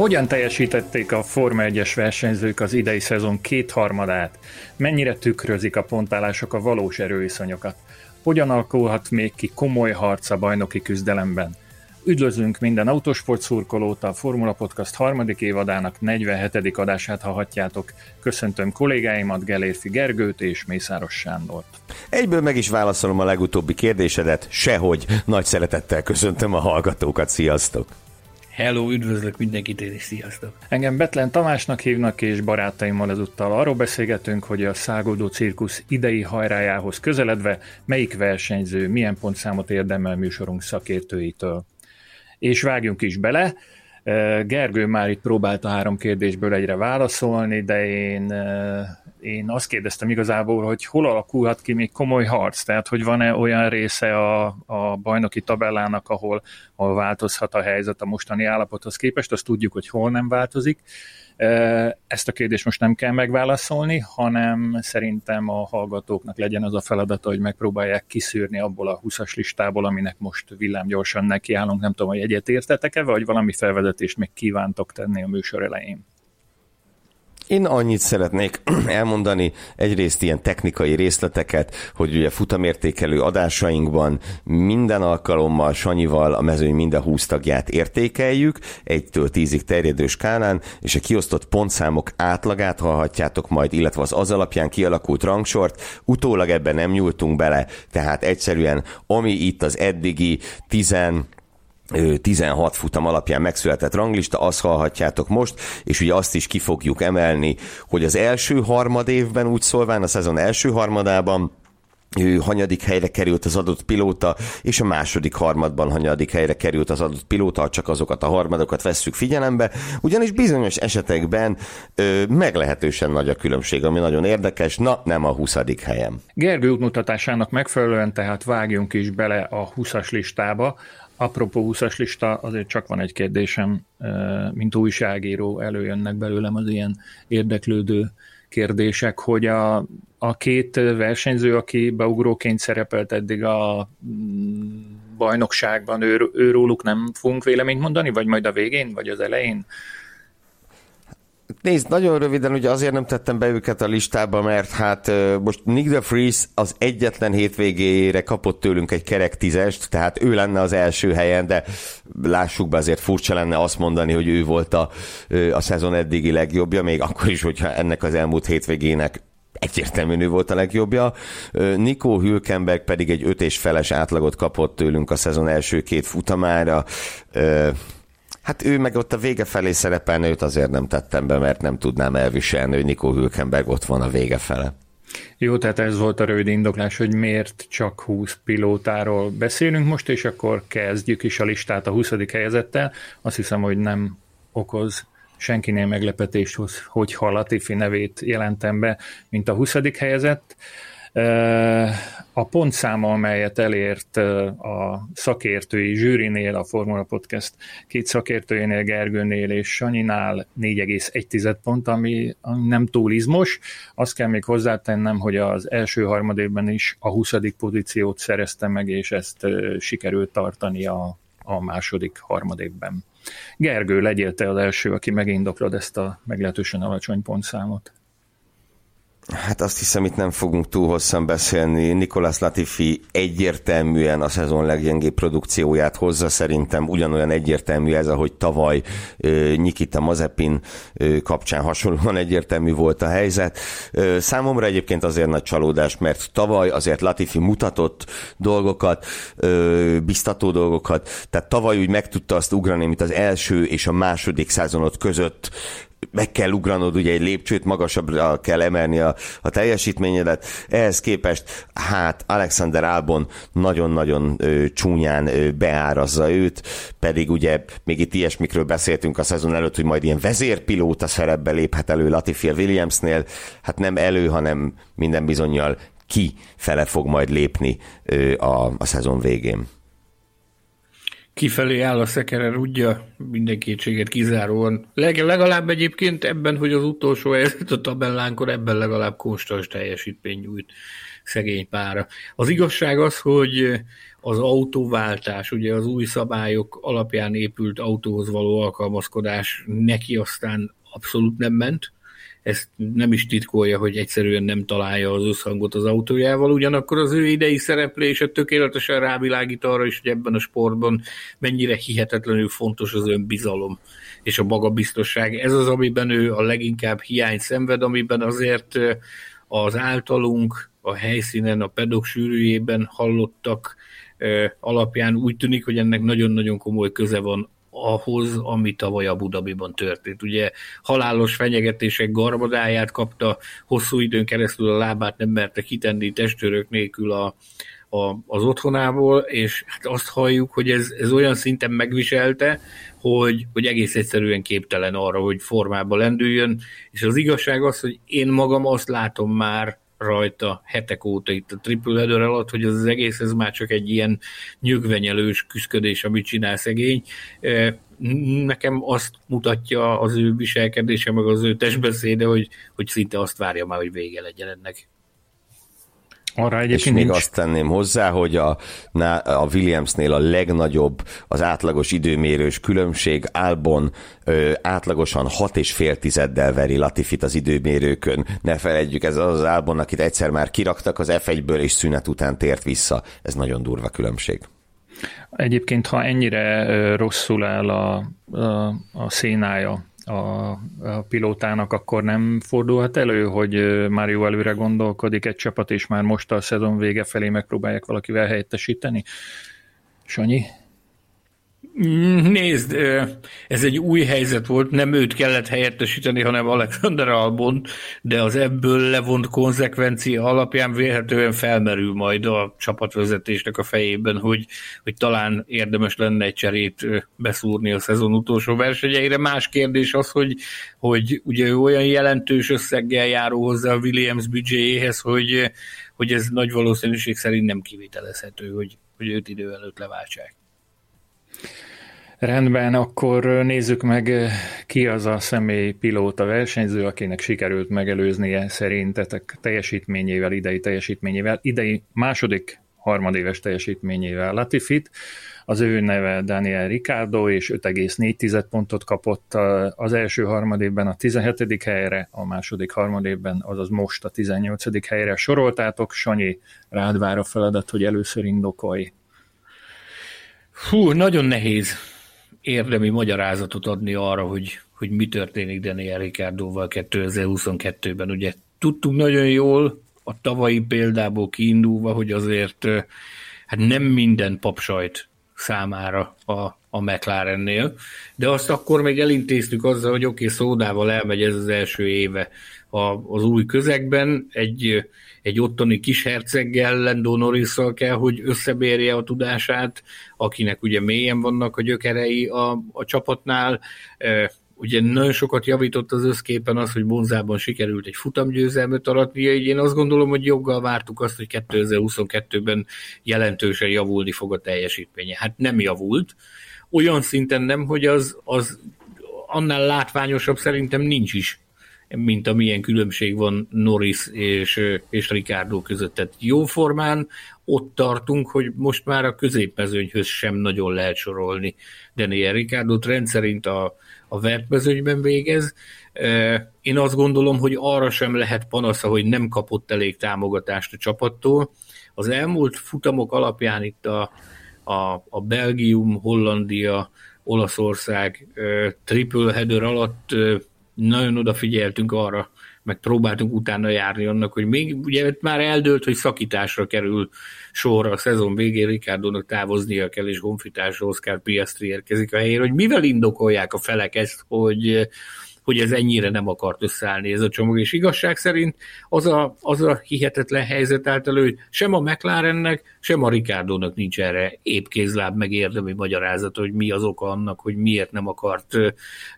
Hogyan teljesítették a Forma 1-es versenyzők az idei szezon kétharmadát? Mennyire tükrözik a pontálások a valós erőviszonyokat? Hogyan alakulhat még ki komoly harc a bajnoki küzdelemben? Üdvözlünk minden autósport szurkolót, a Formula Podcast harmadik évadának 47. adását hallhatjátok. Köszöntöm kollégáimat, Gelérfi Gergőt és Mészáros Sándort. Egyből meg is válaszolom a legutóbbi kérdésedet, sehogy nagy szeretettel köszöntöm a hallgatókat, sziasztok! Hello, üdvözlök mindenkit, és sziasztok! Engem Betlen Tamásnak hívnak, és barátaimmal ezúttal arról beszélgetünk, hogy a Szágoldó Cirkusz idei hajrájához közeledve melyik versenyző milyen pontszámot érdemel műsorunk szakértőitől. És vágjunk is bele. Gergő már itt próbálta három kérdésből egyre válaszolni, de én én azt kérdeztem igazából, hogy hol alakulhat ki még komoly harc, tehát hogy van-e olyan része a, a bajnoki tabellának, ahol, ahol változhat a helyzet a mostani állapothoz képest, azt tudjuk, hogy hol nem változik. Ezt a kérdést most nem kell megválaszolni, hanem szerintem a hallgatóknak legyen az a feladata, hogy megpróbálják kiszűrni abból a 20-as listából, aminek most villámgyorsan nekiállunk. Nem tudom, hogy egyet értetek-e, vagy valami felvezetést még kívántok tenni a műsor elején. Én annyit szeretnék elmondani, egyrészt ilyen technikai részleteket, hogy ugye futamértékelő adásainkban minden alkalommal Sanyival a mezőny minden 20 tagját értékeljük, egytől tízig terjedő skálán, és a kiosztott pontszámok átlagát hallhatjátok majd, illetve az az alapján kialakult rangsort. Utólag ebben nem nyúltunk bele, tehát egyszerűen ami itt az eddigi 10 16 futam alapján megszületett ranglista, azt hallhatjátok most, és ugye azt is ki fogjuk emelni, hogy az első harmad évben úgy szólván, a szezon első harmadában ő hanyadik helyre került az adott pilóta, és a második harmadban hanyadik helyre került az adott pilóta, csak azokat a harmadokat vesszük figyelembe, ugyanis bizonyos esetekben ö, meglehetősen nagy a különbség, ami nagyon érdekes, na nem a 20. helyem. Gergő útmutatásának megfelelően tehát vágjunk is bele a 20-as listába, Apropó 20-as lista, azért csak van egy kérdésem, mint újságíró előjönnek belőlem az ilyen érdeklődő kérdések, hogy a, a két versenyző, aki beugróként szerepelt eddig a mm, bajnokságban, ő, őróluk nem fogunk véleményt mondani, vagy majd a végén, vagy az elején? Nézd, nagyon röviden, ugye azért nem tettem be őket a listába, mert hát most Nick de Vries az egyetlen hétvégére kapott tőlünk egy kerek tízest, tehát ő lenne az első helyen, de lássuk be, azért furcsa lenne azt mondani, hogy ő volt a, a szezon eddigi legjobbja, még akkor is, hogyha ennek az elmúlt hétvégének egyértelműen ő volt a legjobbja. Nico Hülkenberg pedig egy öt és feles átlagot kapott tőlünk a szezon első két futamára. Hát ő meg ott a vége felé szerepelni, őt azért nem tettem be, mert nem tudnám elviselni, hogy Nikó Hülkenberg ott van a vége fele. Jó, tehát ez volt a rövid indoklás, hogy miért csak 20 pilótáról beszélünk most, és akkor kezdjük is a listát a 20. helyezettel. Azt hiszem, hogy nem okoz senkinél meglepetést, hogy Latifi nevét jelentem be, mint a 20. helyezett. A pontszáma, amelyet elért a szakértői zsűrinél, a Formula Podcast két szakértőjénél, Gergőnél és Sanyinál 4,1 pont, ami nem túl izmos. Azt kell még hozzátennem, hogy az első harmadében is a 20. pozíciót szerezte meg, és ezt sikerült tartani a, a második harmadévben. Gergő, legyél te az első, aki megindoklod ezt a meglehetősen alacsony pontszámot. Hát azt hiszem, itt nem fogunk túl hosszan beszélni. Nikolás Latifi egyértelműen a szezon leggyengébb produkcióját hozza. Szerintem ugyanolyan egyértelmű ez, ahogy tavaly Nikita Mazepin kapcsán hasonlóan egyértelmű volt a helyzet. Számomra egyébként azért nagy csalódás, mert tavaly azért Latifi mutatott dolgokat, biztató dolgokat, tehát tavaly úgy meg tudta azt ugrani, mint az első és a második szezonot között meg kell ugranod ugye egy lépcsőt, magasabbra kell emelni a, a teljesítményedet. Ehhez képest, hát Alexander Albon nagyon-nagyon ö, csúnyán ö, beárazza őt, pedig ugye még itt ilyesmikről beszéltünk a szezon előtt, hogy majd ilyen vezérpilóta szerepbe léphet elő Latifi Williamsnél, hát nem elő, hanem minden bizonyal ki fele fog majd lépni ö, a, a szezon végén kifelé áll a szekere rudja, minden kétséget kizáróan. Leg, legalább egyébként ebben, hogy az utolsó helyzet a tabellánkor, ebben legalább konstans teljesítmény nyújt szegény pára. Az igazság az, hogy az autóváltás, ugye az új szabályok alapján épült autóhoz való alkalmazkodás neki aztán abszolút nem ment, ezt nem is titkolja, hogy egyszerűen nem találja az összhangot az autójával, ugyanakkor az ő idei szereplése tökéletesen rávilágít arra is, hogy ebben a sportban mennyire hihetetlenül fontos az önbizalom és a magabiztosság. Ez az, amiben ő a leginkább hiány szenved, amiben azért az általunk a helyszínen, a pedok sűrűjében hallottak alapján úgy tűnik, hogy ennek nagyon-nagyon komoly köze van ahhoz, ami tavaly a Budabiban történt. Ugye halálos fenyegetések garmadáját kapta, hosszú időn keresztül a lábát nem merte kitenni testőrök nélkül a, a, az otthonából, és hát azt halljuk, hogy ez, ez olyan szinten megviselte, hogy, hogy egész egyszerűen képtelen arra, hogy formába lendüljön, és az igazság az, hogy én magam azt látom már rajta hetek óta itt a triple header alatt, hogy az, az egész ez már csak egy ilyen nyögvenyelős küzdködés, amit csinál szegény. Nekem azt mutatja az ő viselkedése, meg az ő testbeszéde, hogy, hogy szinte azt várja már, hogy vége legyen ennek. Arra és még nincs. azt tenném hozzá, hogy a, a Williamsnél a legnagyobb az átlagos időmérős különbség Albon ö, átlagosan 6,5 tizeddel veri Latifit az időmérőkön. Ne felejtjük, ez az az Albon, akit egyszer már kiraktak az F1-ből, és szünet után tért vissza. Ez nagyon durva különbség. Egyébként, ha ennyire rosszul áll a, a, a szénája a, a pilótának, akkor nem fordulhat elő, hogy már jó előre gondolkodik egy csapat, és már most a szezon vége felé megpróbálják valakivel helyettesíteni? Sanyi? Nézd, ez egy új helyzet volt, nem őt kellett helyettesíteni, hanem Alexander Albon, de az ebből levont konzekvencia alapján vélhetően felmerül majd a csapatvezetésnek a fejében, hogy, hogy talán érdemes lenne egy cserét beszúrni a szezon utolsó versenyeire. Más kérdés az, hogy, hogy ugye olyan jelentős összeggel járó hozzá a Williams büdzséjéhez, hogy, hogy ez nagy valószínűség szerint nem kivitelezhető, hogy, hogy őt idő előtt leváltsák. Rendben, akkor nézzük meg, ki az a személy pilóta versenyző, akinek sikerült megelőznie szerintetek teljesítményével, idei teljesítményével, idei második harmadéves teljesítményével Latifit. Az ő neve Daniel Ricardo, és 5,4 pontot kapott az első harmadévben a 17. helyre, a második harmadévben, azaz most a 18. helyre soroltátok. Sanyi, rád vár a feladat, hogy először indokolj. Hú, nagyon nehéz érdemi magyarázatot adni arra, hogy, hogy mi történik Daniel Ricciardoval 2022-ben. Ugye tudtuk nagyon jól a tavalyi példából kiindulva, hogy azért hát nem minden papsajt számára a, a McLarennél, de azt akkor még elintéztük azzal, hogy oké, okay, szódával elmegy ez az első éve a, az új közegben, egy egy ottani kis herceggel, Lando norris kell, hogy összebérje a tudását, akinek ugye mélyen vannak a gyökerei a, a csapatnál, ugye nagyon sokat javított az összképen az, hogy Bonzában sikerült egy futamgyőzelmet aratnia, így én azt gondolom, hogy joggal vártuk azt, hogy 2022-ben jelentősen javulni fog a teljesítménye. Hát nem javult, olyan szinten nem, hogy az, az annál látványosabb szerintem nincs is mint amilyen különbség van Norris és, és Ricardo között. Tehát jó formán ott tartunk, hogy most már a középmezőnyhöz sem nagyon lehet sorolni Daniel Ricardo rendszerint a, a vertmezőnyben végez. Én azt gondolom, hogy arra sem lehet panasza, hogy nem kapott elég támogatást a csapattól. Az elmúlt futamok alapján itt a, a, a Belgium, Hollandia, Olaszország triple header alatt nagyon odafigyeltünk arra, meg próbáltunk utána járni annak, hogy még ugye már eldőlt, hogy szakításra kerül sorra a szezon végén Ricardo-nak távoznia kell, és honfitársra Oscar Piastri érkezik a helyére, hogy mivel indokolják a felek ezt, hogy, hogy ez ennyire nem akart összeállni ez a csomag, és igazság szerint az a, az a hihetetlen helyzet állt elő, hogy sem a McLarennek, sem a Ricardo-nak nincs erre épp kézláb meg érdemi magyarázat, hogy mi az oka annak, hogy miért nem akart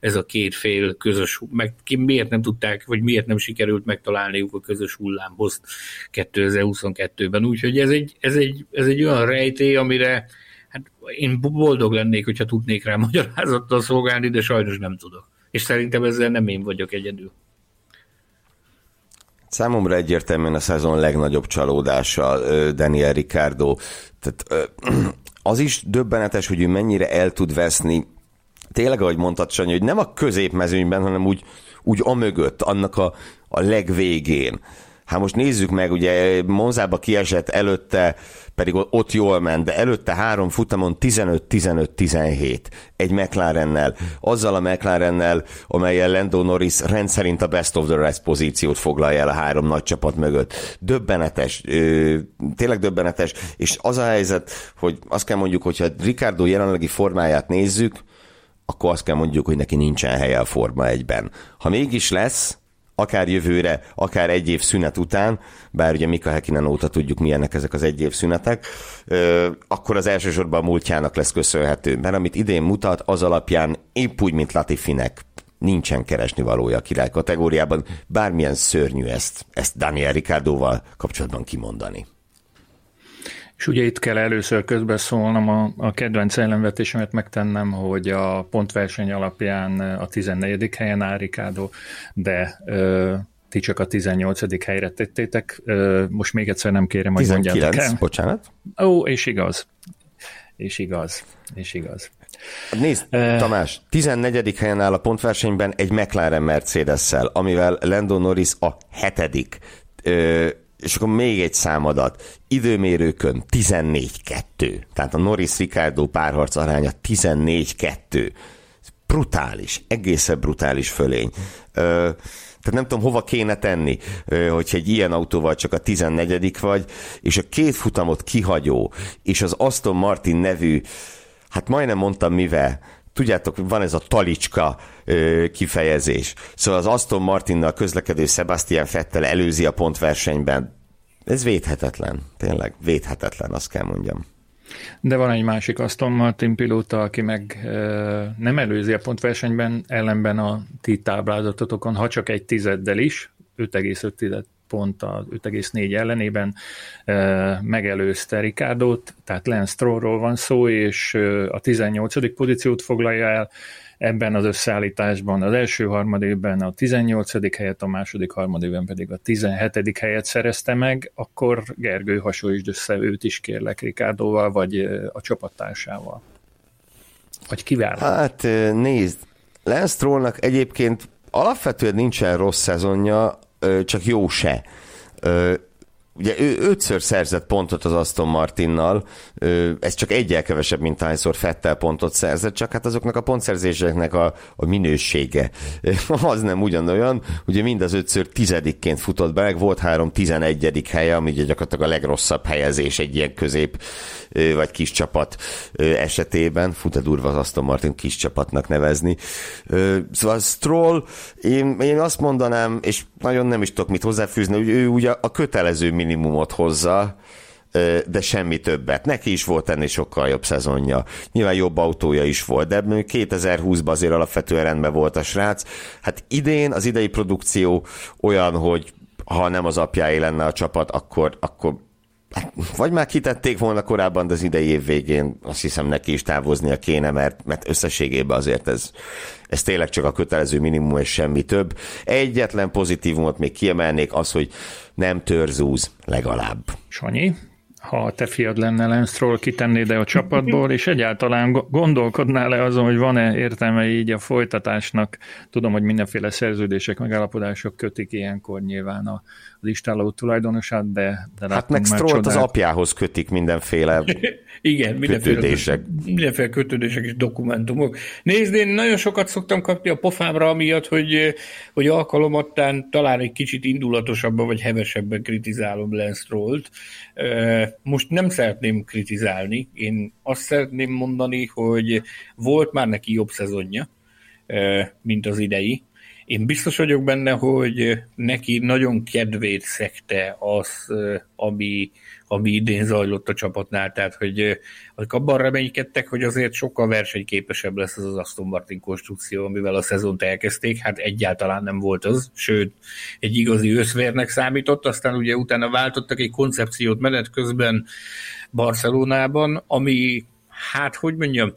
ez a két fél közös, meg miért nem tudták, vagy miért nem sikerült megtalálniuk a közös hullámhoz 2022-ben. Úgyhogy ez egy, ez egy, ez egy olyan rejtély, amire hát én boldog lennék, hogyha tudnék rá magyarázattal szolgálni, de sajnos nem tudok. És szerintem ezzel nem én vagyok egyedül. Számomra egyértelműen a szezon legnagyobb csalódása Daniel Ricardo. Tehát az is döbbenetes, hogy ő mennyire el tud veszni, tényleg, ahogy mondtad, Sanyi, hogy nem a középmezőnyben, hanem úgy, úgy amögött, annak a, a legvégén. Hát most nézzük meg, ugye Monzába kiesett előtte, pedig ott jól ment, de előtte három futamon 15-15-17 egy McLarennel. Azzal a McLarennel, amelyen Lando Norris rendszerint a best of the rest pozíciót foglalja el a három nagy csapat mögött. Döbbenetes, tényleg döbbenetes, és az a helyzet, hogy azt kell mondjuk, hogyha Ricardo jelenlegi formáját nézzük, akkor azt kell mondjuk, hogy neki nincsen helye a Forma egyben. Ha mégis lesz, akár jövőre, akár egy év szünet után, bár ugye Mika Hekinen óta tudjuk, milyenek ezek az egy év szünetek, akkor az elsősorban a múltjának lesz köszönhető. Mert amit idén mutat, az alapján épp úgy, mint Latifinek nincsen keresni valója a király kategóriában, bármilyen szörnyű ezt, ezt Daniel Ricardoval kapcsolatban kimondani. És ugye itt kell először közbeszólnom, a, a kedvenc ellenvetésemet megtennem, hogy a pontverseny alapján a 14. helyen Ricardo, de ö, ti csak a 18. helyre tettétek. Ö, most még egyszer nem kérem, hogy 19, mondjátok el. bocsánat. Ó, és igaz. És igaz. És igaz. Nézd, Tamás, 14. helyen áll a pontversenyben egy McLaren Mercedes-szel, amivel Lando Norris a hetedik és akkor még egy számadat. Időmérőkön 14-2. Tehát a Norris-Ricardo párharc aránya 14-2. Brutális, egészen brutális fölény. Ö, tehát nem tudom, hova kéne tenni, hogyha egy ilyen autóval csak a 14 vagy, és a két futamot kihagyó, és az Aston Martin nevű, hát majdnem mondtam mivel, tudjátok, van ez a talicska ö, kifejezés. Szóval az Aston Martinnal közlekedő Sebastian Fettel előzi a pontversenyben. Ez védhetetlen, tényleg védhetetlen, azt kell mondjam. De van egy másik Aston Martin pilóta, aki meg ö, nem előzi a pontversenyben, ellenben a ti táblázatotokon, ha csak egy tizeddel is, 5,5 pont az 5,4 ellenében megelőzte Ricardot, tehát Lance Strollról van szó, és a 18. pozíciót foglalja el ebben az összeállításban. Az első harmadében a 18. helyet, a második harmadében pedig a 17. helyet szerezte meg, akkor Gergő hasonlítsd össze őt is kérlek Ricardóval, vagy a csapattársával. Vagy kivel? Hát nézd, Lance Strollnak egyébként alapvetően nincsen rossz szezonja, csak jó se. Ugye ő ötször szerzett pontot az Aston Martinnal, ez csak egyel kevesebb, mint hányszor Fettel pontot szerzett, csak hát azoknak a pontszerzéseknek a, a minősége az nem ugyanolyan, ugye mind az ötször tizedikként futott be, meg volt három tizenegyedik helye, ami ugye gyakorlatilag a legrosszabb helyezés egy ilyen közép vagy kis csapat esetében, fut a durva az Aston Martin kis csapatnak nevezni. Szóval Stroll, én, én azt mondanám, és nagyon nem is tudok mit hozzáfűzni, hogy ő ugye a kötelező minimumot hozza, de semmi többet. Neki is volt ennél sokkal jobb szezonja. Nyilván jobb autója is volt, de 2020-ban azért alapvetően rendben volt a srác. Hát idén az idei produkció olyan, hogy ha nem az apjáé lenne a csapat, akkor, akkor vagy már kitették volna korábban, de az idei év végén azt hiszem neki is távoznia kéne, mert, mert összességében azért ez, ez tényleg csak a kötelező minimum és semmi több. Egyetlen pozitívumot még kiemelnék az, hogy nem törzúz legalább. Sanyi? ha a te fiad lenne Lance kitennéd -e a csapatból, és egyáltalán gondolkodnál-e azon, hogy van-e értelme így a folytatásnak? Tudom, hogy mindenféle szerződések, megállapodások kötik ilyenkor nyilván a listáló tulajdonosát, de, de Hát meg Strollt az apjához kötik mindenféle Igen, mindenféle kötődések. mindenféle kötődések és dokumentumok. Nézd, én nagyon sokat szoktam kapni a pofámra amiatt, hogy, hogy alkalomattán talán egy kicsit indulatosabban vagy hevesebben kritizálom Lance Strollt. Most nem szeretném kritizálni, én azt szeretném mondani, hogy volt már neki jobb szezonja, mint az idei, Én biztos vagyok benne, hogy neki nagyon kedvét szekte az, ami, ami idén zajlott a csapatnál, tehát hogy abban reménykedtek, hogy azért sokkal versenyképesebb lesz az az Aston Martin konstrukció, amivel a szezont elkezdték, hát egyáltalán nem volt az, sőt, egy igazi összvérnek számított, aztán ugye utána váltottak egy koncepciót menet közben Barcelonában, ami, hát hogy mondjam,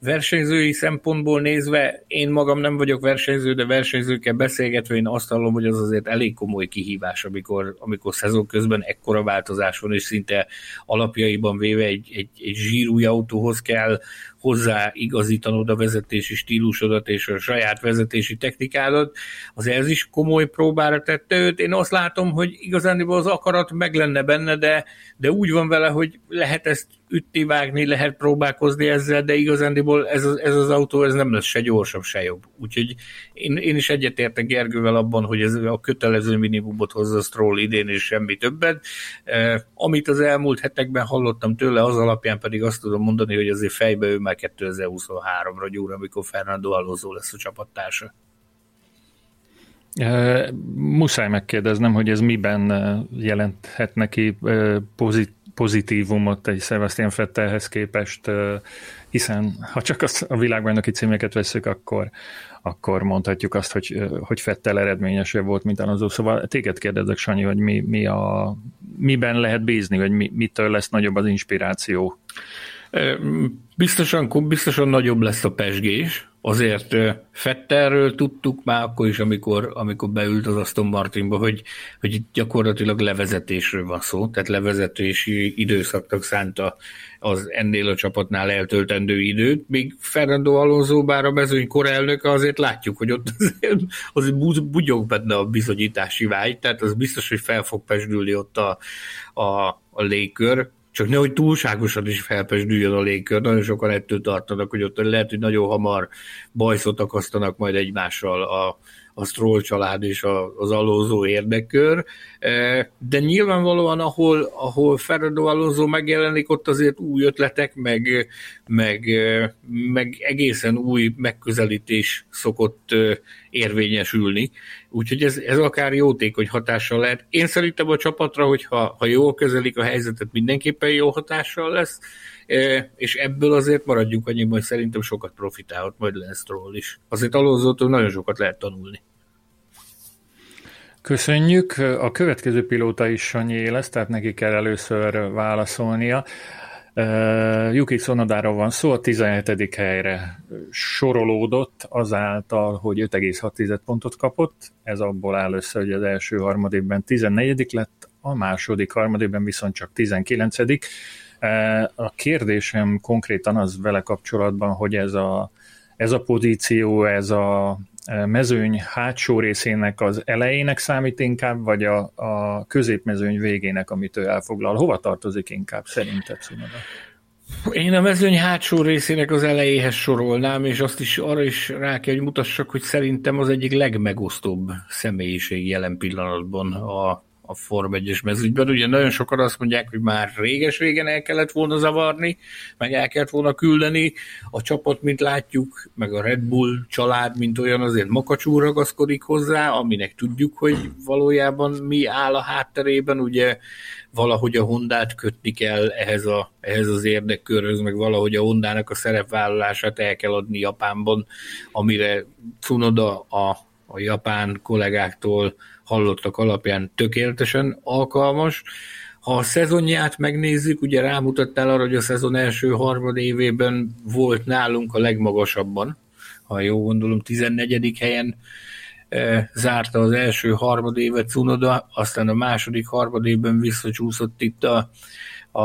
versenyzői szempontból nézve, én magam nem vagyok versenyző, de versenyzőkkel beszélgetve én azt hallom, hogy az azért elég komoly kihívás, amikor, amikor szezon közben ekkora változás van, és szinte alapjaiban véve egy, egy, egy zsírúj autóhoz kell hozzá igazítanod a vezetési stílusodat és a saját vezetési technikádat, az ez is komoly próbára tette őt. Én azt látom, hogy igazán az akarat meg lenne benne, de, de úgy van vele, hogy lehet ezt ütni, vágni, lehet próbálkozni ezzel, de igazándiból ez az, ez az autó ez nem lesz se gyorsabb, se jobb. Úgyhogy én, én is egyetértek Gergővel abban, hogy ez a kötelező minimumot hozza Stroll idén, és semmi többet. Eh, amit az elmúlt hetekben hallottam tőle, az alapján pedig azt tudom mondani, hogy azért fejbe ő már 2023-ra gyúr, amikor Fernando Alonso lesz a csapattársa. E, muszáj megkérdeznem, hogy ez miben jelenthet neki pozit, pozitívumot egy Sebastian Fettelhez képest, hiszen ha csak az, a világbajnoki címeket veszük, akkor, akkor mondhatjuk azt, hogy, hogy Fettel eredményesebb volt, mint Alonso. Szóval téged kérdezek, Sanyi, hogy mi, mi a, miben lehet bízni, vagy mi, mitől lesz nagyobb az inspiráció? Biztosan, biztosan nagyobb lesz a pesgés, azért Fetterről tudtuk már akkor is, amikor, amikor beült az Aston Martinba, hogy, hogy gyakorlatilag levezetésről van szó, tehát levezetési időszaknak szánta az ennél a csapatnál eltöltendő időt, míg Fernando Alonso, bár a mezőny korelnöke, azért látjuk, hogy ott azért, azért bugyog benne a bizonyítási vágy, tehát az biztos, hogy fel fog pesdülni ott a, a, a légkör, csak nehogy túlságosan is felpesdüljön a légkör, nagyon sokan ettől tartanak, hogy ott lehet, hogy nagyon hamar bajszot akasztanak majd egymással a, a Stroll család és az Alonso érdekkör, e, de nyilvánvalóan, ahol, ahol Fernando Alonso megjelenik, ott azért új ötletek, meg, meg, e, meg egészen új megközelítés szokott e, érvényesülni, úgyhogy ez, ez akár jótékony hatással lehet. Én szerintem a csapatra, hogyha ha jól kezelik a helyzetet, mindenképpen jó hatással lesz, és ebből azért maradjunk annyi, hogy szerintem sokat profitálhat majd Lance is. Azért alonso nagyon sokat lehet tanulni. Köszönjük. A következő pilóta is Sanyi lesz, tehát neki kell először válaszolnia. Uh, Yuki Tsunodáról van szó, a 17. helyre sorolódott azáltal, hogy 5,6 pontot kapott. Ez abból áll össze, hogy az első harmadében 14. lett, a második harmadében viszont csak 19. A kérdésem konkrétan az vele kapcsolatban, hogy ez a, ez a pozíció, ez a mezőny hátsó részének az elejének számít inkább, vagy a, a középmezőny végének, amit ő elfoglal? Hova tartozik inkább szerinted, Szunoda? Én a mezőny hátsó részének az elejéhez sorolnám, és azt is arra is rá kell, hogy mutassak, hogy szerintem az egyik legmegosztóbb személyiség jelen pillanatban a a Form 1-es mezőgyben. Ugye nagyon sokan azt mondják, hogy már réges-régen el kellett volna zavarni, meg el kellett volna küldeni. A csapat, mint látjuk, meg a Red Bull család, mint olyan azért makacsul ragaszkodik hozzá, aminek tudjuk, hogy valójában mi áll a hátterében, ugye valahogy a Hondát kötni kell ehhez, a, ehhez az érdekkörhöz, meg valahogy a Hondának a szerepvállalását el kell adni Japánban, amire Tsunoda a, a japán kollégáktól hallottak alapján tökéletesen alkalmas. Ha a szezonját megnézzük, ugye rámutattál arra, hogy a szezon első harmad évében volt nálunk a legmagasabban, ha jó gondolom, 14. helyen e, zárta az első harmad évet Cunoda, aztán a második harmad évben visszacsúszott itt a, a,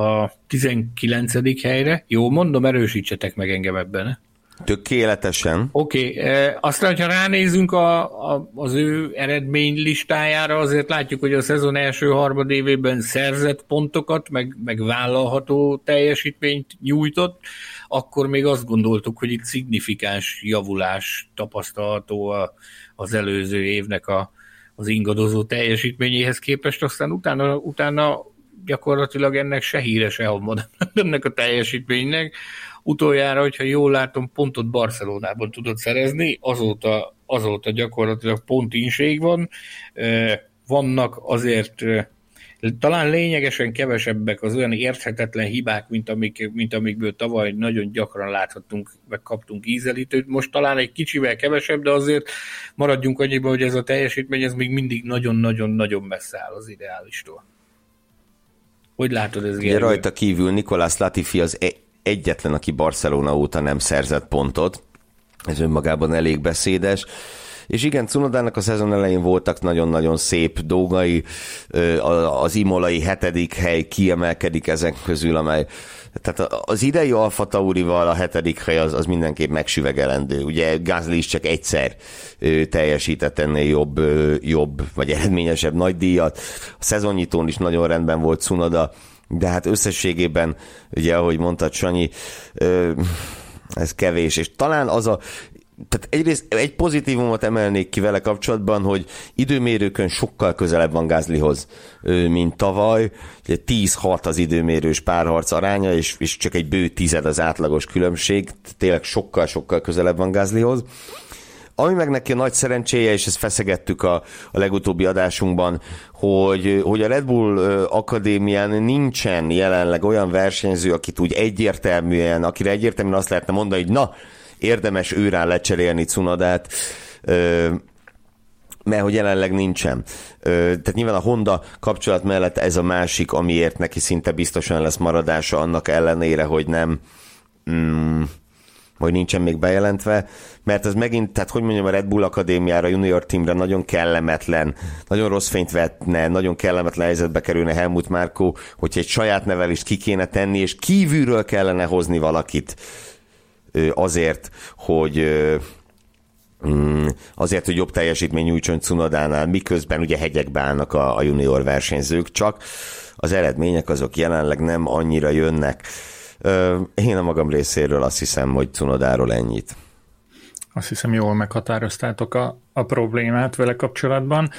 a 19. helyre. Jó, mondom, erősítsetek meg engem ebben. Tökéletesen. Oké, okay. E, aztán, ha ránézünk a, a, az ő eredmény listájára, azért látjuk, hogy a szezon első harmad évében szerzett pontokat, meg, meg vállalható teljesítményt nyújtott, akkor még azt gondoltuk, hogy itt szignifikáns javulás tapasztalható a, az előző évnek a, az ingadozó teljesítményéhez képest, aztán utána, utána gyakorlatilag ennek se híre, se ennek a teljesítménynek. Utoljára, hogyha jól látom, pontot Barcelonában tudott szerezni, azóta azóta gyakorlatilag pont inség van. Vannak azért talán lényegesen kevesebbek az olyan érthetetlen hibák, mint, amik, mint amikből tavaly nagyon gyakran láthattunk, meg kaptunk ízelítőt. Most talán egy kicsivel kevesebb, de azért maradjunk annyiban, hogy ez a teljesítmény ez még mindig nagyon-nagyon-nagyon messze áll az ideálistól. Hogy látod ez, Ugye rajta kívül Nikolás Latifi az e- egyetlen, aki Barcelona óta nem szerzett pontot. Ez önmagában elég beszédes. És igen, Cunodának a szezon elején voltak nagyon-nagyon szép dolgai, az imolai hetedik hely kiemelkedik ezek közül, amely tehát az idei Alfa Taurival a hetedik hely az, az mindenképp megsüvegelendő. Ugye Gázli is csak egyszer teljesített ennél jobb, jobb vagy eredményesebb nagy díjat. A szezonnyitón is nagyon rendben volt Cunoda, de hát összességében, ugye ahogy mondtad Sanyi, ez kevés, és talán az a tehát egyrészt egy pozitívumot emelnék ki vele kapcsolatban, hogy időmérőkön sokkal közelebb van Gázlihoz, mint tavaly. 10-6 az időmérős párharc aránya, és, és csak egy bő tized az átlagos különbség. Tényleg sokkal-sokkal közelebb van Gázlihoz. Ami meg neki a nagy szerencséje, és ezt feszegettük a, a legutóbbi adásunkban, hogy, hogy a Red Bull Akadémián nincsen jelenleg olyan versenyző, akit úgy egyértelműen, akire egyértelműen azt lehetne mondani, hogy na, érdemes őrán lecserélni Cunadát, mert hogy jelenleg nincsen. Tehát nyilván a Honda kapcsolat mellett ez a másik, amiért neki szinte biztosan lesz maradása, annak ellenére, hogy nem mm, hogy nincsen még bejelentve, mert ez megint, tehát hogy mondjam, a Red Bull Akadémiára, junior teamre nagyon kellemetlen, nagyon rossz fényt vetne, nagyon kellemetlen helyzetbe kerülne Helmut Márkó, hogyha egy saját nevelést ki kéne tenni, és kívülről kellene hozni valakit azért, hogy mm, azért, hogy jobb teljesítmény nyújtson Cunadánál, miközben ugye hegyekbe állnak a, a junior versenyzők, csak az eredmények azok jelenleg nem annyira jönnek. Én a magam részéről azt hiszem, hogy Cunodáról ennyit. Azt hiszem, jól meghatároztátok a, a problémát vele kapcsolatban.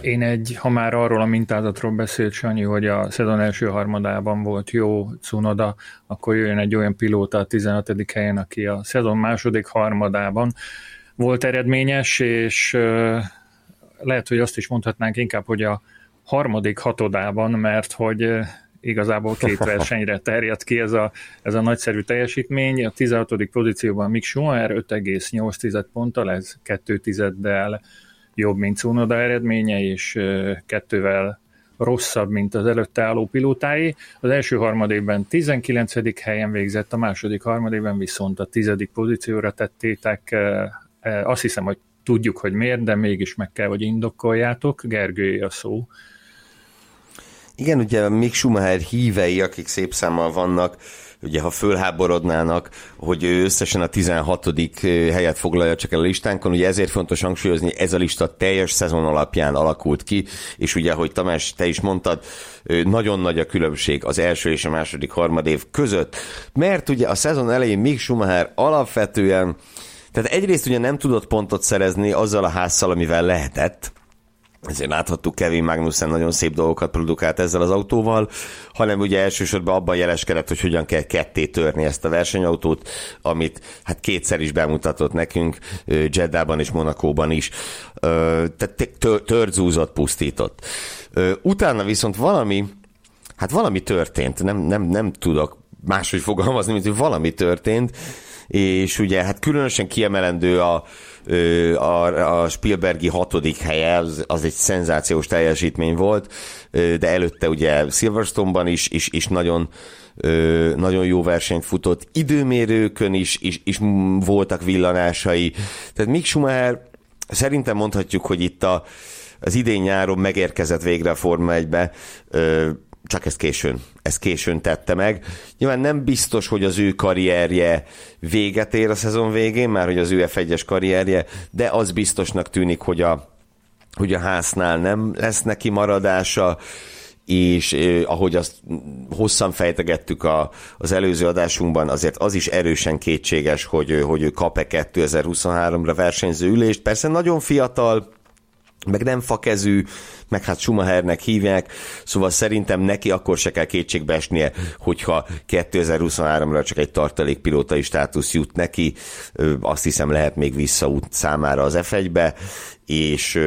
Én egy, ha már arról a mintázatról beszélt Sanyi, hogy a szezon első harmadában volt jó Cunoda, akkor jön egy olyan pilóta a 16. helyen, aki a szezon második harmadában volt eredményes, és lehet, hogy azt is mondhatnánk inkább, hogy a harmadik hatodában, mert hogy igazából két versenyre terjed ki ez a, ez a nagyszerű teljesítmény. A 16. pozícióban Mick Schumacher 5,8 ponttal, ez 2 tizeddel jobb, mint Cunoda eredménye, és kettővel rosszabb, mint az előtte álló pilótái. Az első harmadében 19. helyen végzett, a második harmadében viszont a tizedik pozícióra tettétek. Azt hiszem, hogy tudjuk, hogy miért, de mégis meg kell, hogy indokoljátok. Gergője a szó. Igen, ugye Mick Schumacher hívei, akik szép számmal vannak, ugye ha fölháborodnának, hogy ő összesen a 16. helyet foglalja csak el a listánkon, ugye ezért fontos hangsúlyozni, ez a lista teljes szezon alapján alakult ki, és ugye, hogy Tamás, te is mondtad, nagyon nagy a különbség az első és a második harmadév között, mert ugye a szezon elején Mick Schumacher alapvetően tehát egyrészt ugye nem tudott pontot szerezni azzal a házszal, amivel lehetett, ezért láthattuk Kevin Magnussen nagyon szép dolgokat produkált ezzel az autóval, hanem ugye elsősorban abban jeleskedett, hogy hogyan kell ketté törni ezt a versenyautót, amit hát kétszer is bemutatott nekünk, Jeddában és Monakóban is. Tehát tört zúzott, pusztított. Utána viszont valami, hát valami történt, nem, nem, nem tudok máshogy fogalmazni, mint hogy valami történt, és ugye hát különösen kiemelendő a, a, a Spielbergi hatodik helye, az, az egy szenzációs teljesítmény volt, de előtte ugye Silverstone-ban is, is, is nagyon nagyon jó versenyt futott, időmérőkön is, is, is voltak villanásai. Tehát Mick Schumacher szerintem mondhatjuk, hogy itt a, az idén nyáron megérkezett végre a Forma 1-be, csak ezt későn, ezt későn tette meg. Nyilván nem biztos, hogy az ő karrierje véget ér a szezon végén, már hogy az ő F1-es karrierje, de az biztosnak tűnik, hogy a, hogy a háznál nem lesz neki maradása, és eh, ahogy azt hosszan fejtegettük a, az előző adásunkban, azért az is erősen kétséges, hogy, hogy ő kap-e 2023-ra versenyző ülést. Persze nagyon fiatal, meg nem fakezű, meg hát Schumachernek hívják, szóval szerintem neki akkor se kell kétségbe esnie, hogyha 2023-ra csak egy tartalékpilótai státusz jut neki, azt hiszem lehet még visszaút számára az F1-be, és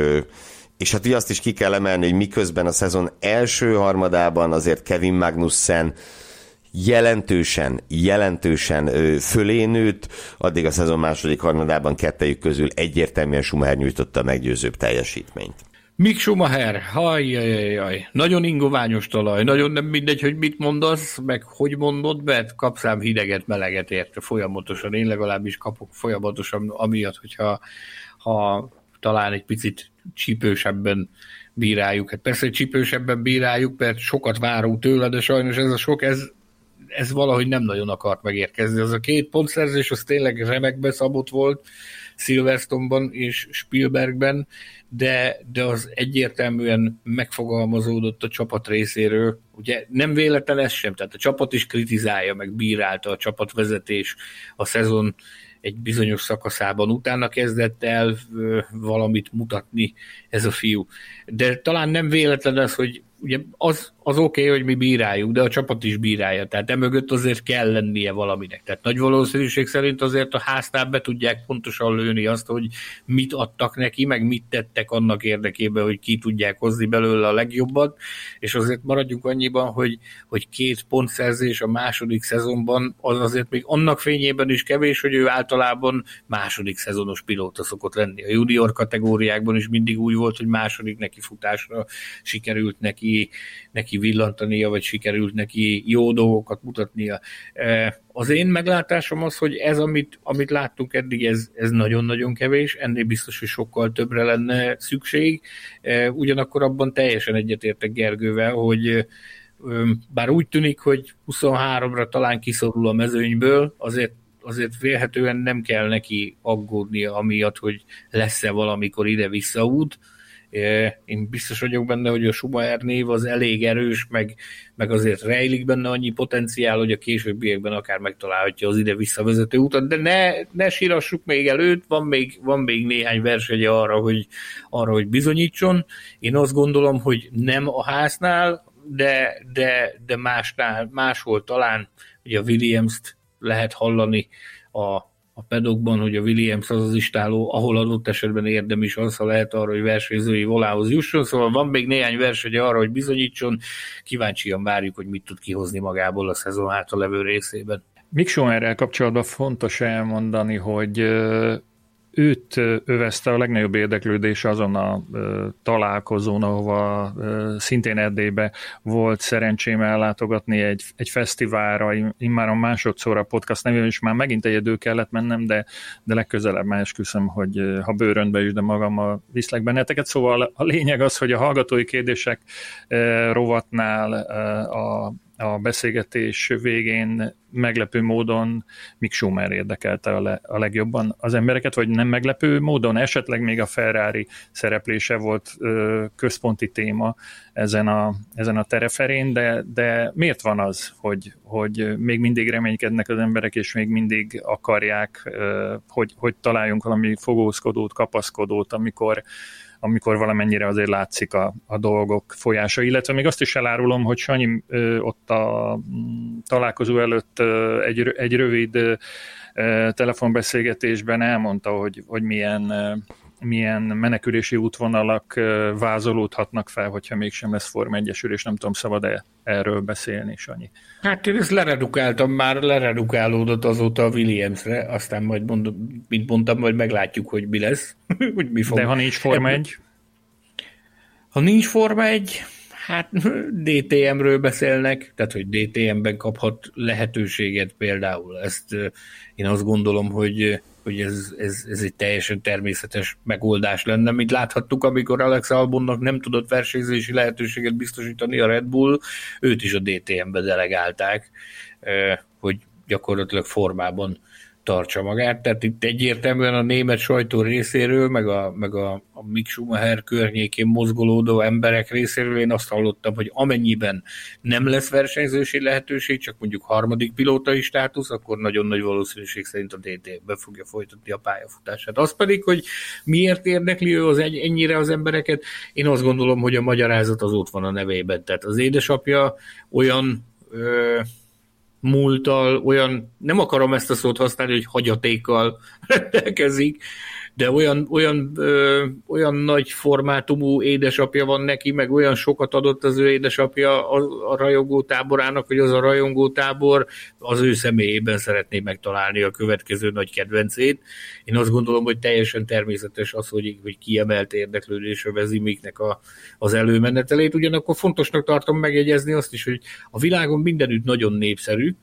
és hát azt is ki kell emelni, hogy miközben a szezon első harmadában azért Kevin Magnussen jelentősen, jelentősen fölé nőtt, addig a szezon második harmadában kettejük közül egyértelműen Schumacher nyújtotta a meggyőzőbb teljesítményt. Mik Schumacher, hajjajajaj, nagyon ingoványos talaj, nagyon nem mindegy, hogy mit mondasz, meg hogy mondod, mert kapsz rám hideget, meleget érte folyamatosan, én legalábbis kapok folyamatosan, amiatt, hogyha ha talán egy picit csípősebben bíráljuk. Hát persze, hogy csípősebben bíráljuk, mert sokat várunk tőle, de sajnos ez a sok, ez ez valahogy nem nagyon akart megérkezni. Az a két pontszerzés, az tényleg remekbe szabott volt Silverstone-ban és Spielbergben, de, de az egyértelműen megfogalmazódott a csapat részéről. Ugye nem véletlen ez sem, tehát a csapat is kritizálja, meg bírálta a csapatvezetés a szezon egy bizonyos szakaszában. Utána kezdett el valamit mutatni ez a fiú. De talán nem véletlen az, hogy ugye az, az oké, okay, hogy mi bíráljuk, de a csapat is bírálja, tehát emögött azért kell lennie valaminek. Tehát nagy valószínűség szerint azért a háznál be tudják pontosan lőni azt, hogy mit adtak neki, meg mit tettek annak érdekében, hogy ki tudják hozni belőle a legjobbat, és azért maradjunk annyiban, hogy, hogy két pontszerzés a második szezonban az azért még annak fényében is kevés, hogy ő általában második szezonos pilóta szokott lenni. A junior kategóriákban is mindig úgy volt, hogy második neki futásra sikerült neki, neki villantania, vagy sikerült neki jó dolgokat mutatnia. E, az én meglátásom az, hogy ez, amit, amit láttunk eddig, ez, ez nagyon-nagyon kevés, ennél biztos, hogy sokkal többre lenne szükség. E, ugyanakkor abban teljesen egyetértek Gergővel, hogy bár úgy tűnik, hogy 23-ra talán kiszorul a mezőnyből, azért azért vélhetően nem kell neki aggódnia amiatt, hogy lesz-e valamikor ide visszaút, én biztos vagyok benne, hogy a Schumacher név az elég erős, meg, meg azért rejlik benne annyi potenciál, hogy a későbbiekben akár megtalálhatja az ide visszavezető utat, de ne, ne sírassuk még előtt, van még, van még néhány versenye arra hogy, arra, hogy bizonyítson. Én azt gondolom, hogy nem a háznál, de, de, de másnál, máshol talán, ugye a Williams-t lehet hallani a, a pedokban, hogy a Williams az az istáló, ahol adott esetben érdem is az, ha lehet arra, hogy versenyzői volához jusson, szóval van még néhány verseny arra, hogy bizonyítson, kíváncsian várjuk, hogy mit tud kihozni magából a szezon hátra levő részében. Mik Schumerrel kapcsolatban fontos elmondani, hogy őt övezte a legnagyobb érdeklődés azon a találkozón, ahova szintén Erdélybe volt szerencsém ellátogatni egy, egy fesztiválra, immár a másodszor a podcast nevében is már megint egyedül kellett mennem, de, de legközelebb már esküszöm, hogy ha bőröntbe is, de magammal viszlek benneteket. Szóval a lényeg az, hogy a hallgatói kérdések rovatnál a a beszélgetés végén meglepő módon Mick Schumer érdekelte a, le, a legjobban az embereket, vagy nem meglepő módon, esetleg még a Ferrari szereplése volt ö, központi téma ezen a, ezen a tereferén, de, de miért van az, hogy, hogy még mindig reménykednek az emberek, és még mindig akarják, ö, hogy, hogy találjunk valami fogózkodót, kapaszkodót, amikor amikor valamennyire azért látszik a, a dolgok folyása, illetve még azt is elárulom, hogy Sanyi ö, ott a mm, találkozó előtt ö, egy, egy rövid ö, telefonbeszélgetésben elmondta, hogy, hogy milyen milyen menekülési útvonalak vázolódhatnak fel, hogyha mégsem lesz Form 1 és nem tudom, szabad-e erről beszélni, Sanyi? Hát én ezt leredukáltam már, leredukálódott azóta a Williamsre, aztán majd mondom, mint mondtam, majd meglátjuk, hogy mi lesz, hogy mi fog. De ha nincs Form 1? Ha nincs Forma 1, hát DTM-ről beszélnek, tehát hogy DTM-ben kaphat lehetőséget például. Ezt én azt gondolom, hogy hogy ez, ez, ez egy teljesen természetes megoldás lenne, mint láthattuk, amikor Alex Albonnak nem tudott versenyzési lehetőséget biztosítani a Red Bull, őt is a DTM-be delegálták, hogy gyakorlatilag formában tartsa magát. Tehát itt egyértelműen a német sajtó részéről, meg a, meg a, a Mick Schumacher környékén mozgolódó emberek részéről én azt hallottam, hogy amennyiben nem lesz versenyzősi lehetőség, csak mondjuk harmadik pilótai státusz, akkor nagyon nagy valószínűség szerint a DT be fogja folytatni a pályafutását. Az pedig, hogy miért érdekli ő az ennyire az embereket, én azt gondolom, hogy a magyarázat az ott van a nevében. Tehát az édesapja olyan múltal, olyan, nem akarom ezt a szót használni, hogy hagyatékkal rendelkezik, de olyan, olyan, ö, olyan nagy formátumú édesapja van neki, meg olyan sokat adott az ő édesapja a, a rajongó táborának, hogy az a rajongó tábor az ő személyében szeretné megtalálni a következő nagy kedvencét. Én azt gondolom, hogy teljesen természetes az, hogy, hogy kiemelt érdeklődésre vezi Miknek a, az előmenetelét. Ugyanakkor fontosnak tartom megjegyezni azt is, hogy a világon mindenütt nagyon népszerű,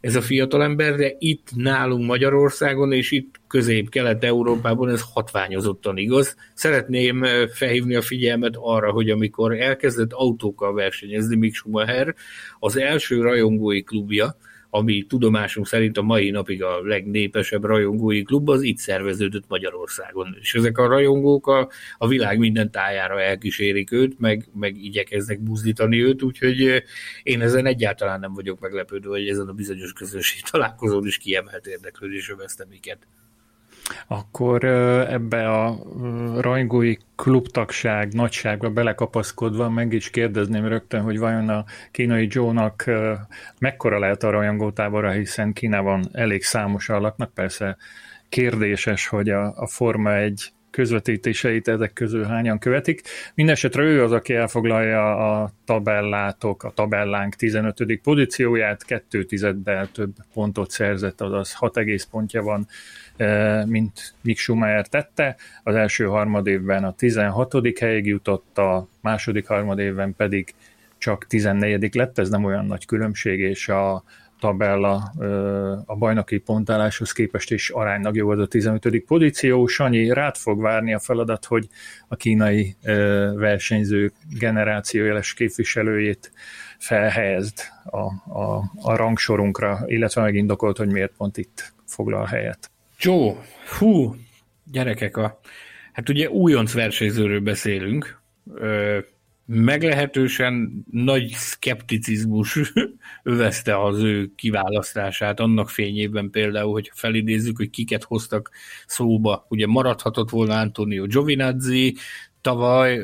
ez a fiatalember, de itt nálunk Magyarországon és itt közép-kelet-európában ez hatványozottan igaz. Szeretném felhívni a figyelmet arra, hogy amikor elkezdett autókkal versenyezni Mick Schumacher, az első rajongói klubja, ami tudomásunk szerint a mai napig a legnépesebb rajongói klub, az itt szerveződött Magyarországon. És ezek a rajongók a, a világ minden tájára elkísérik őt, meg, meg igyekeznek buzdítani őt, úgyhogy én ezen egyáltalán nem vagyok meglepődő, hogy ezen a bizonyos közösség találkozón is kiemelt érdeklődésre vesztem miket. Akkor ebbe a rajongói klubtagság nagyságba belekapaszkodva meg is kérdezném rögtön, hogy vajon a kínai Joe-nak mekkora lehet a rajongótábora, hiszen Kínában elég számos laknak, persze kérdéses, hogy a, a Forma egy közvetítéseit ezek közül hányan követik. Mindenesetre ő az, aki elfoglalja a tabellátok, a tabellánk 15. pozícióját, kettő tizeddel több pontot szerzett, azaz 6 egész pontja van mint Mick Schumacher tette. Az első harmadévben a 16. helyig jutott, a második harmadévben pedig csak 14. lett, ez nem olyan nagy különbség, és a tabella a bajnoki pontáláshoz képest is aránylag jó az a 15. pozíció. Sanyi, rád fog várni a feladat, hogy a kínai versenyző generációjeles képviselőjét felhelyezd a, a, a rangsorunkra, illetve megindokolt, hogy miért pont itt foglal helyet. Joe, hú, gyerekek, a, hát ugye újonc versenyzőről beszélünk, ö, meglehetősen nagy szkepticizmus övezte az ő kiválasztását, annak fényében például, hogy felidézzük, hogy kiket hoztak szóba. Ugye maradhatott volna Antonio Giovinazzi, tavaly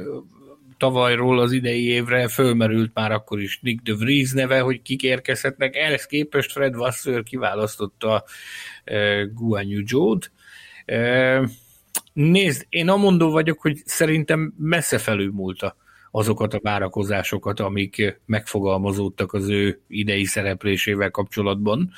tavalyról az idei évre fölmerült már akkor is Nick de Vries neve, hogy kik érkezhetnek. Ehhez képest Fred Vasseur kiválasztotta uh, Guan Yu Zhou-t. Uh, nézd, én amondó vagyok, hogy szerintem messze felülmúlta azokat a várakozásokat, amik megfogalmazódtak az ő idei szereplésével kapcsolatban.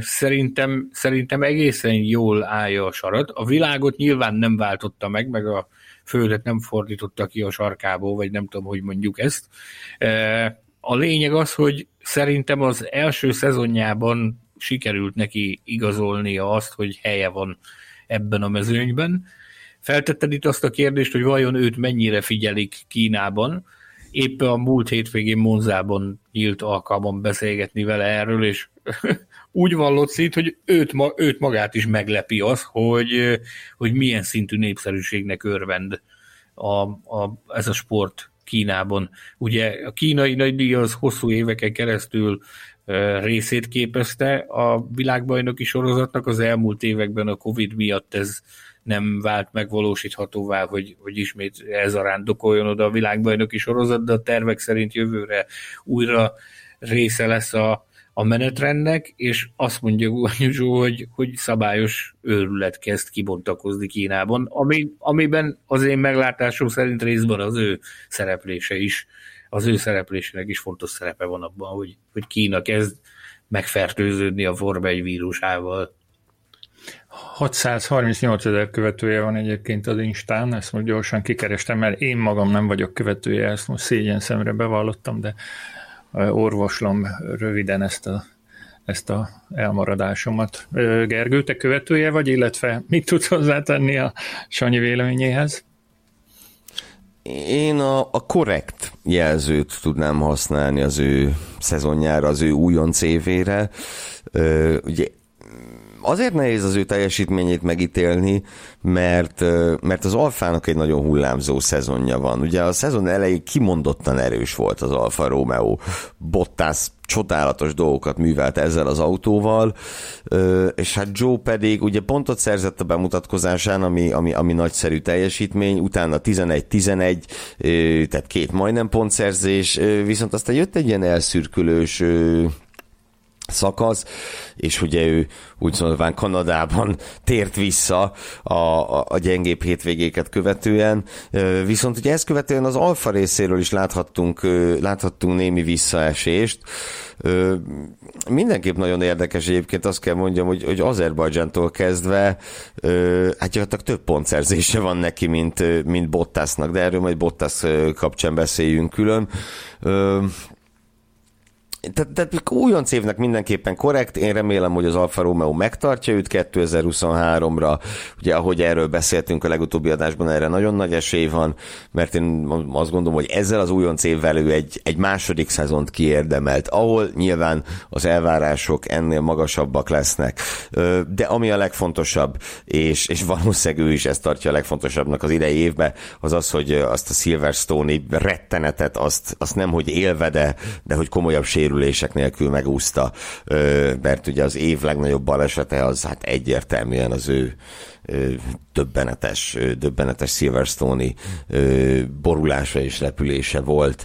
Szerintem, szerintem egészen jól állja a sarat. A világot nyilván nem váltotta meg, meg a földet nem fordította ki a sarkából, vagy nem tudom, hogy mondjuk ezt. A lényeg az, hogy szerintem az első szezonjában sikerült neki igazolnia azt, hogy helye van ebben a mezőnyben. Feltetted itt azt a kérdést, hogy vajon őt mennyire figyelik Kínában. Éppen a múlt hétvégén Monzában nyílt alkalmon beszélgetni vele erről, és úgy vallott szét, hogy őt, őt magát is meglepi az, hogy, hogy milyen szintű népszerűségnek örvend a, a, ez a sport Kínában. Ugye a kínai nagydíj az hosszú éveken keresztül részét képezte a világbajnoki sorozatnak, az elmúlt években a Covid miatt ez nem vált megvalósíthatóvá, hogy, hogy ismét ez a rándokoljon oda a világbajnoki sorozat, de a tervek szerint jövőre újra része lesz a, a menetrendnek, és azt mondja Guanyuzsó, hogy, hogy szabályos őrület kezd kibontakozni Kínában, ami, amiben az én meglátásom szerint részben az ő szereplése is, az ő szereplésének is fontos szerepe van abban, hogy, hogy Kína kezd megfertőződni a Forma 1 vírusával. 638 ezer követője van egyébként az Instán, ezt most gyorsan kikerestem, mert én magam nem vagyok követője, ezt most szégyen szemre bevallottam, de orvoslom röviden ezt a, ezt a elmaradásomat. Gergő, te követője vagy, illetve mit tudsz hozzátenni a Sanyi véleményéhez? Én a, a korrekt jelzőt tudnám használni az ő szezonjára, az ő újonc évére. Ugye azért nehéz az ő teljesítményét megítélni, mert, mert az Alfának egy nagyon hullámzó szezonja van. Ugye a szezon elején kimondottan erős volt az Alfa Romeo. Bottas csodálatos dolgokat művelt ezzel az autóval, és hát Joe pedig ugye pontot szerzett a bemutatkozásán, ami, ami, ami nagyszerű teljesítmény, utána 11-11, tehát két majdnem pontszerzés, viszont aztán jött egy ilyen elszürkülős szakasz, és ugye ő úgy szóval Kanadában tért vissza a, a, a gyengébb hétvégéket követően, viszont ugye ezt követően az alfa részéről is láthattunk, láthattunk némi visszaesést, mindenképp nagyon érdekes egyébként azt kell mondjam, hogy, hogy Azerbajdzsántól kezdve hát gyakorlatilag több pontszerzése van neki, mint, mint Bottasnak, de erről majd Bottas kapcsán beszéljünk külön tehát, tehát újonc évnek mindenképpen korrekt, én remélem, hogy az Alfa Romeo megtartja őt 2023-ra, ugye ahogy erről beszéltünk a legutóbbi adásban, erre nagyon nagy esély van, mert én azt gondolom, hogy ezzel az újonc évvel ő egy, egy második szezont kiérdemelt, ahol nyilván az elvárások ennél magasabbak lesznek, de ami a legfontosabb, és, és valószínűleg ő is ezt tartja a legfontosabbnak az idei évben, az az, hogy azt a Silverstone-i rettenetet, azt, azt nem, hogy élvede, de hogy komolyabb sérül sérülések nélkül megúszta, mert ugye az év legnagyobb balesete az hát egyértelműen az ő döbbenetes, döbbenetes Silverstone-i borulása és repülése volt.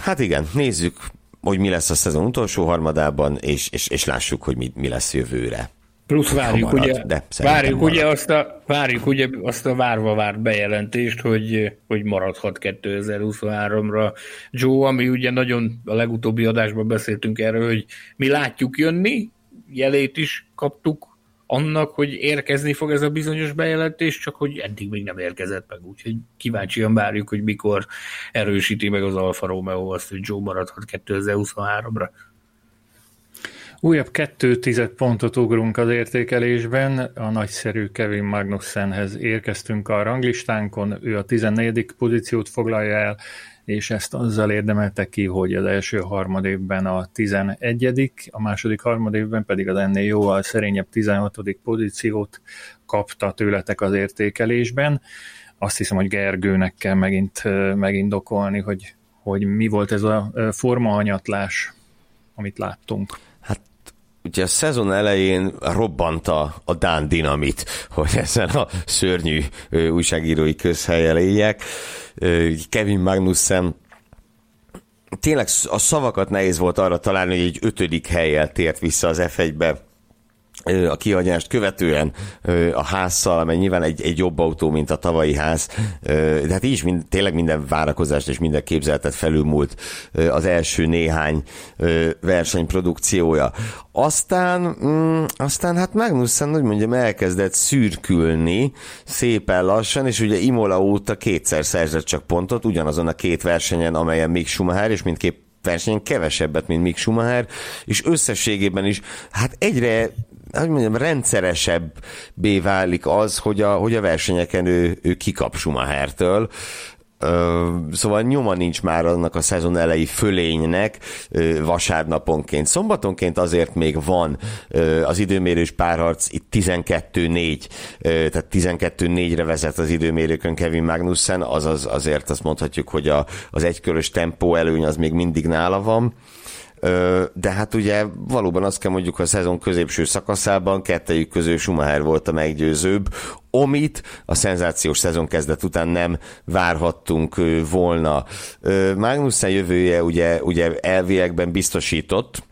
Hát igen, nézzük, hogy mi lesz a szezon utolsó harmadában, és, és, és lássuk, hogy mi, mi lesz jövőre. Plusz várjuk, marad, ugye, de várjuk, ugye azt a, várjuk ugye azt a várva várt bejelentést, hogy, hogy maradhat 2023-ra Joe, ami ugye nagyon a legutóbbi adásban beszéltünk erről, hogy mi látjuk jönni, jelét is kaptuk annak, hogy érkezni fog ez a bizonyos bejelentés, csak hogy eddig még nem érkezett meg, úgyhogy kíváncsian várjuk, hogy mikor erősíti meg az Alfa Romeo azt, hogy Joe maradhat 2023-ra. Újabb kettő tized pontot ugrunk az értékelésben. A nagyszerű Kevin Magnussenhez érkeztünk a ranglistánkon. Ő a 14. pozíciót foglalja el, és ezt azzal érdemelte ki, hogy az első harmadévben a 11 a második harmadévben pedig az ennél jóval szerényebb 16. pozíciót kapta tőletek az értékelésben. Azt hiszem, hogy Gergőnek kell megint megindokolni, hogy, hogy mi volt ez a formahanyatlás, amit láttunk ugye a szezon elején robbant a, a Dán dinamit, hogy ezen a szörnyű újságírói közhelyen éljek. Kevin Magnussen tényleg a szavakat nehéz volt arra találni, hogy egy ötödik helyel tért vissza az F1-be a kihagyást követően a házszal, amely nyilván egy, egy jobb autó, mint a tavalyi ház, de hát így is mind, tényleg minden várakozást és minden képzeletet felülmúlt az első néhány versenyprodukciója. Aztán, mm, aztán hát Magnussen, hogy mondjam, elkezdett szürkülni szépen lassan, és ugye Imola óta kétszer szerzett csak pontot, ugyanazon a két versenyen, amelyen még Schumacher, és mindkét versenyen kevesebbet, mint Mick Schumacher, és összességében is hát egyre hogy mondjam, rendszeresebbé válik az, hogy a, hogy a versenyeken ő, ő kikap Schumachertől, szóval nyoma nincs már annak a szezon elejé fölénynek vasárnaponként. Szombatonként azért még van az időmérős párharc, itt 12-4, tehát 12-4-re vezet az időmérőkön Kevin Magnussen, azaz azért azt mondhatjuk, hogy a, az egykörös tempó előny az még mindig nála van de hát ugye valóban azt kell mondjuk, a szezon középső szakaszában kettejük közül Schumacher volt a meggyőzőbb, amit a szenzációs szezon kezdet után nem várhattunk volna. Magnussen jövője ugye, ugye elviekben biztosított,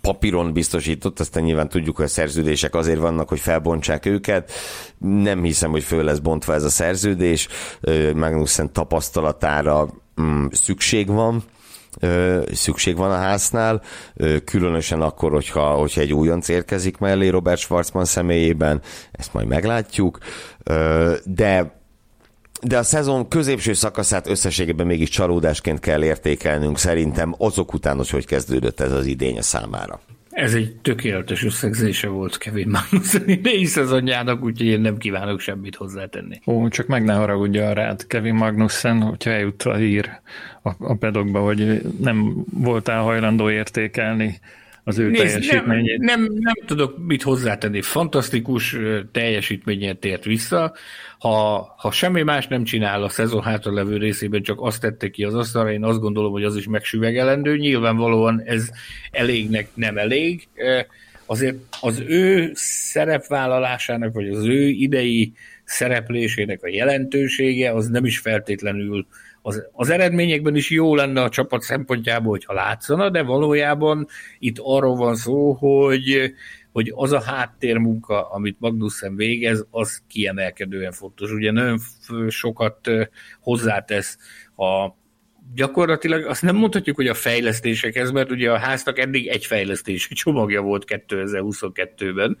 papíron biztosított, aztán nyilván tudjuk, hogy a szerződések azért vannak, hogy felbontsák őket. Nem hiszem, hogy föl lesz bontva ez a szerződés. Magnussen tapasztalatára mm, szükség van szükség van a háznál, különösen akkor, hogyha, hogyha egy újonc érkezik mellé Robert Schwarzman személyében, ezt majd meglátjuk, de de a szezon középső szakaszát összességében mégis csalódásként kell értékelnünk szerintem azok után, hogy hogy kezdődött ez az idény a számára. Ez egy tökéletes összegzése volt Kevin Magnussen idei szezonjának, úgyhogy én nem kívánok semmit hozzátenni. Ó, csak meg ne haragudja rád Kevin Magnussen, hogyha eljut a hír a, a pedokba, hogy nem voltál hajlandó értékelni az ő Nézd, teljesítményét. Nem, nem, nem tudok mit hozzátenni. Fantasztikus teljesítményet tért vissza. Ha, ha semmi más nem csinál a szezon hátra levő részében, csak azt tette ki az asztalra, én azt gondolom, hogy az is megsüvegelendő. Nyilvánvalóan ez elégnek nem elég. Azért az ő szerepvállalásának, vagy az ő idei szereplésének a jelentősége, az nem is feltétlenül az, az eredményekben is jó lenne a csapat szempontjából, hogyha látszana, de valójában itt arról van szó, hogy, hogy az a háttérmunka, amit Magnussen végez, az kiemelkedően fontos. Ugye nagyon sokat hozzátesz a gyakorlatilag azt nem mondhatjuk, hogy a fejlesztésekhez, mert ugye a háznak eddig egy fejlesztési csomagja volt 2022-ben,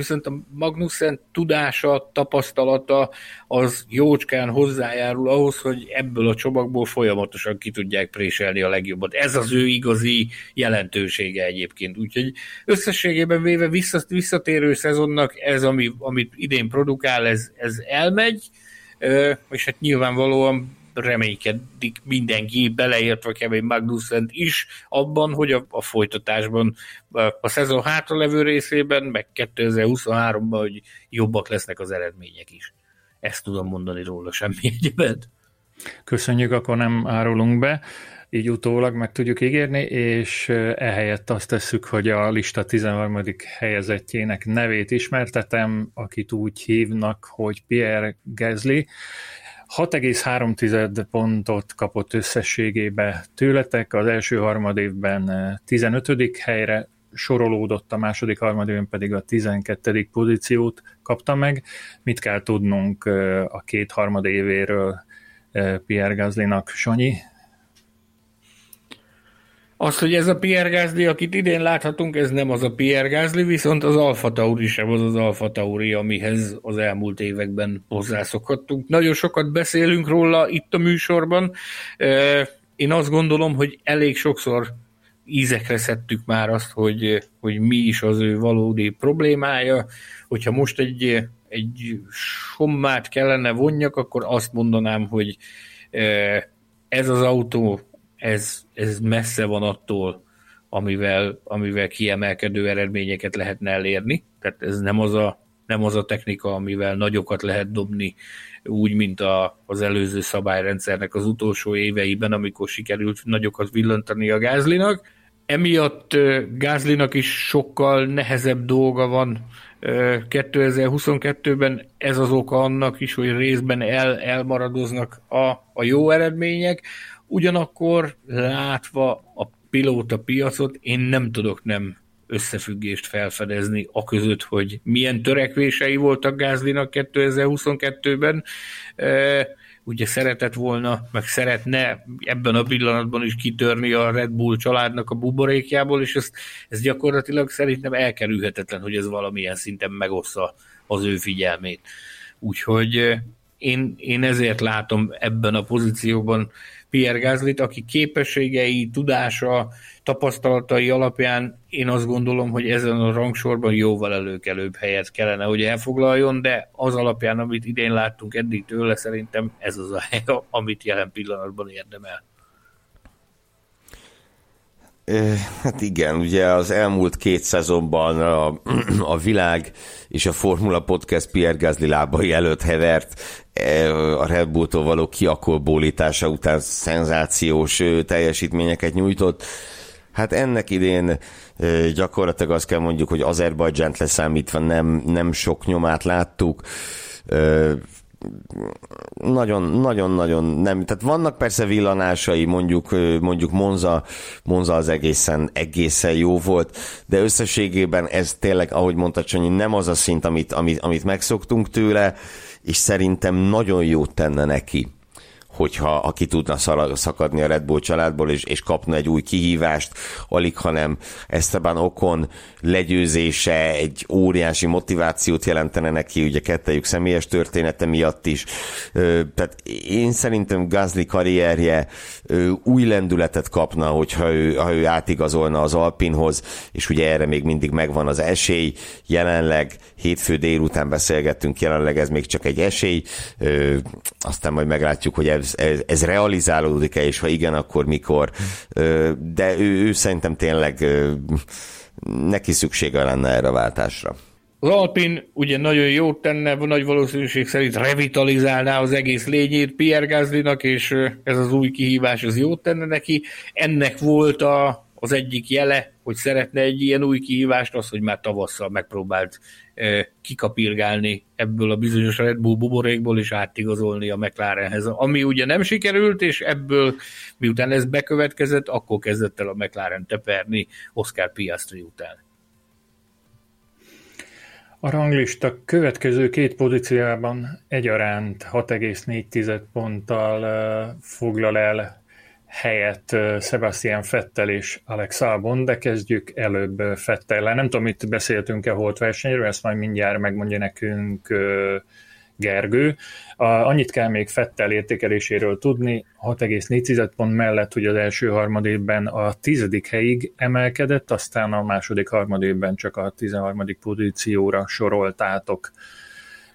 viszont a Magnussen tudása, tapasztalata az jócskán hozzájárul ahhoz, hogy ebből a csomagból folyamatosan ki tudják préselni a legjobbat. Ez az ő igazi jelentősége egyébként. Úgyhogy összességében véve visszatérő szezonnak ez, ami, amit idén produkál, ez, ez elmegy, és hát nyilvánvalóan reménykedik mindenki, beleértve Kevin magnussen is abban, hogy a, a folytatásban, a szezon hátralevő részében, meg 2023-ban, hogy jobbak lesznek az eredmények is. Ezt tudom mondani róla, semmi egyebet. Köszönjük, akkor nem árulunk be így utólag meg tudjuk ígérni, és ehelyett azt tesszük, hogy a lista 13. helyezettjének nevét ismertetem, akit úgy hívnak, hogy Pierre Gasly. 6,3 pontot kapott összességébe tőletek, az első harmadévben 15. Eh, helyre sorolódott, a második harmadévben pedig a 12. pozíciót kapta meg. Mit kell tudnunk eh, a két harmadévéről eh, Pierre Gaslynak, Sanyi? Az, hogy ez a Pierre Gasly, akit idén láthatunk, ez nem az a Pierre Gasly, viszont az Alfa Tauri sem az az Alfa Tauri, amihez az elmúlt években hozzászokhattunk. Nagyon sokat beszélünk róla itt a műsorban. Én azt gondolom, hogy elég sokszor ízekre szedtük már azt, hogy, hogy mi is az ő valódi problémája. Hogyha most egy, egy sommát kellene vonjak, akkor azt mondanám, hogy ez az autó ez, ez messze van attól, amivel, amivel kiemelkedő eredményeket lehetne elérni. Tehát ez nem az a, nem az a technika, amivel nagyokat lehet dobni, úgy, mint a, az előző szabályrendszernek az utolsó éveiben, amikor sikerült nagyokat villantani a gázlinak. Emiatt Gázlinak is sokkal nehezebb dolga van 2022-ben. Ez az oka annak is, hogy részben el, elmaradoznak a, a jó eredmények. Ugyanakkor látva a pilóta piacot, én nem tudok nem összefüggést felfedezni a között, hogy milyen törekvései voltak Gázlinak 2022-ben. Ugye szeretett volna, meg szeretne ebben a pillanatban is kitörni a Red Bull családnak a buborékjából, és ez, ez gyakorlatilag szerintem elkerülhetetlen, hogy ez valamilyen szinten megossza az ő figyelmét. Úgyhogy én, én ezért látom ebben a pozícióban Pierre Gaslyt, aki képességei, tudása, tapasztalatai alapján én azt gondolom, hogy ezen a rangsorban jóval előkelőbb helyet kellene, hogy elfoglaljon, de az alapján, amit idén láttunk eddig tőle, szerintem ez az a hely, amit jelen pillanatban érdemel. Hát igen, ugye az elmúlt két szezonban a, a világ és a Formula Podcast Pierre Gasly lábai előtt hevert a Red Bull-tól való kiakolbólítása után szenzációs teljesítményeket nyújtott. Hát ennek idén gyakorlatilag azt kell mondjuk, hogy Azerbajdzsánt leszámítva nem, nem sok nyomát láttuk nagyon-nagyon-nagyon nem, tehát vannak persze villanásai, mondjuk, mondjuk Monza, Monza az egészen, egészen jó volt, de összességében ez tényleg, ahogy mondta Csonyi, nem az a szint, amit, amit, amit megszoktunk tőle, és szerintem nagyon jót tenne neki hogyha aki tudna szakadni a Red Bull családból, és, és kapna egy új kihívást, alig, hanem Esteban Okon legyőzése egy óriási motivációt jelentene neki, ugye kettejük személyes története miatt is. Tehát én szerintem Gazli karrierje új lendületet kapna, hogyha ő, ha ő átigazolna az Alpinhoz, és ugye erre még mindig megvan az esély. Jelenleg hétfő délután beszélgettünk, jelenleg ez még csak egy esély, aztán majd meglátjuk, hogy ez ez, ez, realizálódik-e, és ha igen, akkor mikor. De ő, ő szerintem tényleg neki szüksége lenne erre a váltásra. Az ugye nagyon jót tenne, nagy valószínűség szerint revitalizálná az egész lényét Pierre Gaslynak, és ez az új kihívás az jót tenne neki. Ennek volt a, az egyik jele, hogy szeretne egy ilyen új kihívást, az, hogy már tavasszal megpróbált kikapirgálni ebből a bizonyos Red Bull buborékból, és átigazolni a McLarenhez. Ami ugye nem sikerült, és ebből, miután ez bekövetkezett, akkor kezdett el a McLaren teperni Oscar Piastri után. A ranglista következő két pozíciában egyaránt 6,4 ponttal foglal el helyett Sebastian Fettel és Alex Albon, de kezdjük előbb Fettellel. Nem tudom, itt beszéltünk-e holt versenyről, ezt majd mindjárt megmondja nekünk Gergő. A, annyit kell még Fettel értékeléséről tudni, 6,4 pont mellett, hogy az első harmadében a tizedik helyig emelkedett, aztán a második harmadében csak a 13. pozícióra soroltátok.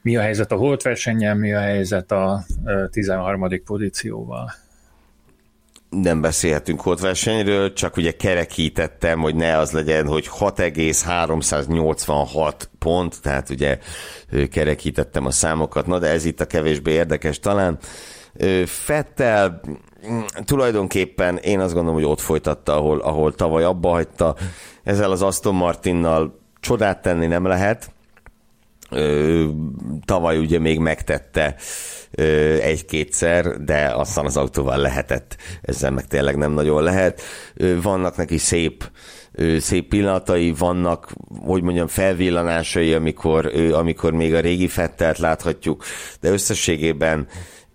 Mi a helyzet a holt versenyen, mi a helyzet a 13. pozícióval? Nem beszélhetünk versenyről, csak ugye kerekítettem, hogy ne az legyen, hogy 6,386 pont, tehát ugye kerekítettem a számokat, na de ez itt a kevésbé érdekes talán. Fettel mm, tulajdonképpen én azt gondolom, hogy ott folytatta, ahol, ahol tavaly abba hagyta. Ezzel az Aston Martinnal csodát tenni nem lehet. Tavaly ugye még megtette egy-kétszer, de aztán az autóval lehetett, ezzel meg tényleg nem nagyon lehet. Vannak neki szép szép pillanatai, vannak, hogy mondjam, felvillanásai, amikor, amikor még a régi fettelt láthatjuk, de összességében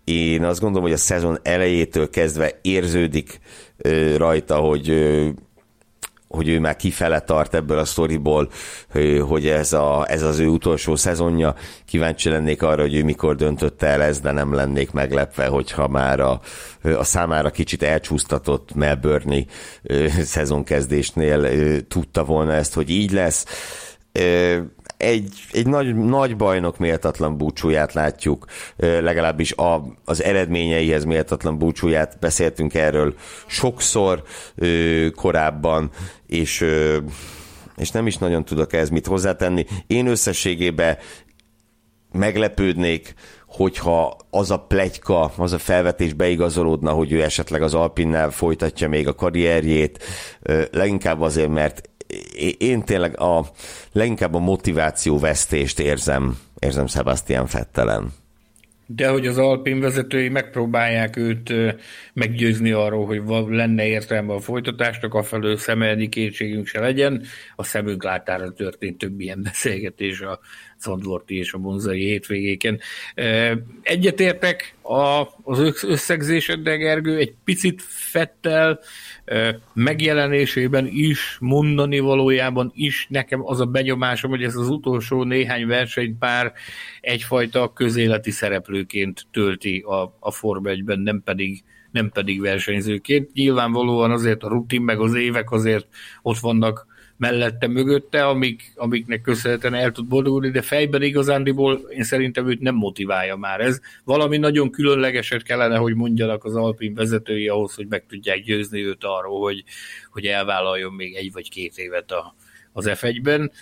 én azt gondolom, hogy a szezon elejétől kezdve érződik rajta, hogy hogy ő már kifele tart ebből a sztoriból, hogy ez, a, ez az ő utolsó szezonja. Kíváncsi lennék arra, hogy ő mikor döntött el ez, de nem lennék meglepve, hogyha már a, a számára kicsit elcsúsztatott Melbourne szezonkezdésnél tudta volna ezt, hogy így lesz egy, egy nagy, nagy bajnok méltatlan búcsúját látjuk, legalábbis a, az eredményeihez méltatlan búcsúját, beszéltünk erről sokszor korábban, és, és nem is nagyon tudok ez mit hozzátenni. Én összességében meglepődnék, hogyha az a plegyka, az a felvetés beigazolódna, hogy ő esetleg az Alpinnel folytatja még a karrierjét, leginkább azért, mert én tényleg a leginkább a motiváció vesztést érzem, érzem Sebastian Fettelen. De hogy az Alpin vezetői megpróbálják őt meggyőzni arról, hogy lenne értelme a folytatásnak, afelől szemelni kétségünk se legyen. A szemünk látára történt több ilyen beszélgetés a Szandvorti és a Bonzai hétvégéken. Egyetértek az összegzéseddel, Gergő, egy picit Fettel megjelenésében is, mondani valójában is nekem az a benyomásom, hogy ez az utolsó néhány versenypár egyfajta közéleti szereplőként tölti a, a Form 1-ben, nem pedig nem pedig versenyzőként. Nyilvánvalóan azért a rutin meg az évek azért ott vannak mellette, mögötte, amik, amiknek köszönhetően el tud boldogulni, de fejben igazándiból én szerintem őt nem motiválja már ez. Valami nagyon különlegeset kellene, hogy mondjanak az Alpin vezetői ahhoz, hogy meg tudják győzni őt arról, hogy, hogy elvállaljon még egy vagy két évet a, az F1-ben.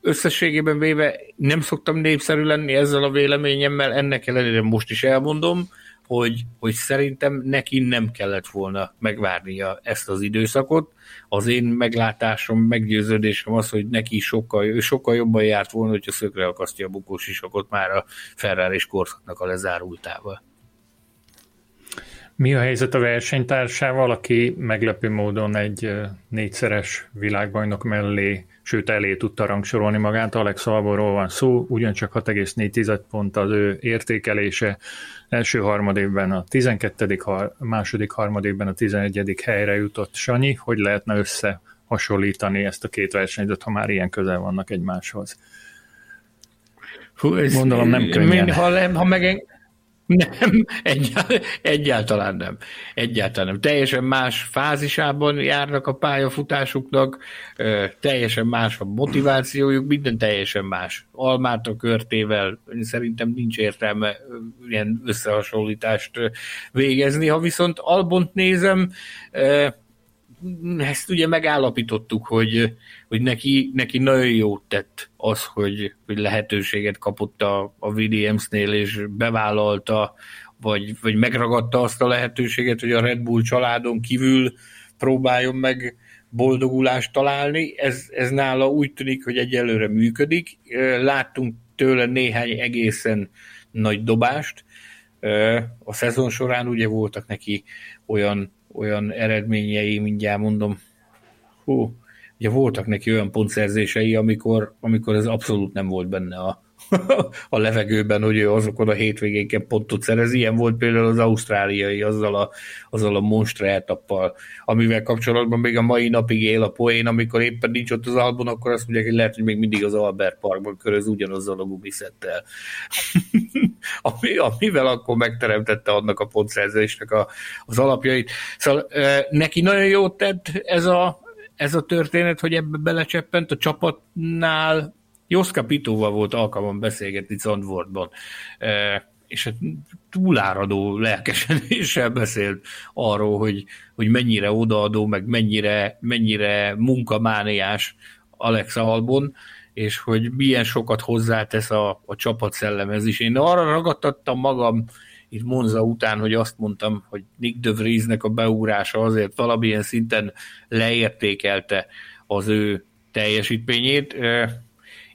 Összességében véve nem szoktam népszerű lenni ezzel a véleményemmel, ennek ellenére most is elmondom, hogy, hogy szerintem neki nem kellett volna megvárnia ezt az időszakot. Az én meglátásom, meggyőződésem az, hogy neki sokkal, sokkal jobban járt volna, hogyha szökre akasztja a bukós isakot már a Ferrari és korszaknak a lezárultával. Mi a helyzet a versenytársával, aki meglepő módon egy négyszeres világbajnok mellé, sőt elé tudta rangsorolni magát, Alex Alborról van szó, ugyancsak 6,4 pont az ő értékelése, első harmadévben a 12. második harmadévben a 11. helyre jutott Sanyi, hogy lehetne összehasonlítani ezt a két versenyt, ha már ilyen közel vannak egymáshoz. Hú, ez Gondolom nem könnyen. Ha, ha, megen, Nem, egyáltalán nem. Egyáltalán nem. Teljesen más fázisában járnak a pályafutásuknak, teljesen más a motivációjuk, minden teljesen más. Almát a körtével szerintem nincs értelme ilyen összehasonlítást végezni. Ha viszont Albont nézem, ezt ugye megállapítottuk, hogy, hogy neki, neki nagyon jót tett az, hogy, hogy lehetőséget kapott a, a Williamsnél, és bevállalta, vagy, vagy megragadta azt a lehetőséget, hogy a Red Bull családon kívül próbáljon meg boldogulást találni. Ez, ez nála úgy tűnik, hogy egyelőre működik. Láttunk tőle néhány egészen nagy dobást. A szezon során ugye voltak neki olyan olyan eredményei, mindjárt mondom, hú, ugye voltak neki olyan pontszerzései, amikor, amikor ez abszolút nem volt benne a, a levegőben, hogy ő azokon a hétvégéken pontot szerez. Ilyen volt például az ausztráliai, azzal a, azzal a monstre etappal, amivel kapcsolatban még a mai napig él a poén, amikor éppen nincs ott az albon, akkor azt mondják, hogy lehet, hogy még mindig az Albert Parkban köröz ugyanazzal a gumiszettel. Ami, amivel akkor megteremtette annak a pontszerzésnek a, az alapjait. Szóval neki nagyon jót tett ez a, ez a történet, hogy ebbe belecseppent a csapatnál Joszka Pitóval volt alkalmam beszélgetni Zandvortban, e, és hát túláradó lelkesedéssel beszélt arról, hogy, hogy mennyire odaadó, meg mennyire, mennyire munkamániás Alex Albon, és hogy milyen sokat hozzátesz a, a csapat szellemhez is. Én arra ragadtattam magam itt Monza után, hogy azt mondtam, hogy Nick de Vriesnek a beugrása azért valamilyen szinten leértékelte az ő teljesítményét.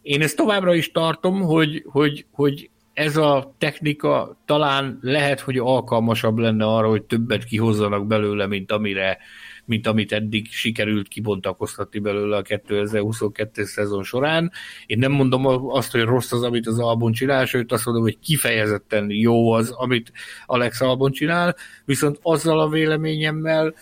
Én ezt továbbra is tartom, hogy, hogy, hogy ez a technika talán lehet, hogy alkalmasabb lenne arra, hogy többet kihozzanak belőle, mint amire mint amit eddig sikerült kibontakoztatni belőle a 2022 szezon során. Én nem mondom azt, hogy rossz az, amit az Albon csinál, sőt azt mondom, hogy kifejezetten jó az, amit Alex Albon csinál, viszont azzal a véleményemmel,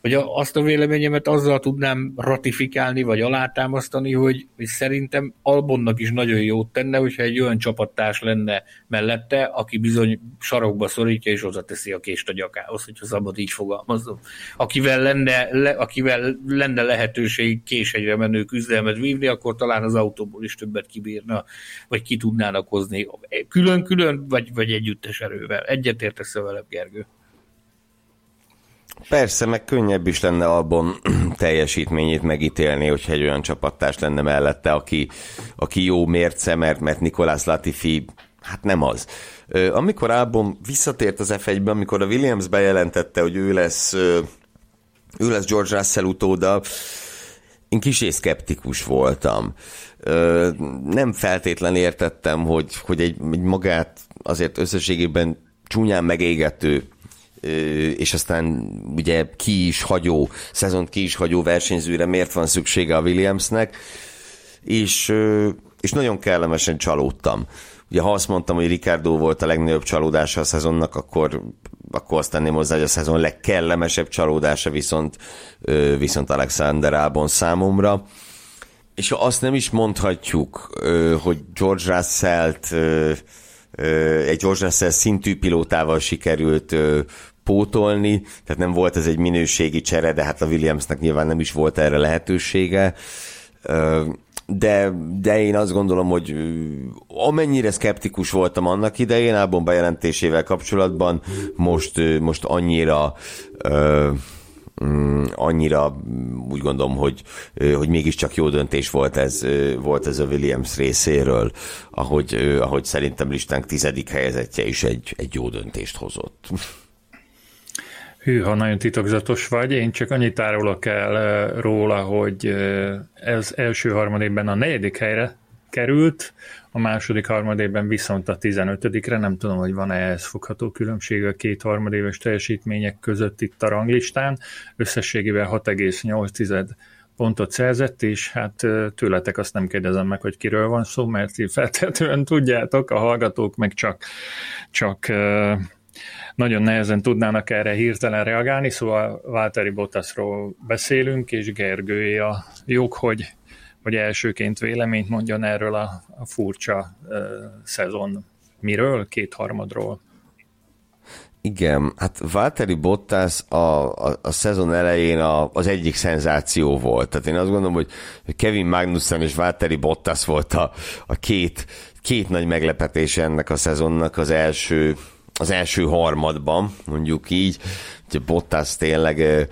hogy azt a véleményemet azzal tudnám ratifikálni, vagy alátámasztani, hogy, hogy szerintem Albonnak is nagyon jót tenne, hogyha egy olyan csapattárs lenne mellette, aki bizony sarokba szorítja és oda teszi a kést a gyakához, hogyha szabad így fogalmazom. Akivel lenne, le, akivel lenne lehetőség késegyre menő küzdelmet vívni, akkor talán az autóból is többet kibírna, vagy ki tudnának hozni külön-külön, vagy, vagy együttes erővel. Egyetértesz velem, Gergő? Persze, meg könnyebb is lenne abban teljesítményét megítélni, hogyha egy olyan csapattárs lenne mellette, aki, aki jó mérce, mert, mert Nikolás Latifi hát nem az. Amikor Albon visszatért az F1-be, amikor a Williams bejelentette, hogy ő lesz, ő lesz George Russell utóda, én kicsi szkeptikus voltam. Nem feltétlen értettem, hogy, hogy egy, egy magát azért összességében csúnyán megégető és aztán ugye ki is hagyó, szezont ki is hagyó versenyzőre miért van szüksége a Williamsnek, és, és nagyon kellemesen csalódtam. Ugye ha azt mondtam, hogy Ricardo volt a legnagyobb csalódása a szezonnak, akkor, akkor azt tenném hozzá, hogy a szezon legkellemesebb csalódása viszont, viszont Alexander Albon számomra. És azt nem is mondhatjuk, hogy George Russell-t egy George Russell szintű pilótával sikerült pótolni, tehát nem volt ez egy minőségi csere, de hát a Williamsnek nyilván nem is volt erre lehetősége. De, de én azt gondolom, hogy amennyire szkeptikus voltam annak idején Albon bejelentésével kapcsolatban, most, most annyira annyira úgy gondolom, hogy, hogy mégiscsak jó döntés volt ez, volt ez a Williams részéről, ahogy, ahogy szerintem listánk tizedik helyezettje is egy, egy jó döntést hozott. Hűha, nagyon titokzatos vagy. Én csak annyit árulok el róla, hogy ez első harmadében a negyedik helyre került, a második harmadében viszont a 15-re, nem tudom, hogy van-e ehhez fogható különbség a két harmadéves teljesítmények között itt a ranglistán, összességében 6,8 pontot szerzett, és hát tőletek azt nem kérdezem meg, hogy kiről van szó, mert feltétlenül tudjátok, a hallgatók meg csak, csak nagyon nehezen tudnának erre hirtelen reagálni, szóval Válteri Bottasról beszélünk, és Gergője a jog, hogy, hogy elsőként véleményt mondjon erről a, a furcsa uh, szezon. Miről? Kétharmadról. Igen, hát Valtteri Bottas a, a, a szezon elején a, az egyik szenzáció volt. Tehát én azt gondolom, hogy Kevin Magnussen és Valtteri Bottas volt a, a két, két nagy meglepetés ennek a szezonnak az első az első harmadban, mondjuk így, Bottas tényleg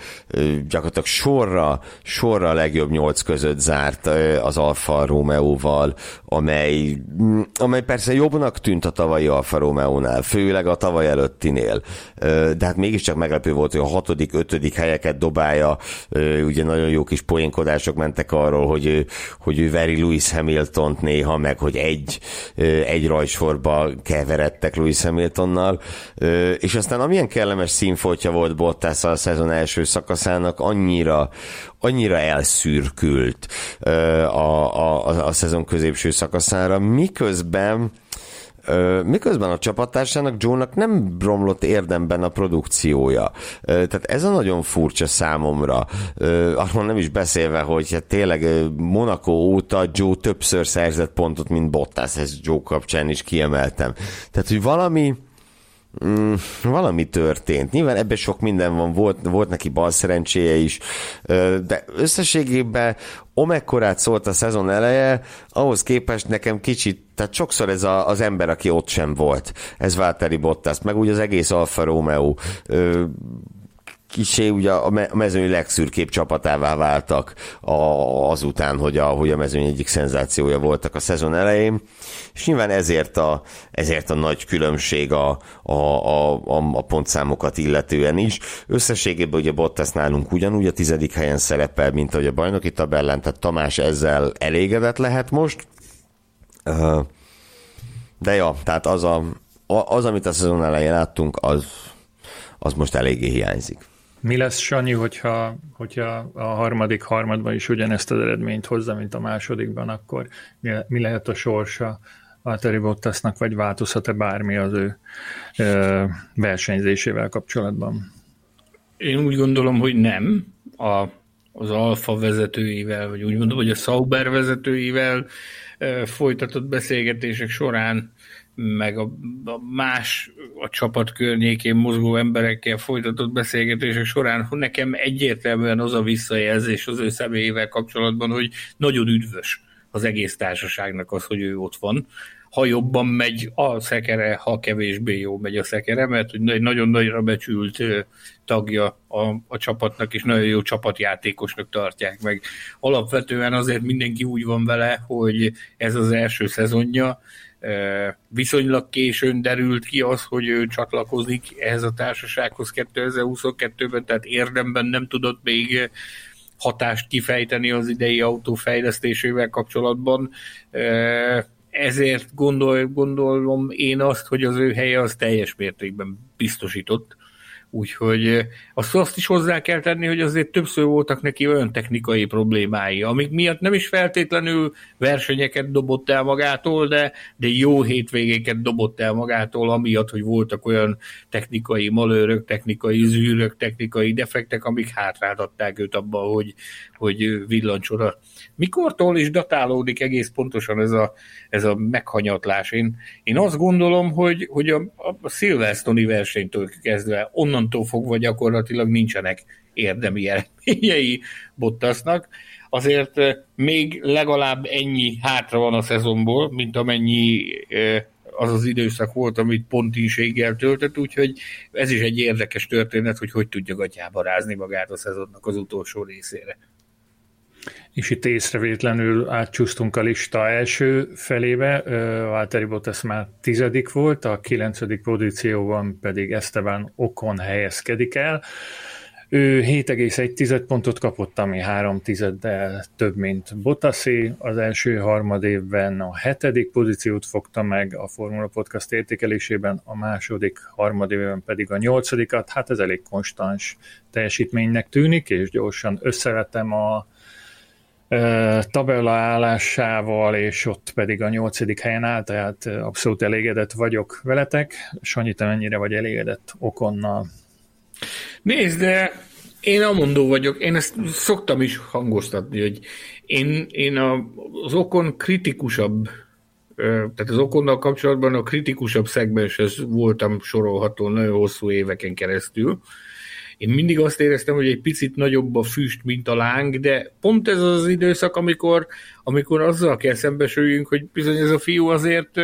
gyakorlatilag sorra, sorra a legjobb nyolc között zárt az Alfa Romeo-val, amely, mm, amely persze jobbnak tűnt a tavalyi Alfa Romeo-nál, főleg a tavaly előttinél, de hát mégiscsak meglepő volt, hogy a hatodik, ötödik helyeket dobálja, ugye nagyon jó kis poénkodások mentek arról, hogy, hogy ő veri Lewis Hamilton néha, meg hogy egy, egy rajsorba keveredtek Lewis Hamiltonnal, és aztán amilyen kellemes színfoltja volt volt Bottas a szezon első szakaszának, annyira, annyira elszürkült a, a, a, a szezon középső szakaszára, miközben miközben a csapattársának Joe-nak nem romlott érdemben a produkciója. Tehát ez a nagyon furcsa számomra. Arról nem is beszélve, hogy hát tényleg Monaco óta Joe többször szerzett pontot, mint Bottas, ezt Joe kapcsán is kiemeltem. Tehát, hogy valami Mm, valami történt. Nyilván ebben sok minden van, volt, volt neki bal szerencséje is, de összességében omekkorát szólt a szezon eleje, ahhoz képest nekem kicsit, tehát sokszor ez a, az ember, aki ott sem volt. Ez Válteri Bottas, meg úgy az egész Alfa Romeo kisé ugye a mezőny legszürkébb csapatává váltak a, azután, hogy a, hogy a mezőny egyik szenzációja voltak a szezon elején, és nyilván ezért a, ezért a nagy különbség a, a, a, a pontszámokat illetően is. Összességében ugye Bottas nálunk ugyanúgy a tizedik helyen szerepel, mint ahogy a bajnoki tabellán, tehát Tamás ezzel elégedett lehet most. De ja, tehát az, a, az amit a szezon elején láttunk, az, az most eléggé hiányzik. Mi lesz, Sanyi, hogyha, hogyha a harmadik harmadban is ugyanezt az eredményt hozza, mint a másodikban, akkor mi lehet a sorsa Valtteri Bottasnak, vagy változhat-e bármi az ő ö, versenyzésével kapcsolatban? Én úgy gondolom, hogy nem. A, az Alfa vezetőivel, vagy úgy mondom, hogy a Sauber vezetőivel folytatott beszélgetések során meg a, a más a csapat környékén mozgó emberekkel folytatott beszélgetések során nekem egyértelműen az a visszajelzés az ő személyével kapcsolatban, hogy nagyon üdvös az egész társaságnak az, hogy ő ott van. Ha jobban megy a szekere, ha kevésbé jó megy a szekere, mert egy nagyon nagyra becsült tagja a, a csapatnak, és nagyon jó csapatjátékosnak tartják meg. Alapvetően azért mindenki úgy van vele, hogy ez az első szezonja, Viszonylag későn derült ki az, hogy ő csatlakozik ehhez a társasághoz 2022-ben, tehát érdemben nem tudott még hatást kifejteni az idei autó fejlesztésével kapcsolatban. Ezért gondol, gondolom én azt, hogy az ő helye az teljes mértékben biztosított Úgyhogy eh, azt, azt is hozzá kell tenni, hogy azért többször voltak neki olyan technikai problémái, amik miatt nem is feltétlenül versenyeket dobott el magától, de, de jó hétvégéket dobott el magától, amiatt, hogy voltak olyan technikai malőrök, technikai zűrök, technikai defektek, amik hátráltatták őt abban, hogy, hogy villancsora. Mikortól is datálódik egész pontosan ez a, ez a meghanyatlás? Én, én azt gondolom, hogy, hogy a, a Silverstone-i versenytől kezdve onnantól fogva gyakorlatilag nincsenek érdemi eredményei Bottasnak. Azért eh, még legalább ennyi hátra van a szezonból, mint amennyi eh, az az időszak volt, amit pontinséggel töltött, úgyhogy ez is egy érdekes történet, hogy hogy tudja gatyába rázni magát a szezonnak az utolsó részére és itt észrevétlenül átcsúsztunk a lista első felébe, Valtteri Bottas már tizedik volt, a kilencedik pozícióban pedig Esteban Okon helyezkedik el. Ő 7,1 pontot kapott, ami 3 tizeddel több, mint Bottasi. Az első harmad évben a hetedik pozíciót fogta meg a Formula Podcast értékelésében, a második harmad évben pedig a nyolcadikat. Hát ez elég konstans teljesítménynek tűnik, és gyorsan összevetem a tabella állásával, és ott pedig a nyolcadik helyen áll, tehát abszolút elégedett vagyok veletek. Sanyi, te mennyire vagy elégedett Okonnal? Nézd, de én amondó vagyok, én ezt szoktam is hangoztatni, hogy én, én a, az Okon kritikusabb tehát az okonnal kapcsolatban a kritikusabb szegmenshez voltam sorolható nagyon hosszú éveken keresztül. Én mindig azt éreztem, hogy egy picit nagyobb a füst, mint a láng, de pont ez az időszak, amikor, amikor azzal kell szembesüljünk, hogy bizony ez a fiú azért,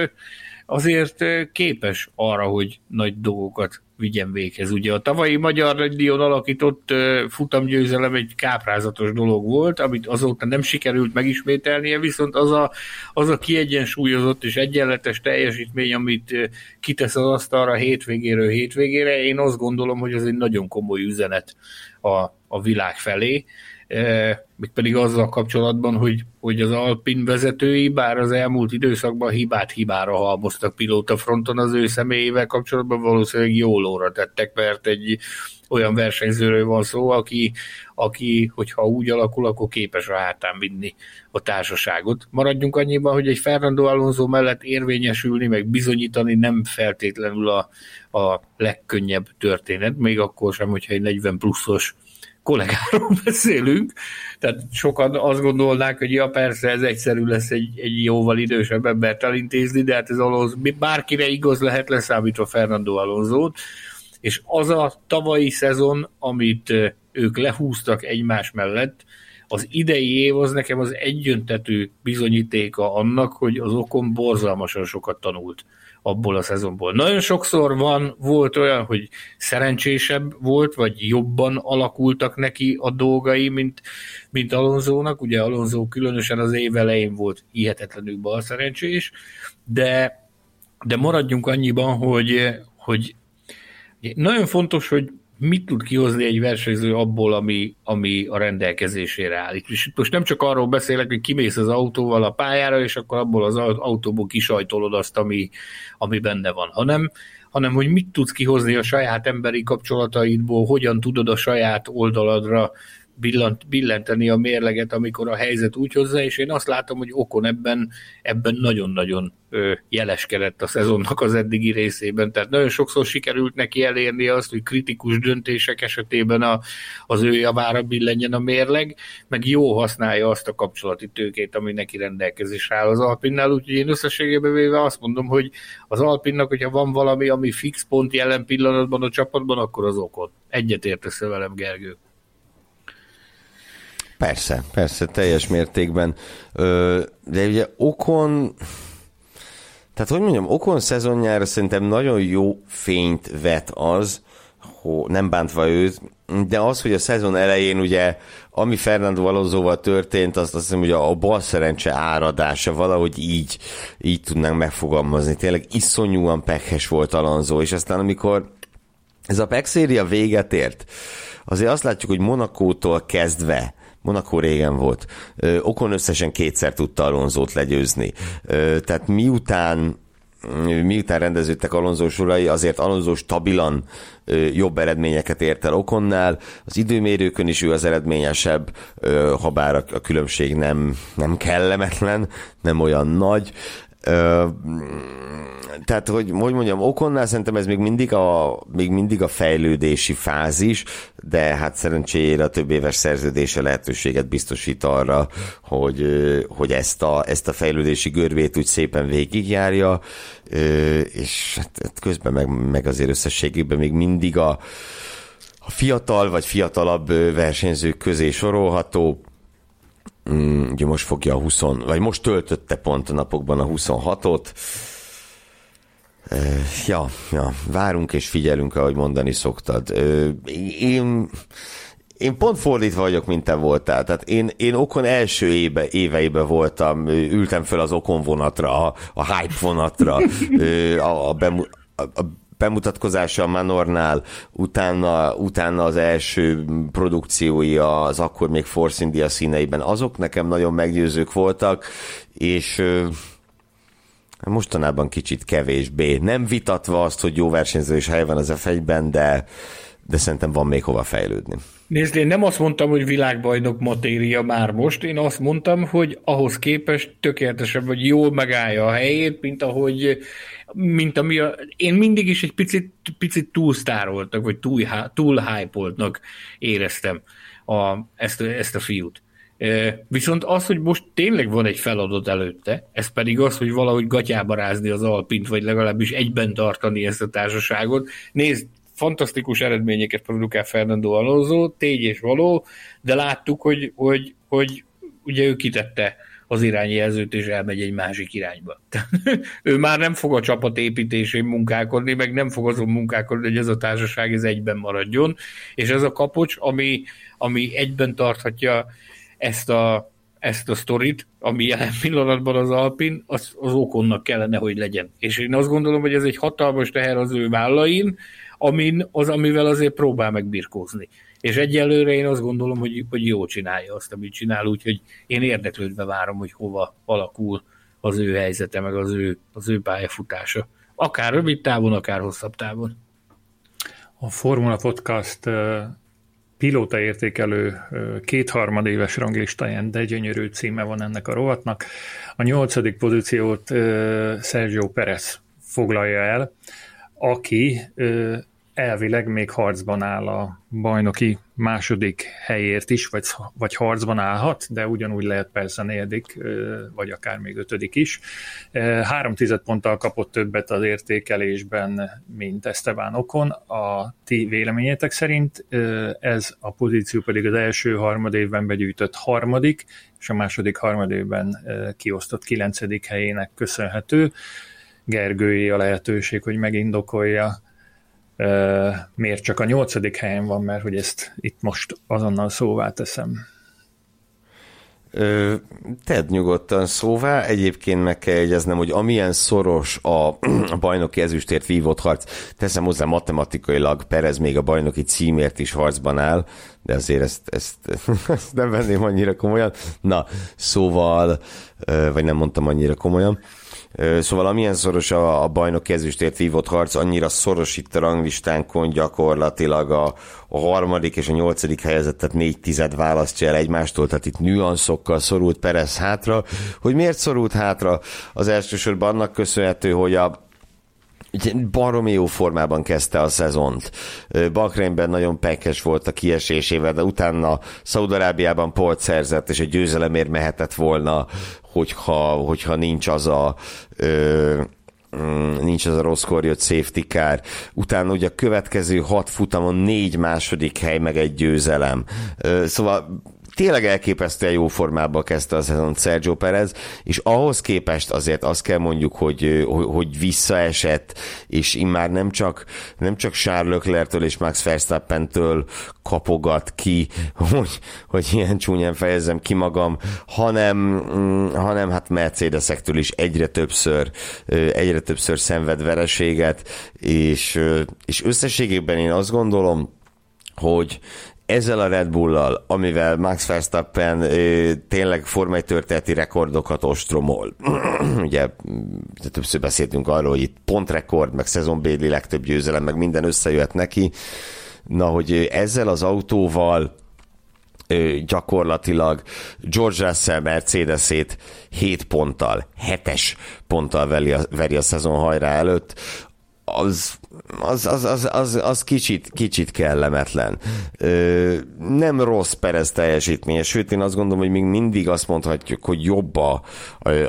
azért képes arra, hogy nagy dolgokat vigyen véghez. Ugye a tavalyi Magyar Dion alakított futamgyőzelem egy káprázatos dolog volt, amit azóta nem sikerült megismételnie, viszont az a, az a kiegyensúlyozott és egyenletes teljesítmény, amit kitesz az asztalra hétvégéről hétvégére, én azt gondolom, hogy ez egy nagyon komoly üzenet a, a világ felé pedig azzal kapcsolatban, hogy, hogy az Alpin vezetői, bár az elmúlt időszakban hibát hibára halmoztak pilóta fronton az ő személyével kapcsolatban, valószínűleg jól óra tettek, mert egy olyan versenyzőről van szó, aki, aki, hogyha úgy alakul, akkor képes a hátán vinni a társaságot. Maradjunk annyiban, hogy egy Fernando Alonso mellett érvényesülni, meg bizonyítani nem feltétlenül a, a legkönnyebb történet, még akkor sem, hogyha egy 40 pluszos kollégáról beszélünk, tehát sokan azt gondolnák, hogy ja persze ez egyszerű lesz egy, egy jóval idősebb embert elintézni, de hát ez Alonso, bárkire igaz lehet leszámítva Fernando Alonso-t, és az a tavalyi szezon, amit ők lehúztak egymás mellett, az idei év az nekem az egyöntető bizonyítéka annak, hogy az okon borzalmasan sokat tanult abból a szezonból. Nagyon sokszor van, volt olyan, hogy szerencsésebb volt, vagy jobban alakultak neki a dolgai, mint, mint Alonzónak. Ugye Alonso különösen az év elején volt hihetetlenül balszerencsés, de, de maradjunk annyiban, hogy, hogy nagyon fontos, hogy mit tud kihozni egy versenyző abból, ami, ami a rendelkezésére áll. És most nem csak arról beszélek, hogy kimész az autóval a pályára, és akkor abból az autóból kisajtolod azt, ami, ami benne van, hanem, hanem hogy mit tudsz kihozni a saját emberi kapcsolataidból, hogyan tudod a saját oldaladra billant, billenteni a mérleget, amikor a helyzet úgy hozza, és én azt látom, hogy Okon ebben, ebben nagyon-nagyon jeleskedett a szezonnak az eddigi részében. Tehát nagyon sokszor sikerült neki elérni azt, hogy kritikus döntések esetében a, az ő javára billenjen a mérleg, meg jó használja azt a kapcsolati tőkét, ami neki rendelkezésre áll az Alpinnál, úgyhogy én összességében véve azt mondom, hogy az Alpinnak, hogyha van valami, ami fix pont jelen pillanatban a csapatban, akkor az okot. Egyet értesz velem, Gergő. Persze, persze, teljes mértékben. De ugye Okon, tehát hogy mondjam, Okon szezonjára szerintem nagyon jó fényt vet az, hogy nem bántva őt, de az, hogy a szezon elején ugye, ami Fernando Alonsoval történt, azt azt hiszem, hogy a, a bal szerencse áradása valahogy így, így tudnánk megfogalmazni. Tényleg iszonyúan pekhes volt Alonso, és aztán amikor ez a pek véget ért, azért azt látjuk, hogy Monakótól kezdve Monaco régen volt. Okon összesen kétszer tudta Alonzót legyőzni. Tehát miután miután rendeződtek Alonso sorai, azért Alonso stabilan jobb eredményeket ért el Okonnál. Az időmérőkön is ő az eredményesebb, ha bár a különbség nem, nem kellemetlen, nem olyan nagy. Tehát, hogy, hogy mondjam, Okonnál szerintem ez még mindig, a, még mindig a fejlődési fázis, de hát szerencsére a több éves szerződése lehetőséget biztosít arra, hogy, hogy ezt, a, ezt a fejlődési görbét úgy szépen végigjárja, és hát, hát közben meg, meg azért összességében még mindig a, a fiatal vagy fiatalabb versenyzők közé sorolható, mm, ugye most fogja a 20, vagy most töltötte pont a napokban a 26-ot, Ja, ja, várunk és figyelünk, ahogy mondani szoktad. Én, én pont fordítva vagyok, mint te voltál. Tehát én, én Okon első éve, éveiben voltam, ültem föl az Okon vonatra, a, a hype vonatra, a, a, bemu, a, a bemutatkozása a Manornál, utána, utána az első produkciói az akkor még Force India színeiben, azok nekem nagyon meggyőzők voltak, és mostanában kicsit kevésbé. Nem vitatva azt, hogy jó versenyző is hely van az f de, de szerintem van még hova fejlődni. Nézd, én nem azt mondtam, hogy világbajnok matéria már most, én azt mondtam, hogy ahhoz képest tökéletesebb, vagy jól megállja a helyét, mint ahogy, mint ami a, én mindig is egy picit, picit túlsztároltak, vagy túl, túl hype éreztem a, ezt, ezt a fiút Viszont az, hogy most tényleg van egy feladat előtte, ez pedig az, hogy valahogy gatyába rázni az Alpint, vagy legalábbis egyben tartani ezt a társaságot. Nézd, fantasztikus eredményeket produkál Fernando Alonso, tégy és való, de láttuk, hogy, hogy, hogy ugye ő kitette az irányjelzőt, és elmegy egy másik irányba. ő már nem fog a csapat építésén munkálkodni, meg nem fog azon munkálkodni, hogy ez a társaság ez egyben maradjon, és ez a kapocs, ami, ami egyben tarthatja ezt a, ezt a sztorit, ami jelen pillanatban az Alpin, az, az okonnak kellene, hogy legyen. És én azt gondolom, hogy ez egy hatalmas teher az ő vállain, amin, az, amivel azért próbál megbirkózni. És egyelőre én azt gondolom, hogy, hogy jó csinálja azt, amit csinál, úgyhogy én érdeklődve várom, hogy hova alakul az ő helyzete, meg az ő, az ő pályafutása. Akár rövid távon, akár hosszabb távon. A Formula Podcast pilóta értékelő kétharmadéves ranglistáján, de gyönyörű címe van ennek a rovatnak. A nyolcadik pozíciót Sergio Perez foglalja el, aki elvileg még harcban áll a bajnoki második helyért is, vagy, vagy harcban állhat, de ugyanúgy lehet persze negyedik, vagy akár még ötödik is. Három tized ponttal kapott többet az értékelésben, mint Esteban Okon. A ti véleményetek szerint ez a pozíció pedig az első harmadévben begyűjtött harmadik, és a második harmadévben kiosztott kilencedik helyének köszönhető. Gergői a lehetőség, hogy megindokolja miért csak a nyolcadik helyen van, mert hogy ezt itt most azonnal szóvá teszem. Ö, tedd nyugodtan szóvá, egyébként meg kell jegyeznem, hogy amilyen szoros a, a bajnoki ezüstért vívott harc, teszem hozzá matematikailag, Perez még a bajnoki címért is harcban áll, de azért ezt, ezt, ezt nem venném annyira komolyan. Na, szóval, vagy nem mondtam annyira komolyan. Szóval amilyen szoros a, a bajnok ezüstért vívott harc, annyira szoros itt a ranglistánkon gyakorlatilag a, a harmadik és a nyolcadik helyezettet négy tized választja el egymástól, tehát itt nüanszokkal szorult Perez hátra. Hogy miért szorult hátra? Az elsősorban annak köszönhető, hogy a baromi jó formában kezdte a szezont. Bakrényben nagyon pekes volt a kiesésével, de utána Szaudarábiában polt szerzett, és egy győzelemért mehetett volna, hogyha, hogyha nincs az a ö, mm, nincs az a rosszkor jött safety car. Utána ugye a következő hat futamon négy második hely, meg egy győzelem. Szóval tényleg elképesztően jó formában kezdte a szezon Sergio Perez, és ahhoz képest azért azt kell mondjuk, hogy, hogy visszaesett, és immár nem csak, nem csak Charles Leclerc-től és Max Verstappen-től kapogat ki, hogy, hogy ilyen csúnyán fejezem ki magam, hanem, mm, hanem hát Mercedesektől is egyre többször, egyre többször szenved vereséget, és, és összességében én azt gondolom, hogy ezzel a Red Bull-lal, amivel Max Verstappen ö, tényleg formai történeti rekordokat ostromol. Ugye többször beszéltünk arról, hogy itt pontrekord, meg szezonbéli legtöbb győzelem, meg minden összejöhet neki. Na, hogy ezzel az autóval ö, gyakorlatilag George Russell Mercedes-ét 7 ponttal, 7-es ponttal veri a, veri a szezon hajrá előtt, az, az, az, az, az, az kicsit, kicsit kellemetlen. Ö, nem rossz Perez teljesítménye, sőt én azt gondolom, hogy még mindig azt mondhatjuk, hogy jobb a,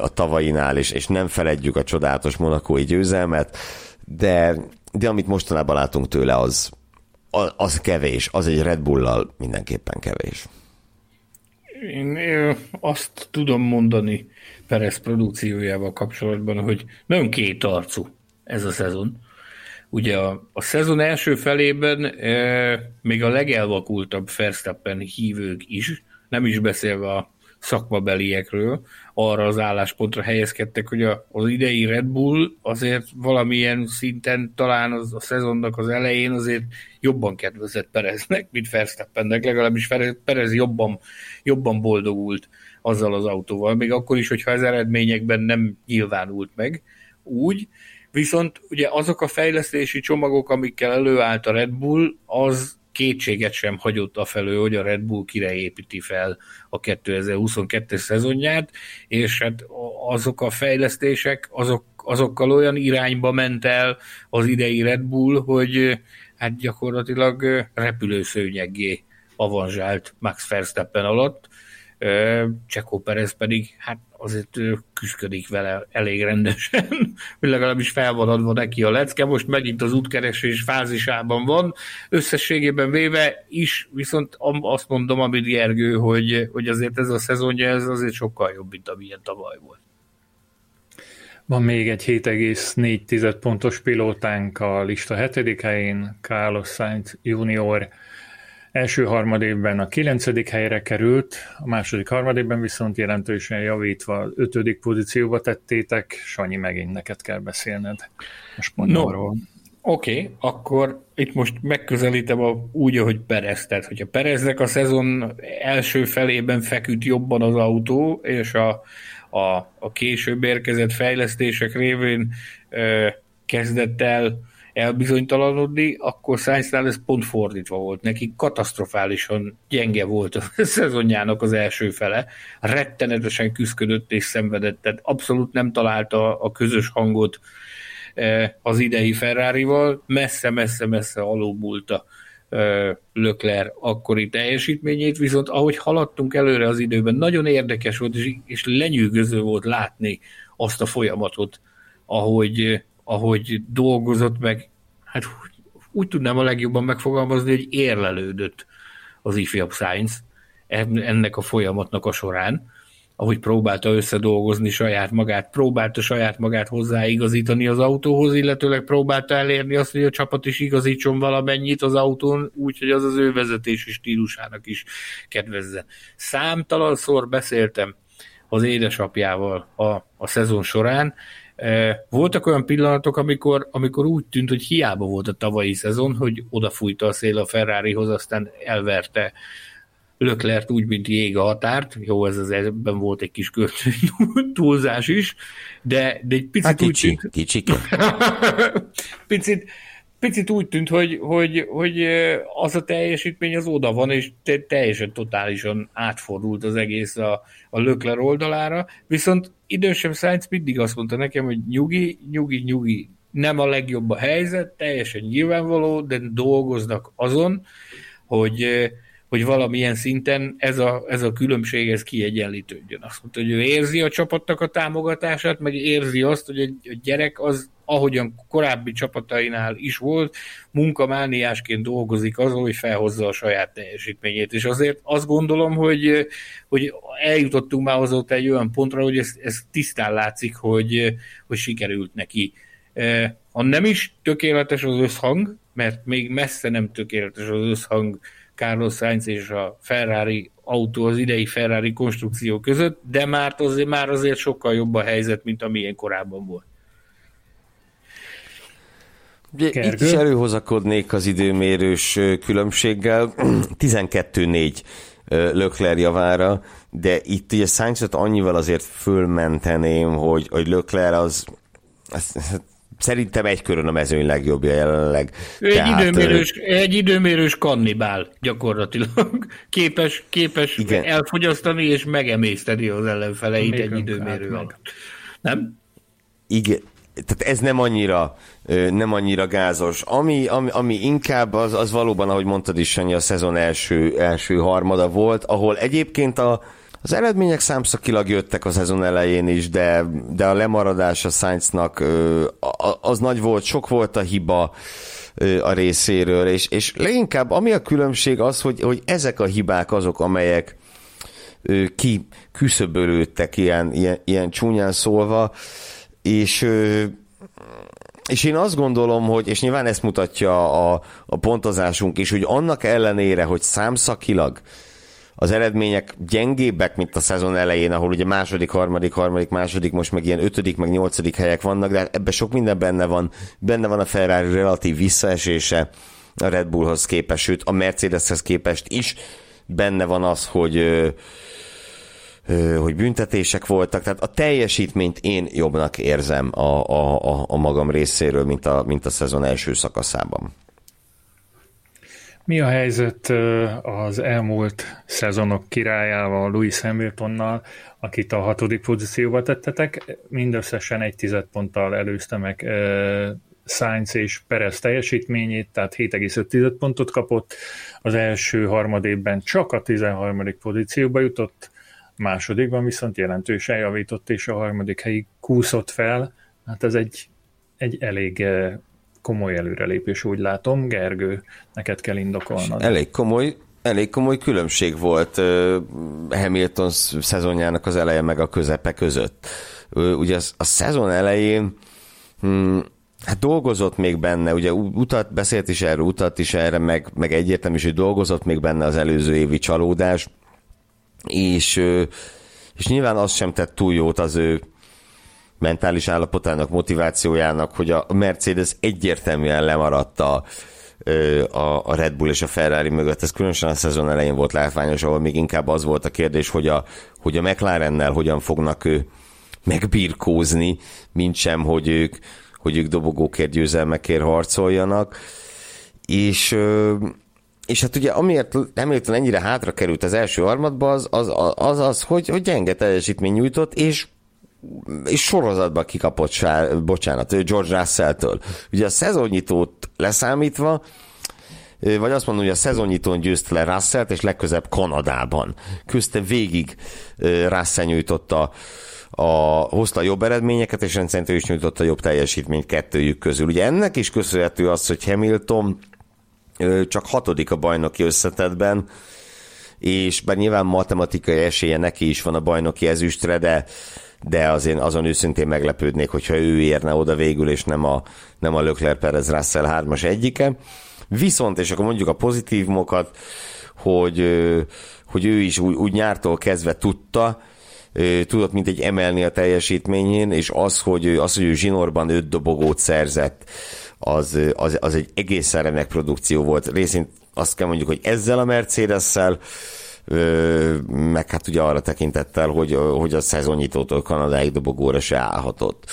a, tavainál, és, és nem feledjük a csodálatos monakói győzelmet, de, de amit mostanában látunk tőle, az, az kevés, az egy Red Bull-lal mindenképpen kevés. Én azt tudom mondani Perez produkciójával kapcsolatban, hogy nagyon kétarcú ez a szezon. Ugye a, a szezon első felében e, még a legelvakultabb Verstappen hívők is, nem is beszélve a szakmabeliekről, arra az álláspontra helyezkedtek, hogy a, az idei Red Bull azért valamilyen szinten talán az, a szezonnak az elején azért jobban kedvezett Pereznek, mint Verstappennek, legalábbis Perez jobban, jobban boldogult azzal az autóval, még akkor is, hogyha az eredményekben nem nyilvánult meg úgy, Viszont ugye azok a fejlesztési csomagok, amikkel előállt a Red Bull, az kétséget sem hagyott a felől, hogy a Red Bull kire építi fel a 2022-es szezonját, és hát azok a fejlesztések, azok, azokkal olyan irányba ment el az idei Red Bull, hogy hát gyakorlatilag repülőszőnyeggé avanzsált Max Verstappen alatt. Csekó Perez pedig hát azért küzdik vele elég rendesen, hogy legalábbis fel van adva neki a lecke, most megint az útkeresés fázisában van, összességében véve is, viszont azt mondom, amit Gergő, hogy, hogy azért ez a szezonja, ez azért sokkal jobb, mint amilyen tavaly volt. Van még egy 7,4 pontos pilótánk a lista hetedik helyén, Carlos Sainz Junior Első harmadévben a kilencedik helyre került, a második harmadévben viszont jelentősen javítva ötödik pozícióba tettétek. Sanyi, megint neked kell beszélned a spanyolról. No. Oké, okay, akkor itt most megközelítem a, úgy, ahogy Perez. Tehát, hogyha Pereznek a szezon első felében feküdt jobban az autó, és a, a, a később érkezett fejlesztések révén ö, kezdett el elbizonytalanodni, akkor Sainznál ez pont fordítva volt. Neki katasztrofálisan gyenge volt a szezonjának az első fele. Rettenetesen küzdött és szenvedett, tehát abszolút nem találta a közös hangot eh, az idei Ferrari-val, messze-messze-messze alulmúlta eh, Lökler akkori teljesítményét, viszont ahogy haladtunk előre az időben, nagyon érdekes volt, és, és lenyűgöző volt látni azt a folyamatot, ahogy, ahogy dolgozott meg, hát úgy tudnám a legjobban megfogalmazni, hogy érlelődött az ifjabb science ennek a folyamatnak a során, ahogy próbálta összedolgozni saját magát, próbálta saját magát hozzáigazítani az autóhoz, illetőleg próbálta elérni azt, hogy a csapat is igazítson valamennyit az autón, úgy, hogy az az ő vezetési stílusának is kedvezzen. Számtalanszor beszéltem az édesapjával a, a szezon során, voltak olyan pillanatok, amikor, amikor úgy tűnt, hogy hiába volt a tavalyi szezon, hogy odafújta a szél a Ferrarihoz, aztán elverte Löklert úgy, mint jég a határt. Jó, ez az ebben volt egy kis túlzás is, de, de egy picit hát kicsi, úgy tűnt... Kicsi. picit, picit úgy tűnt, hogy, hogy, hogy az a teljesítmény az oda van, és te, teljesen totálisan átfordult az egész a, a Lökler oldalára, viszont idősebb Sainz mindig azt mondta nekem, hogy nyugi, nyugi, nyugi, nem a legjobb a helyzet, teljesen nyilvánvaló, de dolgoznak azon, hogy, hogy valamilyen szinten ez a, ez a különbség ez kiegyenlítődjön. Azt mondta, hogy ő érzi a csapatnak a támogatását, meg érzi azt, hogy egy gyerek az ahogyan korábbi csapatainál is volt, munkamániásként dolgozik azon, hogy felhozza a saját teljesítményét. És azért azt gondolom, hogy, hogy eljutottunk már azóta egy olyan pontra, hogy ez, ez tisztán látszik, hogy, hogy sikerült neki. E, ha nem is tökéletes az összhang, mert még messze nem tökéletes az összhang Carlos Sainz és a Ferrari autó, az idei Ferrari konstrukció között, de már azért, már azért sokkal jobb a helyzet, mint amilyen korábban volt. Ugye itt is előhozakodnék az időmérős különbséggel, 12-4 Lökler javára, de itt ugye Sainzot annyival azért fölmenteném, hogy, hogy Lökler az, az Szerintem egy körön a mezőny legjobbja jelenleg. Ő egy, Tehát, időmérős, egy időmérős kannibál gyakorlatilag. Képes, képes igen. elfogyasztani és megemészteni az ellenfeleit Még egy időmérő alatt. Nem? Igen, tehát ez nem annyira, nem annyira gázos. Ami, ami, ami inkább az, az valóban, ahogy mondtad is, Sanyi, a szezon első, első harmada volt, ahol egyébként a, az eredmények számszakilag jöttek a szezon elején is, de, de a lemaradás a Sainznak az nagy volt, sok volt a hiba a részéről, és, és leginkább ami a különbség az, hogy, hogy ezek a hibák azok, amelyek ki küszöbölődtek ilyen, ilyen, ilyen csúnyán szólva, és és én azt gondolom, hogy, és nyilván ezt mutatja a, a pontozásunk is, hogy annak ellenére, hogy számszakilag az eredmények gyengébbek, mint a szezon elején, ahol ugye második, harmadik, harmadik, második, most meg ilyen ötödik, meg nyolcadik helyek vannak, de ebben sok minden benne van. Benne van a Ferrari relatív visszaesése a Red Bullhoz képest, sőt a Mercedeshez képest is benne van az, hogy hogy büntetések voltak, tehát a teljesítményt én jobbnak érzem a, a, a, a magam részéről, mint a, mint a szezon első szakaszában. Mi a helyzet az elmúlt szezonok királyával, Louis Hamiltonnal, akit a hatodik pozícióba tettetek, mindösszesen egy tized ponttal előzte meg Sainz és Perez teljesítményét, tehát 7,5 pontot kapott, az első harmadében csak a 13. pozícióba jutott, másodikban viszont jelentősen javított, és a harmadik helyig kúszott fel. Hát ez egy, egy elég komoly előrelépés, úgy látom. Gergő, neked kell indokolnod. Elég komoly, elég komoly különbség volt Hamilton szezonjának az eleje meg a közepe között. Ugye a szezon elején hmm, hát dolgozott még benne, ugye utat, beszélt is erről, utat is erre, meg, meg egyértelmű is, hogy dolgozott még benne az előző évi csalódás, és, és nyilván az sem tett túl jót az ő mentális állapotának, motivációjának, hogy a Mercedes egyértelműen lemaradt a, a, Red Bull és a Ferrari mögött. Ez különösen a szezon elején volt látványos, ahol még inkább az volt a kérdés, hogy a, hogy a McLarennel hogyan fognak ő megbirkózni, mint sem, hogy ők, hogy ők dobogókért, győzelmekért harcoljanak. És, és hát ugye amiért Hamilton ennyire hátra került az első harmadba, az az, az, az hogy, hogy gyenge teljesítmény nyújtott, és és sorozatban kikapott, sár, bocsánat, George Russell-től. Ugye a szezonnyitót leszámítva, vagy azt mondom, hogy a szezonnyitón győzte le Russell-t, és legközebb Kanadában. Közte végig Russell nyújtotta a, hozta a jobb eredményeket, és rendszerint ő is nyújtotta jobb teljesítményt kettőjük közül. Ugye ennek is köszönhető az, hogy Hamilton csak hatodik a bajnoki összetetben, és bár nyilván matematikai esélye neki is van a bajnoki ezüstre, de de azért azon őszintén meglepődnék, hogyha ő érne oda végül, és nem a, nem a Leclerc Perez Russell hármas egyike. Viszont, és akkor mondjuk a pozitívumokat, hogy, hogy ő is úgy, úgy nyártól kezdve tudta, tudott mint egy emelni a teljesítményén, és az, hogy, az, hogy ő zsinórban öt dobogót szerzett, az, az, az egy egészen remek produkció volt. Részint azt kell mondjuk, hogy ezzel a Mercedes-szel, meg hát ugye arra tekintettel, hogy, hogy a szezonnyitótól Kanadáig dobogóra se állhatott.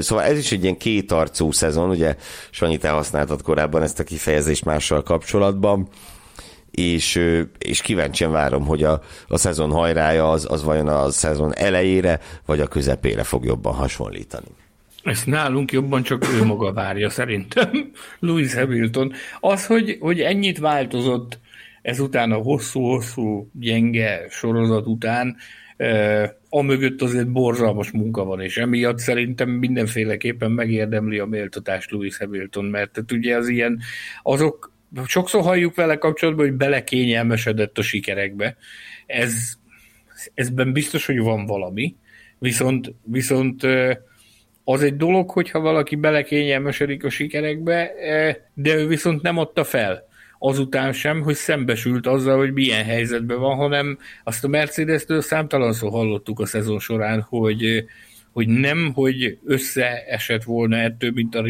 Szóval ez is egy ilyen kétarcú szezon, ugye Sanyi, te használtad korábban ezt a kifejezést mással kapcsolatban, és, és kíváncsian várom, hogy a, a szezon hajrája az, az vajon a szezon elejére, vagy a közepére fog jobban hasonlítani. Ezt nálunk jobban csak ő maga várja szerintem, Louis Hamilton. Az, hogy, hogy ennyit változott ezután a hosszú-hosszú gyenge sorozat után a mögött azért borzalmas munka van, és emiatt szerintem mindenféleképpen megérdemli a méltatást Louis Hamilton, mert tehát ugye az ilyen, azok, sokszor halljuk vele kapcsolatban, hogy belekényelmesedett a sikerekbe. Ez, ezben biztos, hogy van valami, viszont, viszont az egy dolog, hogyha valaki belekényelmesedik a sikerekbe, de ő viszont nem adta fel. Azután sem, hogy szembesült azzal, hogy milyen helyzetben van, hanem azt a Mercedes-től számtalanszor hallottuk a szezon során, hogy hogy nem, hogy összeesett volna ettől, mint a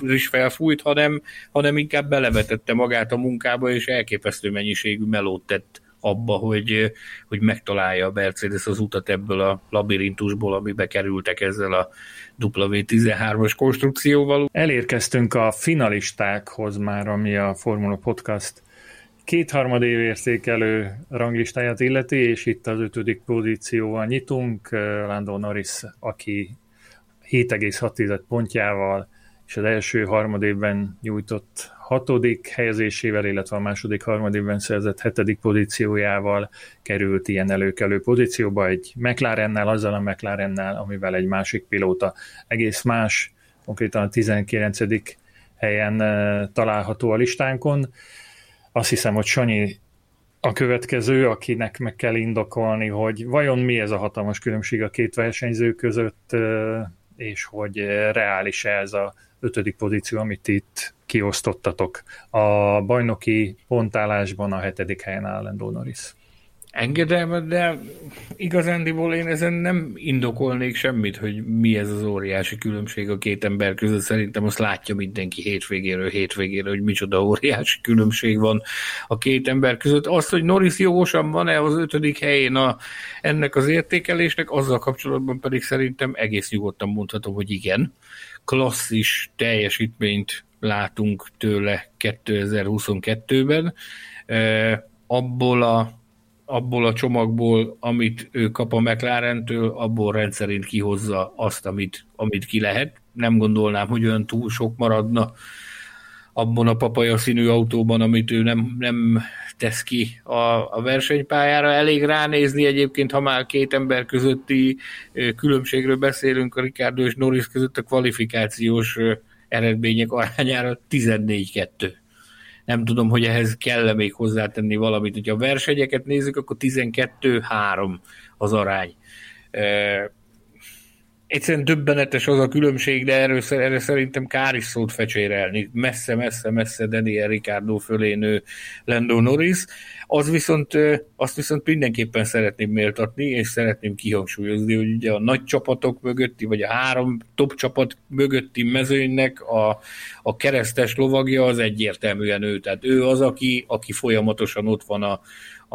rizs felfújt, hanem, hanem inkább belevetette magát a munkába, és elképesztő mennyiségű melót tett abba, hogy, hogy megtalálja a Mercedes az utat ebből a labirintusból, amibe kerültek ezzel a W13-as konstrukcióval. Elérkeztünk a finalistákhoz már, ami a Formula Podcast kétharmad év értékelő ranglistáját illeti, és itt az ötödik pozícióval nyitunk. Lando Norris, aki 7,6 pontjával és az első harmad évben nyújtott hatodik helyezésével, illetve a második harmadikben szerzett hetedik pozíciójával került ilyen előkelő pozícióba egy McLarennel, azzal a McLarennel, amivel egy másik pilóta egész más, konkrétan a 19. helyen található a listánkon. Azt hiszem, hogy Sanyi a következő, akinek meg kell indokolni, hogy vajon mi ez a hatalmas különbség a két versenyző között, és hogy reális-e ez a ötödik pozíció, amit itt kiosztottatok. A bajnoki pontállásban a hetedik helyen áll Lando Norris. Engedem, de igazándiból én ezen nem indokolnék semmit, hogy mi ez az óriási különbség a két ember között. Szerintem azt látja mindenki hétvégéről hétvégéről, hogy micsoda óriási különbség van a két ember között. Azt, hogy Norris jogosan van-e az ötödik helyén a, ennek az értékelésnek, azzal kapcsolatban pedig szerintem egész nyugodtan mondhatom, hogy igen. Klasszis teljesítményt látunk tőle 2022-ben. Abból a, abból a csomagból, amit ő kap a McLaren-től, abból rendszerint kihozza azt, amit, amit ki lehet. Nem gondolnám, hogy olyan túl sok maradna abban a papaja színű autóban, amit ő nem, nem tesz ki a, a versenypályára. Elég ránézni egyébként, ha már két ember közötti különbségről beszélünk, a Ricardo és Norris között a kvalifikációs eredmények arányára 14-2. Nem tudom, hogy ehhez kell -e még hozzátenni valamit. Hogyha a versenyeket nézzük, akkor 12-3 az arány egyszerűen döbbenetes az a különbség, de erről, erről szerintem kár is szót fecsérelni. Messze, messze, messze Daniel Ricardo fölé nő Lando Norris. Az viszont, azt viszont mindenképpen szeretném méltatni, és szeretném kihangsúlyozni, hogy ugye a nagy csapatok mögötti, vagy a három top csapat mögötti mezőnynek a, a keresztes lovagja az egyértelműen ő. Tehát ő az, aki, aki folyamatosan ott van a,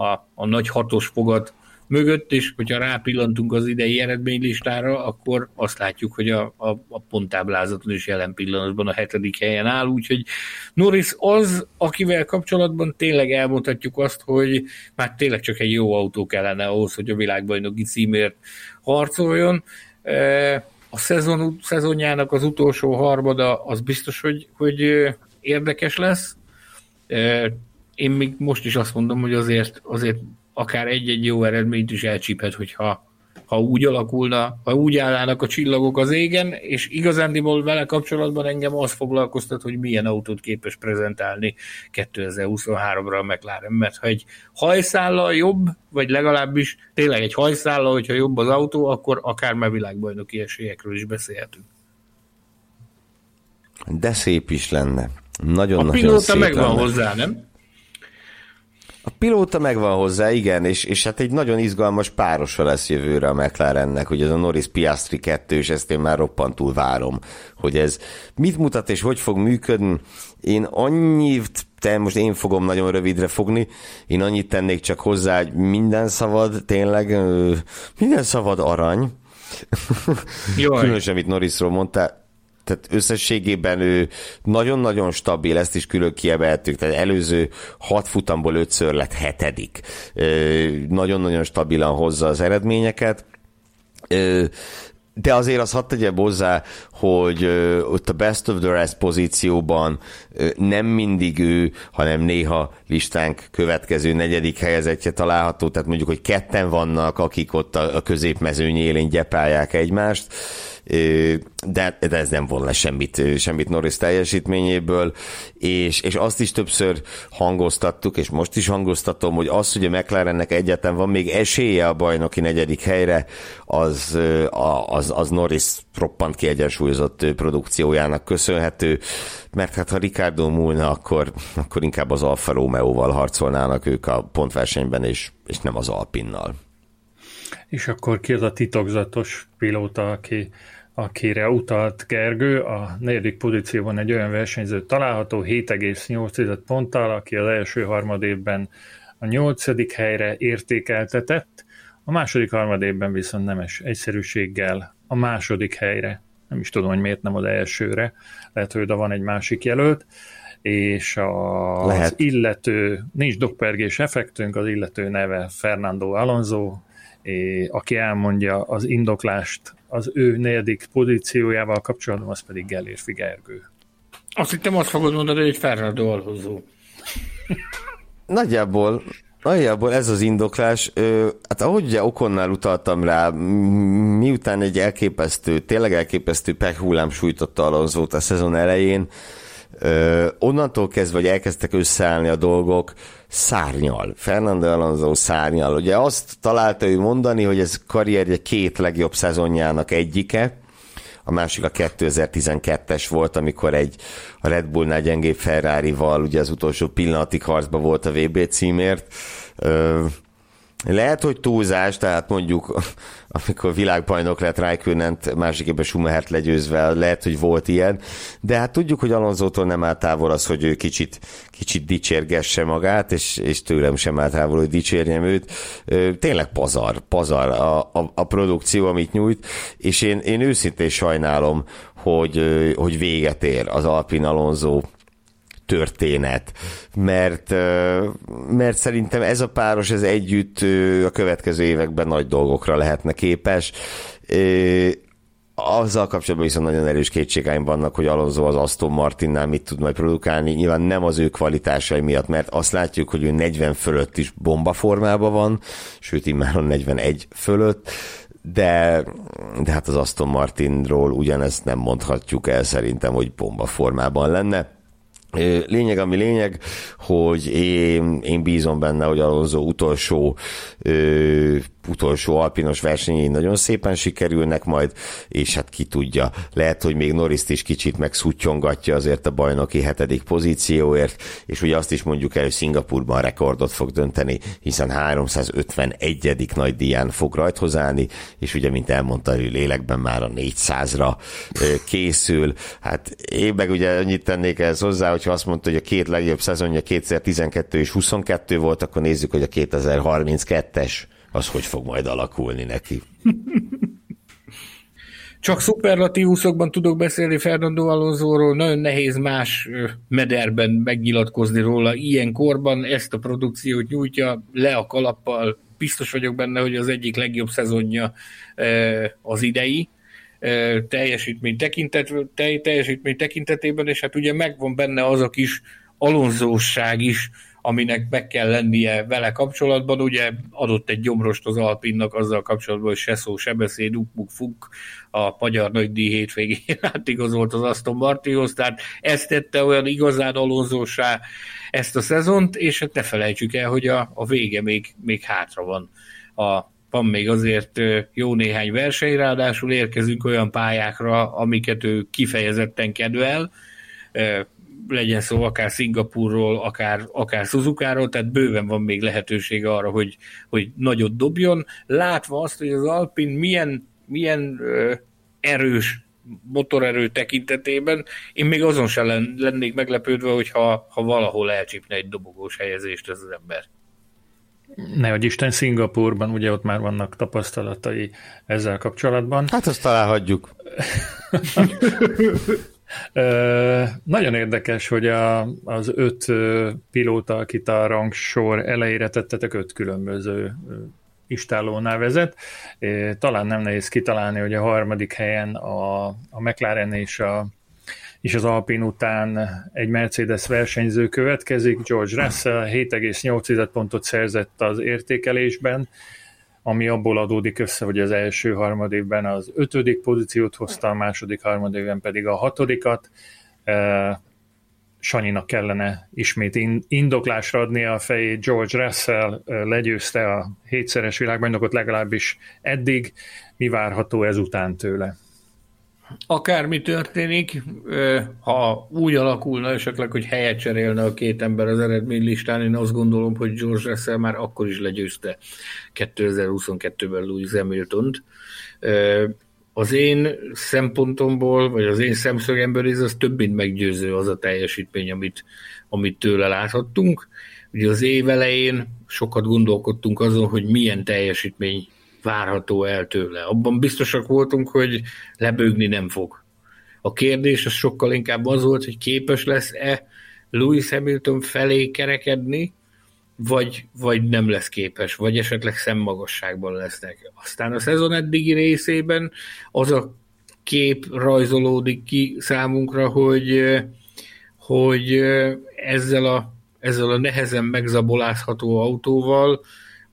a, a nagy hatos fogad mögött, és hogyha rápillantunk az idei eredménylistára, akkor azt látjuk, hogy a, a, a ponttáblázaton is jelen pillanatban a hetedik helyen áll, úgyhogy Norris az, akivel kapcsolatban tényleg elmondhatjuk azt, hogy már tényleg csak egy jó autó kellene ahhoz, hogy a világbajnoki címért harcoljon. E, a szezon, szezonjának az utolsó harmada az biztos, hogy, hogy érdekes lesz. E, én még most is azt mondom, hogy azért, azért akár egy-egy jó eredményt is elcsíphet, hogyha ha úgy alakulna, ha úgy állnának a csillagok az égen, és igazándiból vele kapcsolatban engem az foglalkoztat, hogy milyen autót képes prezentálni 2023-ra a McLaren, mert ha egy hajszállal jobb, vagy legalábbis tényleg egy hajszállal, hogyha jobb az autó, akkor akár már világbajnoki esélyekről is beszélhetünk. De szép is lenne. Nagyon-nagyon A pilóta megvan lenne. hozzá, nem? Pilóta megvan hozzá, igen, és, és hát egy nagyon izgalmas párosa lesz jövőre a McLarennek, hogy ez a Norris Piastri 2, és ezt én már roppantul várom, hogy ez mit mutat és hogy fog működni. Én annyit, te most én fogom nagyon rövidre fogni, én annyit tennék csak hozzá, hogy minden szavad tényleg, minden szavad arany, Különösen, amit Norrisról mondtál, tehát összességében ő nagyon-nagyon stabil, ezt is külön kiemeltük, tehát előző hat futamból ötször lett hetedik. Nagyon-nagyon stabilan hozza az eredményeket. De azért az hadd tegyem hozzá, hogy ott a best of the rest pozícióban nem mindig ő, hanem néha listánk következő negyedik helyezettje található, tehát mondjuk, hogy ketten vannak, akik ott a, a középmezőny élén gyepálják egymást de, de ez nem von le semmit, semmit Norris teljesítményéből, és, és azt is többször hangoztattuk, és most is hangoztatom, hogy az, hogy a McLarennek egyetlen van még esélye a bajnoki negyedik helyre, az, az, az Norris roppant kiegyensúlyozott produkciójának köszönhető, mert hát ha Ricardo múlna, akkor, akkor inkább az Alfa Romeo-val harcolnának ők a pontversenyben, és, és nem az Alpinnal. És akkor ki az a titokzatos pilóta, aki, akire utalt Gergő, a negyedik pozícióban egy olyan versenyző található 7,8 ponttal, aki az első harmadévben a nyolcadik helyre értékeltetett, a második harmadévben viszont nemes egyszerűséggel a második helyre, nem is tudom, hogy miért nem az elsőre, lehet, hogy oda van egy másik jelölt, és az Lehet. illető, nincs dokpergés effektünk, az illető neve Fernando Alonso, aki elmondja az indoklást az ő negyedik pozíciójával kapcsolatban, az pedig Gellér Figergő. Azt hittem azt fogod mondani, hogy Fernando Alonso. Nagyjából, nagyjából ez az indoklás. Hát ahogy ugye Okonnál utaltam rá, miután egy elképesztő, tényleg elképesztő pekhullám sújtotta Alonzót a szezon elején, onnantól kezdve, hogy elkezdtek összeállni a dolgok, szárnyal. Fernando Alonso szárnyal. Ugye azt találta ő mondani, hogy ez karrierje két legjobb szezonjának egyike, a másik a 2012-es volt, amikor egy a Red Bullnál gyengébb Ferrari-val ugye az utolsó pillanatig harcba volt a VB címért. Lehet, hogy túlzás, tehát mondjuk amikor világbajnok lett Raikkonent, másikében Schumachert legyőzve, lehet, hogy volt ilyen, de hát tudjuk, hogy Alonzótól nem áll távol az, hogy ő kicsit, kicsit dicsérgesse magát, és, és tőlem sem áll távol, hogy dicsérjem őt. Tényleg pazar, pazar a, a, a produkció, amit nyújt, és én, én őszintén sajnálom, hogy, hogy véget ér az Alpin Alonso történet, mert, mert szerintem ez a páros, ez együtt a következő években nagy dolgokra lehetne képes. azzal kapcsolatban viszont nagyon erős kétségeim vannak, hogy Alonso az Aston Martinnál mit tud majd produkálni. Nyilván nem az ő kvalitásai miatt, mert azt látjuk, hogy ő 40 fölött is bomba formában van, sőt, immáron 41 fölött, de, de hát az Aston Martinról ugyanezt nem mondhatjuk el szerintem, hogy bomba formában lenne. Lényeg, ami lényeg, hogy én, én bízom benne, hogy Alonso utolsó ö, utolsó alpinos versenyén nagyon szépen sikerülnek majd, és hát ki tudja, lehet, hogy még Norriszt is kicsit megszuttyongatja azért a bajnoki hetedik pozícióért, és ugye azt is mondjuk el, hogy Szingapurban rekordot fog dönteni, hiszen 351. nagy díján fog rajthoz állni, és ugye, mint elmondta, hogy lélekben már a 400-ra készül. Hát én meg ugye annyit tennék ehhez hozzá, hogyha azt mondta, hogy a két legjobb szezonja 2012 és 22 volt, akkor nézzük, hogy a 2032-es az hogy fog majd alakulni neki. Csak szuperlatívuszokban tudok beszélni Fernando Alonsoról, nagyon nehéz más mederben megnyilatkozni róla. Ilyen korban ezt a produkciót nyújtja le a kalappal. Biztos vagyok benne, hogy az egyik legjobb szezonja az idei teljesítmény, tekintet, teljesítmény tekintetében, és hát ugye megvan benne az a kis alonzóság is, aminek meg kell lennie vele kapcsolatban. Ugye adott egy gyomrost az Alpinnak azzal kapcsolatban, hogy se szó, se beszéd, ukbuk, fuk, a magyar nagydíj hétvégén átigazolt az Aston Martinhoz, tehát ezt tette olyan igazán alonzósá ezt a szezont, és hát ne felejtsük el, hogy a, a vége még, még hátra van. A, van még azért jó néhány verseny, ráadásul érkezünk olyan pályákra, amiket ő kifejezetten kedvel, legyen szó akár Szingapurról, akár, akár Suzukáról, tehát bőven van még lehetősége arra, hogy, hogy nagyot dobjon. Látva azt, hogy az Alpin milyen, milyen erős motorerő tekintetében, én még azon sem lennék meglepődve, hogyha ha valahol elcsípne egy dobogós helyezést ez az ember. Ne, hogy Isten Szingapurban, ugye ott már vannak tapasztalatai ezzel kapcsolatban. Hát azt talán hagyjuk. Nagyon érdekes, hogy a, az öt pilóta, akit a rangsor elejére tettetek, öt különböző istálónál vezet. Talán nem nehéz kitalálni, hogy a harmadik helyen a, a McLaren és a és az Alpin után egy Mercedes versenyző következik, George Russell 7,8 pontot szerzett az értékelésben, ami abból adódik össze, hogy az első harmadévben az ötödik pozíciót hozta, a második harmadévben pedig a hatodikat. Sanyinak kellene ismét indoklásra adni a fejét. George Russell legyőzte a hétszeres világbajnokot legalábbis eddig. Mi várható ezután tőle? Akármi történik, ha úgy alakulna esetleg, hogy helyet cserélne a két ember az eredménylistán, én azt gondolom, hogy George Russell már akkor is legyőzte 2022-ben Louis Hamilton-t. Az én szempontomból, vagy az én szemszögemből ez az több mint meggyőző az a teljesítmény, amit, amit tőle láthattunk. Ugye az év elején sokat gondolkodtunk azon, hogy milyen teljesítmény várható el tőle. Abban biztosak voltunk, hogy lebőgni nem fog. A kérdés az sokkal inkább az volt, hogy képes lesz-e Lewis Hamilton felé kerekedni, vagy, vagy nem lesz képes, vagy esetleg szemmagasságban lesznek. Aztán a szezon eddigi részében az a kép rajzolódik ki számunkra, hogy, hogy ezzel a, ezzel a nehezen megzabolázható autóval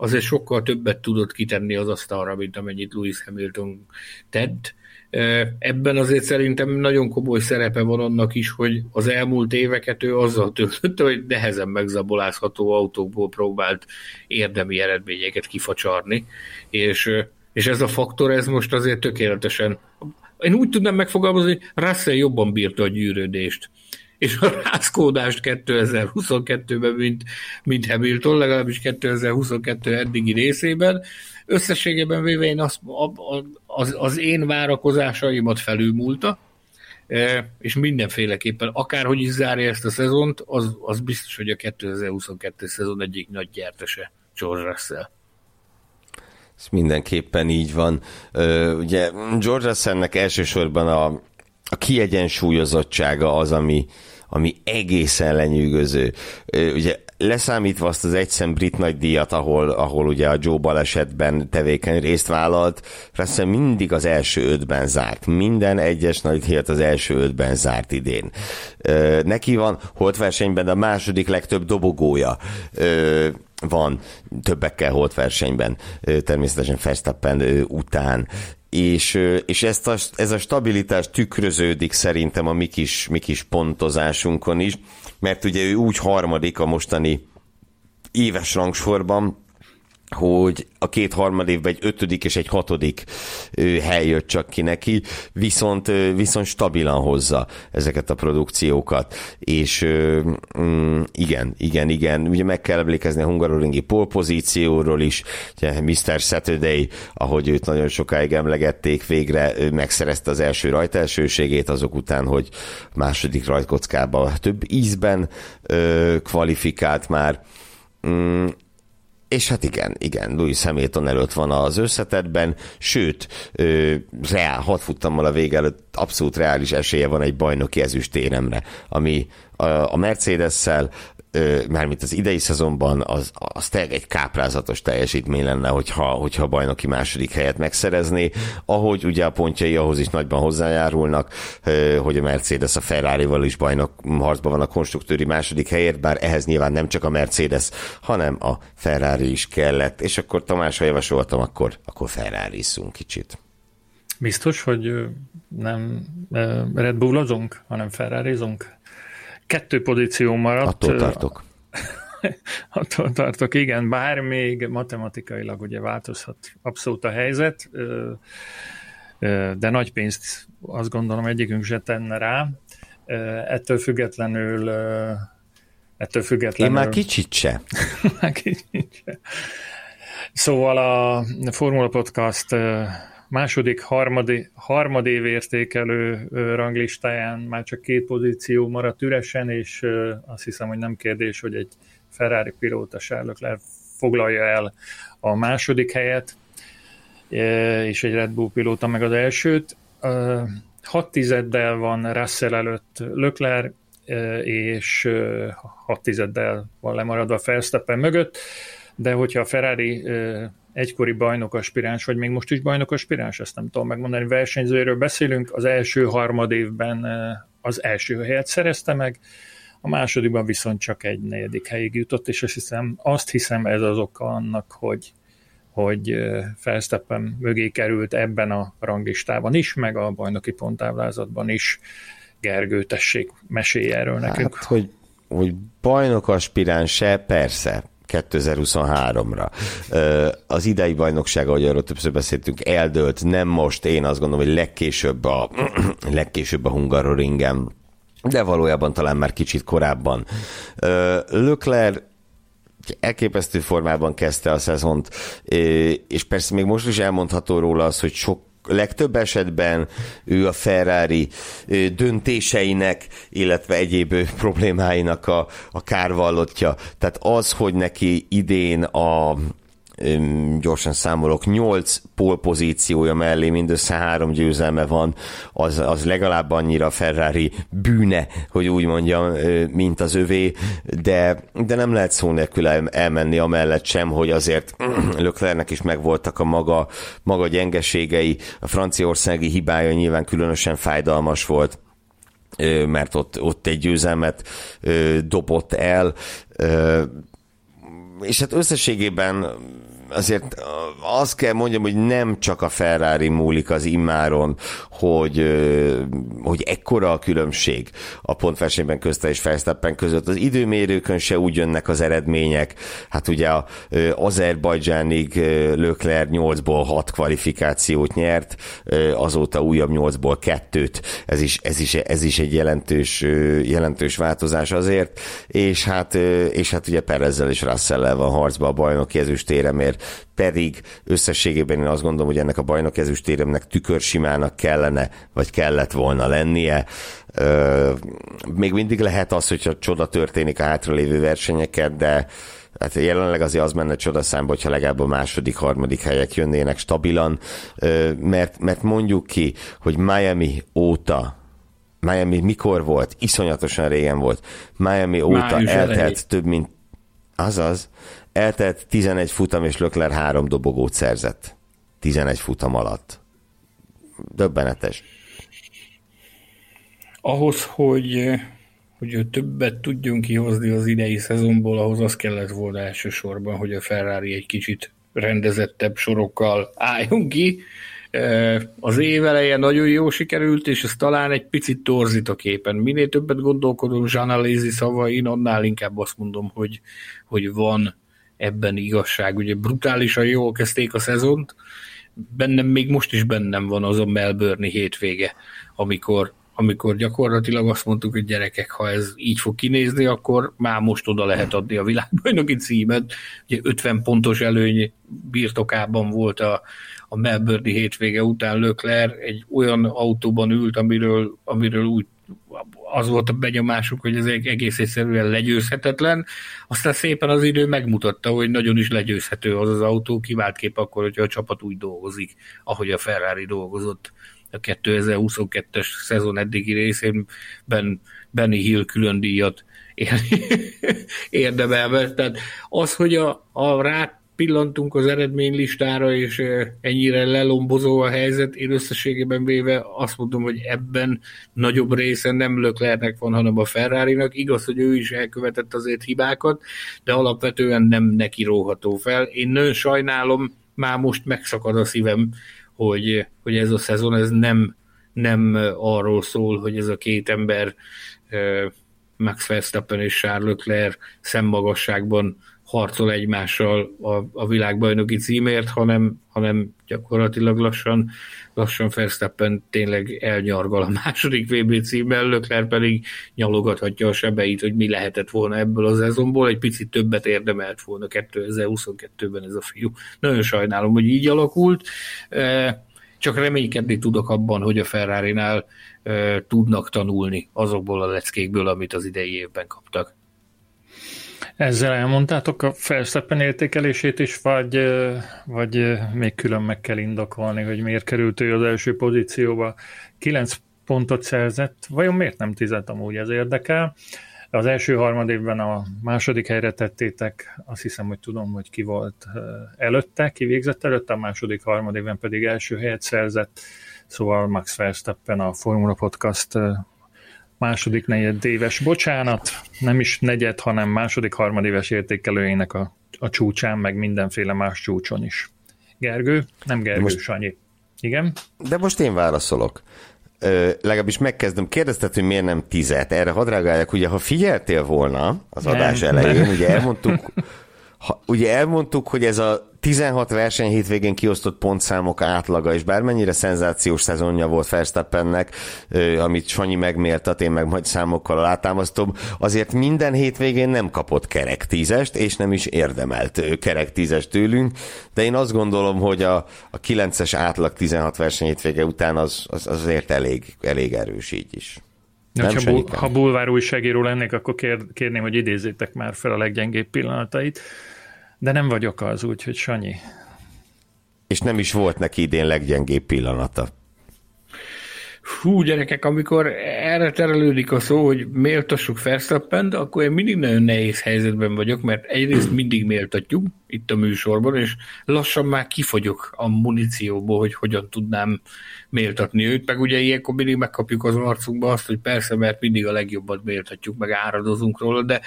azért sokkal többet tudott kitenni az asztalra, mint amennyit Lewis Hamilton tett. Ebben azért szerintem nagyon komoly szerepe van annak is, hogy az elmúlt éveket ő azzal töltötte, hogy nehezen megzabolázható autókból próbált érdemi eredményeket kifacsarni, és, és ez a faktor, ez most azért tökéletesen én úgy tudnám megfogalmazni, hogy Russell jobban bírta a gyűrődést és a rázkódást 2022-ben, mint, mint Hamilton, legalábbis 2022 eddigi részében. Összességében véve én az, az, az én várakozásaimat felülmúlta, e, és mindenféleképpen, akárhogy is zárja ezt a szezont, az, az biztos, hogy a 2022 szezon egyik nagy gyertese George Russell. Ez mindenképpen így van. Ugye George Russellnek elsősorban a, a kiegyensúlyozottsága az, ami, ami egészen lenyűgöző. Ugye leszámítva azt az egyszem brit nagydíjat, ahol, ahol ugye a Joe balesetben tevékeny részt vállalt, Russell mindig az első ötben zárt. Minden egyes nagydíjat az első ötben zárt idén. Neki van holt versenyben a második legtöbb dobogója. Van többekkel holt versenyben, természetesen Verstappen után és, és ezt a, ez a stabilitás tükröződik szerintem a mi kis, mi kis pontozásunkon is, mert ugye ő úgy harmadik a mostani éves rangsorban, hogy a két harmadévben egy ötödik és egy hatodik hely jött csak ki neki, viszont, viszont stabilan hozza ezeket a produkciókat, és mm, igen, igen, igen, ugye meg kell emlékezni a hungaroringi polpozícióról is, ugye Mr. Saturday, ahogy őt nagyon sokáig emlegették, végre megszerezte az első rajtelsőségét, azok után, hogy második rajtkockába több ízben ö, kvalifikált már, mm, és hát igen, igen, Louis Hamilton előtt van az összetetben, sőt, ö, reál, hat futtammal a vége előtt abszolút reális esélye van egy bajnoki ezüstéremre, ami a, a Mercedes-szel mármint az idei szezonban, az, az tényleg egy káprázatos teljesítmény lenne, hogyha, hogyha a bajnoki második helyet megszerezné, ahogy ugye a pontjai ahhoz is nagyban hozzájárulnak, hogy a Mercedes a Ferrari-val is bajnok harcban van a konstruktőri második helyért, bár ehhez nyilván nem csak a Mercedes, hanem a Ferrari is kellett, és akkor Tamás, ha javasoltam, akkor, akkor ferrari kicsit. Biztos, hogy nem Red Bullozunk, hanem Ferrarizunk? Kettő pozíció maradt. Attól tartok. Attól tartok, igen, bár még matematikailag ugye változhat abszolút a helyzet, de nagy pénzt azt gondolom egyikünk se tenne rá. Ettől függetlenül ettől függetlenül... Én már kicsit se. már kicsit se. Szóval a Formula Podcast második, harmadi, harmadév értékelő ranglistáján már csak két pozíció maradt üresen, és azt hiszem, hogy nem kérdés, hogy egy Ferrari pilóta Charles foglalja el a második helyet, és egy Red Bull pilóta meg az elsőt. Hat tizeddel van Russell előtt Leclerc, és hat tizeddel van lemaradva Verstappen mögött, de hogyha a Ferrari egykori bajnok aspiráns, vagy még most is bajnok aspiráns, ezt nem tudom megmondani, versenyzőről beszélünk, az első harmad évben az első helyet szerezte meg, a másodikban viszont csak egy negyedik helyig jutott, és azt hiszem, azt hiszem ez az oka annak, hogy, hogy Felszteppen mögé került ebben a ranglistában is, meg a bajnoki ponttáblázatban is. Gergő, tessék, mesélj erről nekünk. Hát, hogy, hogy bajnok aspiráns-e, persze, 2023-ra. Az idei bajnokság, ahogy arról többször beszéltünk, eldőlt, nem most, én azt gondolom, hogy legkésőbb a, legkésőbb a Hungaroringen, de valójában talán már kicsit korábban. Leclerc elképesztő formában kezdte a szezont, és persze még most is elmondható róla az, hogy sok legtöbb esetben ő a Ferrari döntéseinek, illetve egyéb problémáinak a, a kárvallottja. Tehát az, hogy neki idén a gyorsan számolok, 8 polpozíciója mellé mindössze három győzelme van, az, az legalább annyira Ferrari bűne, hogy úgy mondjam, mint az övé, de, de nem lehet szó nélkül elmenni amellett sem, hogy azért Löklernek is megvoltak a maga, maga gyengeségei, a franciaországi hibája nyilván különösen fájdalmas volt mert ott, ott egy győzelmet dobott el, és hát összességében azért azt kell mondjam, hogy nem csak a Ferrari múlik az immáron, hogy, hogy ekkora a különbség a pontversenyben közte és Verstappen között. Az időmérőkön se úgy jönnek az eredmények. Hát ugye a Azerbajdzsánig Lökler 8-ból 6 kvalifikációt nyert, azóta újabb 8-ból 2-t. Ez is, ez is, ez is egy jelentős, jelentős változás azért, és hát, és hát ugye Perezzel és Russell van harcba a bajnoki ezüstéremért, pedig összességében én azt gondolom, hogy ennek a bajnok ezüstéremnek tükörsimának kellene, vagy kellett volna lennie. Még mindig lehet az, hogyha csoda történik a hátralévő versenyeket, de Hát jelenleg azért az menne csodaszámba, hogyha legalább a második, harmadik helyek jönnének stabilan, mert, mert mondjuk ki, hogy Miami óta Miami mikor volt? Iszonyatosan régen volt. Miami óta Május eltelt elejé. több mint Azaz, eltelt 11 futam, és Lökler három dobogót szerzett. 11 futam alatt. Döbbenetes. Ahhoz, hogy, hogy többet tudjunk kihozni az idei szezonból, ahhoz az kellett volna elsősorban, hogy a Ferrari egy kicsit rendezettebb sorokkal álljon ki. Az év eleje nagyon jó sikerült, és ez talán egy picit torzít a képen. Minél többet gondolkodom Zsanalézi szavain, annál inkább azt mondom, hogy, hogy van ebben igazság. Ugye brutálisan jól kezdték a szezont, bennem még most is bennem van az a Melbourne hétvége, amikor amikor gyakorlatilag azt mondtuk, hogy gyerekek, ha ez így fog kinézni, akkor már most oda lehet adni a világbajnoki címet. Ugye 50 pontos előny birtokában volt a, a Melbourne hétvége után Lökler, egy olyan autóban ült, amiről, amiről úgy az volt a benyomásuk, hogy ez egész egyszerűen legyőzhetetlen. Aztán szépen az idő megmutatta, hogy nagyon is legyőzhető az az autó, kép akkor, hogyha a csapat úgy dolgozik, ahogy a Ferrari dolgozott a 2022-es szezon eddigi részében Benny Hill külön díjat érdemelve. Tehát az, hogy a, a rá pillantunk az eredménylistára, és ennyire lelombozó a helyzet, én összességében véve azt mondom, hogy ebben nagyobb része nem Löklernek van, hanem a Ferrari-nak. Igaz, hogy ő is elkövetett azért hibákat, de alapvetően nem neki róható fel. Én nagyon sajnálom, már most megszakad a szívem, hogy, hogy ez a szezon ez nem, nem arról szól, hogy ez a két ember Max Verstappen és Charles Leclerc szemmagasságban harcol egymással a, a világbajnoki címért, hanem, hanem gyakorlatilag lassan, lassan Verstappen tényleg elnyargal a második VB címmel, Leclerc pedig nyalogathatja a sebeit, hogy mi lehetett volna ebből az szezonból, egy picit többet érdemelt volna 2022-ben ez a fiú. Nagyon sajnálom, hogy így alakult, e, csak reménykedni tudok abban, hogy a Ferrari-nál e, tudnak tanulni azokból a leckékből, amit az idei évben kaptak. Ezzel elmondtátok a Verstappen értékelését is, vagy, vagy még külön meg kell indokolni, hogy miért került ő az első pozícióba. 9 pontot szerzett, vajon miért nem tizet amúgy ez érdekel? Az első harmad évben a második helyre tettétek, azt hiszem, hogy tudom, hogy ki volt előtte, ki végzett előtte, a második harmad évben pedig első helyet szerzett, szóval Max Verstappen a Formula Podcast második negyed éves, bocsánat, nem is negyed, hanem második harmadéves értékelőjének a, a csúcsán, meg mindenféle más csúcson is. Gergő? Nem Gergő, most, Sanyi. Igen? De most én válaszolok. Ö, legalábbis megkezdem. Kérdezted, hogy miért nem tizet. Erre hadd reagáljak, ugye ha figyeltél volna az nem, adás elején, nem. ugye elmondtuk, ha, ugye elmondtuk, hogy ez a 16 verseny hétvégén kiosztott pontszámok átlaga, és bármennyire szenzációs szezonja volt Verstappennek, amit Sanyi megmértat, én meg majd számokkal alátámasztom, azért minden hétvégén nem kapott kerek tízest, és nem is érdemelt kerek tízest tőlünk, de én azt gondolom, hogy a, a 9-es átlag 16 verseny hétvége után az, az azért elég, elég erős így is. Nem ha, bul- ha bulvár újságíró lennék, akkor kér, kérném, hogy idézzétek már fel a leggyengébb pillanatait. De nem vagyok az, úgyhogy Sanyi. És nem is volt neki idén leggyengébb pillanata. Hú, gyerekek, amikor erre terelődik a szó, hogy méltassuk Verstappen, akkor én mindig nagyon nehéz helyzetben vagyok, mert egyrészt mindig méltatjuk itt a műsorban, és lassan már kifogyok a munícióból, hogy hogyan tudnám méltatni őt, meg ugye ilyenkor mindig megkapjuk az arcunkba azt, hogy persze, mert mindig a legjobbat méltatjuk, meg áradozunk róla, de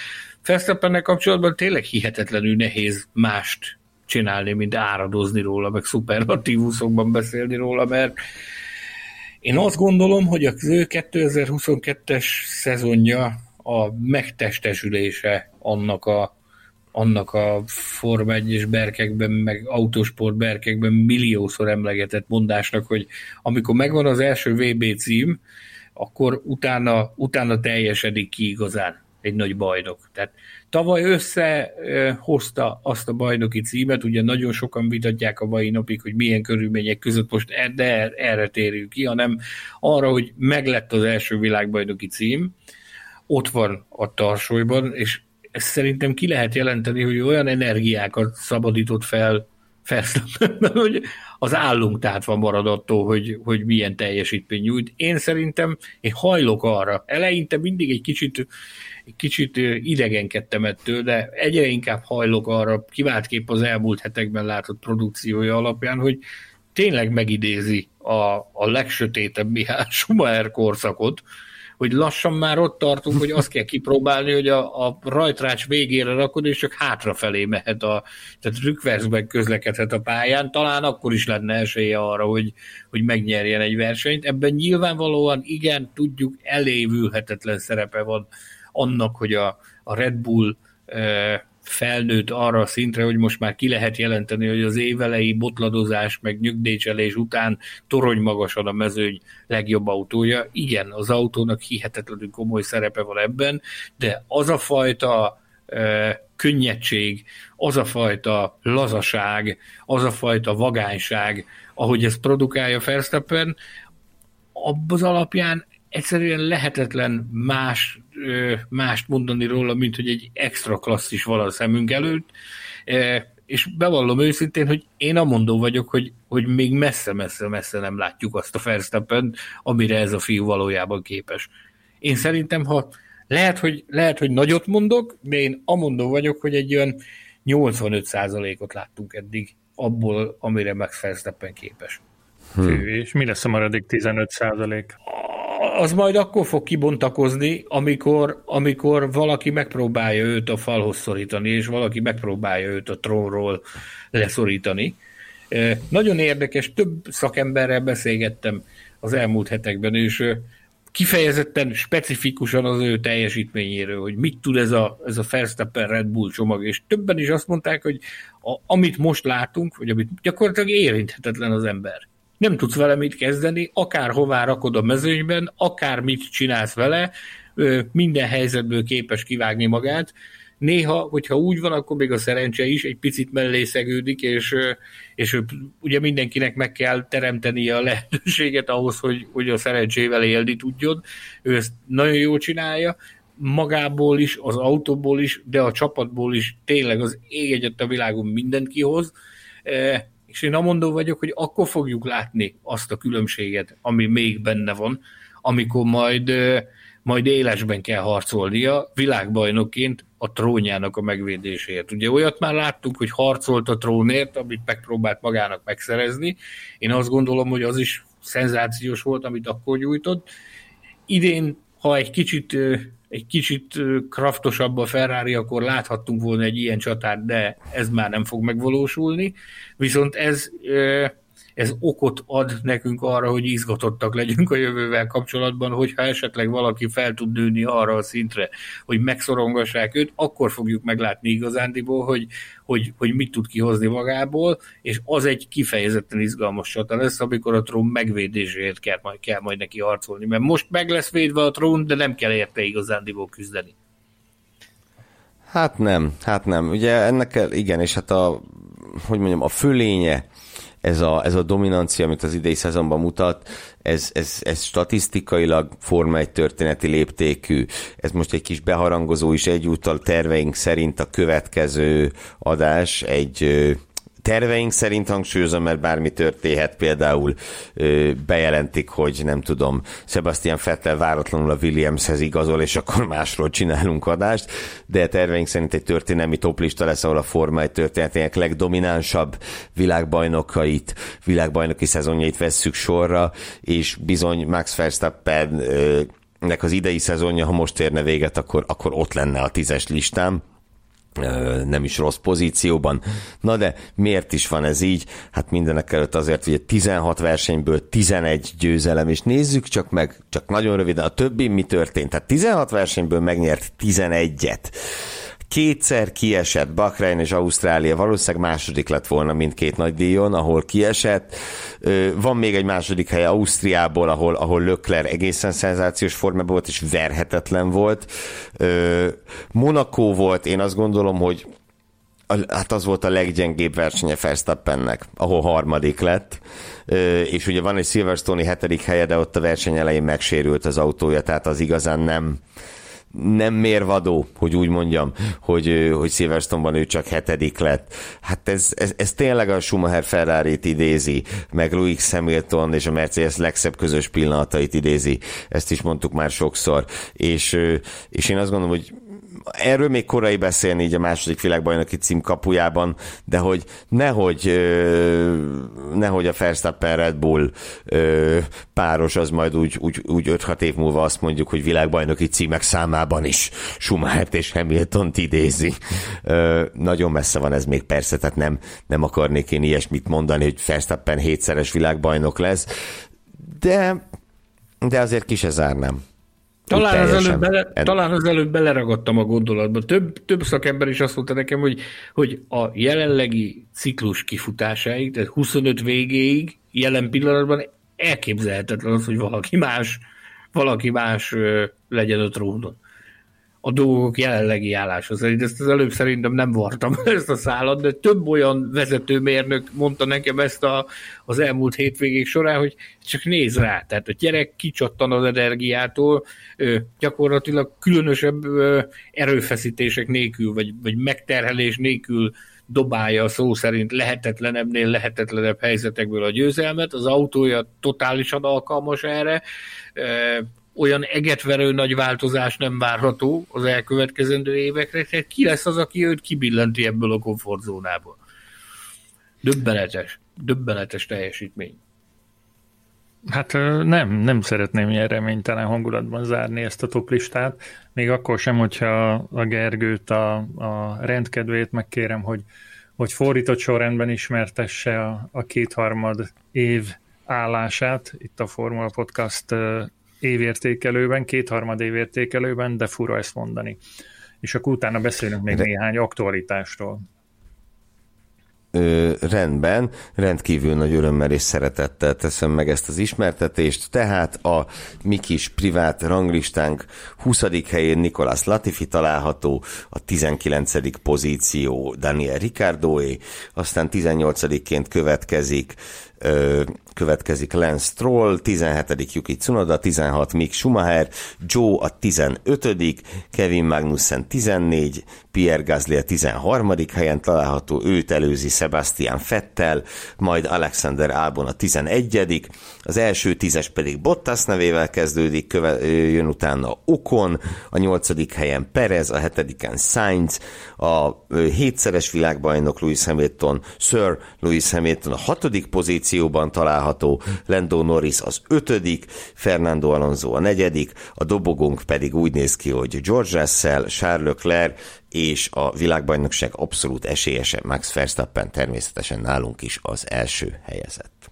Verstappennel kapcsolatban tényleg hihetetlenül nehéz mást csinálni, mint áradozni róla, meg szuperlatívuszokban beszélni róla, mert én azt gondolom, hogy az ő 2022-es szezonja a megtestesülése annak a, annak a Form 1 berkekben, meg autosport berkekben milliószor emlegetett mondásnak, hogy amikor megvan az első VB cím, akkor utána, utána teljesedik ki igazán egy nagy bajnok. Tehát tavaly összehozta azt a bajnoki címet, ugye nagyon sokan vitatják a mai napig, hogy milyen körülmények között most e- de erre térjünk ki, hanem arra, hogy meglett az első világbajnoki cím, ott van a tarsolyban, és ezt szerintem ki lehet jelenteni, hogy olyan energiákat szabadított fel Verstappenben, hogy az állunk tehát van marad attól, hogy, hogy milyen teljesítmény nyújt. Én szerintem én hajlok arra. Eleinte mindig egy kicsit, egy kicsit idegenkedtem ettől, de egyre inkább hajlok arra, kiváltképp az elmúlt hetekben látott produkciója alapján, hogy tényleg megidézi a, a legsötétebb Mihály Schumacher korszakot, hogy lassan már ott tartunk, hogy azt kell kipróbálni, hogy a, a rajtrács végére rakod, és csak hátrafelé mehet, a, tehát rükverzben közlekedhet a pályán, talán akkor is lenne esélye arra, hogy, hogy megnyerjen egy versenyt. Ebben nyilvánvalóan igen, tudjuk, elévülhetetlen szerepe van annak, hogy a, a Red Bull felnőtt arra a szintre, hogy most már ki lehet jelenteni, hogy az évelei botladozás meg nyugdíjcselés után torony magasan a mezőny legjobb autója. Igen, az autónak hihetetlenül komoly szerepe van ebben, de az a fajta könnyedség, az a fajta lazaság, az a fajta vagányság, ahogy ezt produkálja Verstappen, az alapján egyszerűen lehetetlen más, mást mondani róla, mint hogy egy extra klasszis vala szemünk előtt, és bevallom őszintén, hogy én amondó vagyok, hogy, hogy még messze-messze-messze nem látjuk azt a Verstappen, amire ez a fiú valójában képes. Én szerintem, ha lehet, hogy, lehet, hogy nagyot mondok, de én amondó vagyok, hogy egy olyan 85%-ot láttunk eddig abból, amire Max Verstappen képes. Hmm. És mi lesz a maradék 15 százalék? Az majd akkor fog kibontakozni, amikor, amikor valaki megpróbálja őt a falhoz szorítani, és valaki megpróbálja őt a trónról leszorítani. Nagyon érdekes, több szakemberrel beszélgettem az elmúlt hetekben, és kifejezetten specifikusan az ő teljesítményéről, hogy mit tud ez a, ez a Verstappen Red Bull csomag, és többen is azt mondták, hogy a, amit most látunk, vagy amit gyakorlatilag érinthetetlen az ember nem tudsz vele mit kezdeni, akár hová rakod a mezőnyben, akár mit csinálsz vele, minden helyzetből képes kivágni magát. Néha, hogyha úgy van, akkor még a szerencse is egy picit mellé szegődik, és, és ugye mindenkinek meg kell teremteni a lehetőséget ahhoz, hogy, hogy a szerencsével élni tudjon. Ő ezt nagyon jól csinálja, magából is, az autóból is, de a csapatból is tényleg az ég egyet a világon mindent kihoz és én amondó vagyok, hogy akkor fogjuk látni azt a különbséget, ami még benne van, amikor majd, majd élesben kell harcolnia világbajnokként a trónjának a megvédéséért. Ugye olyat már láttuk, hogy harcolt a trónért, amit megpróbált magának megszerezni. Én azt gondolom, hogy az is szenzációs volt, amit akkor nyújtott. Idén, ha egy kicsit egy kicsit kraftosabb a Ferrari, akkor láthattunk volna egy ilyen csatát, de ez már nem fog megvalósulni. Viszont ez ez okot ad nekünk arra, hogy izgatottak legyünk a jövővel kapcsolatban, hogyha esetleg valaki fel tud nőni arra a szintre, hogy megszorongassák őt, akkor fogjuk meglátni igazándiból, hogy, hogy, hogy mit tud kihozni magából, és az egy kifejezetten izgalmas csata lesz, amikor a trón megvédéséért kell majd, kell majd neki harcolni, mert most meg lesz védve a trón, de nem kell érte igazándiból küzdeni. Hát nem, hát nem. Ugye ennek igen, és hát a, hogy mondjam, a fölénye ez a, ez a dominancia, amit az idei szezonban mutat, ez, ez, ez statisztikailag forma egy történeti léptékű. Ez most egy kis beharangozó is egyúttal terveink szerint a következő adás egy terveink szerint hangsúlyozom, mert bármi történhet, például ö, bejelentik, hogy nem tudom, Sebastian Vettel váratlanul a Williamshez igazol, és akkor másról csinálunk adást, de terveink szerint egy történelmi toplista lesz, ahol a Forma egy történetének legdominánsabb világbajnokait, világbajnoki szezonjait vesszük sorra, és bizony Max Verstappen ö, nek az idei szezonja, ha most érne véget, akkor, akkor ott lenne a tízes listám nem is rossz pozícióban. Na de miért is van ez így? Hát mindenek előtt azért, hogy 16 versenyből 11 győzelem, és nézzük csak meg, csak nagyon röviden, a többi mi történt. Tehát 16 versenyből megnyert 11-et kétszer kiesett Bahrein és Ausztrália, valószínűleg második lett volna mindkét nagy díjon, ahol kiesett. Van még egy második hely Ausztriából, ahol, ahol Lökler egészen szenzációs formában volt, és verhetetlen volt. Monaco volt, én azt gondolom, hogy hát az volt a leggyengébb versenye Verstappennek, ahol harmadik lett, és ugye van egy Silverstone-i hetedik helye, de ott a verseny elején megsérült az autója, tehát az igazán nem, nem mérvadó, hogy úgy mondjam, hogy, hogy Silverstone-ban ő csak hetedik lett. Hát ez, ez, ez tényleg a Schumacher ferrari idézi, meg Louis Hamilton és a Mercedes legszebb közös pillanatait idézi. Ezt is mondtuk már sokszor. És, és én azt gondolom, hogy erről még korai beszélni így a második világbajnoki cím kapujában, de hogy nehogy, nehogy a Verstappen Red Bull páros az majd úgy, úgy, úgy 5-6 év múlva azt mondjuk, hogy világbajnoki címek számában is Schumachert és hamilton idézi. Nagyon messze van ez még persze, tehát nem, nem akarnék én ilyesmit mondani, hogy Verstappen hétszeres világbajnok lesz, de, de azért ki se zárnám. Talán az, előbb bele, talán az előbb beleragadtam a gondolatba. Több, több szakember is azt mondta nekem, hogy, hogy a jelenlegi ciklus kifutásáig, tehát 25 végéig, jelen pillanatban elképzelhetetlen az, hogy valaki más, valaki más legyen a trónon a dolgok jelenlegi szerint. Ezt az előbb szerintem nem vartam ezt a szállat, de több olyan vezetőmérnök mondta nekem ezt a, az elmúlt hétvégék során, hogy csak néz rá. Tehát a gyerek kicsattan az energiától, gyakorlatilag különösebb erőfeszítések nélkül, vagy, vagy megterhelés nélkül dobálja szó szerint lehetetlenebbnél lehetetlenebb helyzetekből a győzelmet. Az autója totálisan alkalmas erre olyan egetverő nagy változás nem várható az elkövetkezendő évekre, tehát ki lesz az, aki őt kibillenti ebből a komfortzónából. Döbbenetes, döbbenetes teljesítmény. Hát nem, nem szeretném ilyen reménytelen hangulatban zárni ezt a toplistát, még akkor sem, hogyha a Gergőt, a, a rendkedvét megkérem, hogy, hogy fordított sorrendben ismertesse a, a kétharmad év állását itt a Formula Podcast évértékelőben, kétharmad évértékelőben, de fura ezt mondani. És akkor utána beszélünk még de... néhány aktualitásról. Ö, rendben, rendkívül nagy örömmel és szeretettel teszem meg ezt az ismertetést, tehát a mi kis privát ranglistánk 20. helyén Nicolas Latifi található, a 19. pozíció Daniel Ricardoé, aztán 18-ként következik következik Lance Stroll, 17. Yuki Tsunoda, 16. Mick Schumacher, Joe a 15. Kevin Magnussen 14, Pierre Gasly a 13. helyen található, őt előzi Sebastian Fettel, majd Alexander Albon a 11. Az első tízes pedig Bottas nevével kezdődik, köve, jön utána Ocon, a 8. helyen Perez, a 7. Sainz, a hétszeres világbajnok Lewis Hamilton, Sir Lewis Hamilton a 6. pozícióban található, Lando Norris az 5. Fernando Alonso a 4. a dobogónk pedig úgy néz ki, hogy George Russell, Charles Leclerc és a világbajnokság abszolút esélyese Max Verstappen természetesen nálunk is az első helyezett.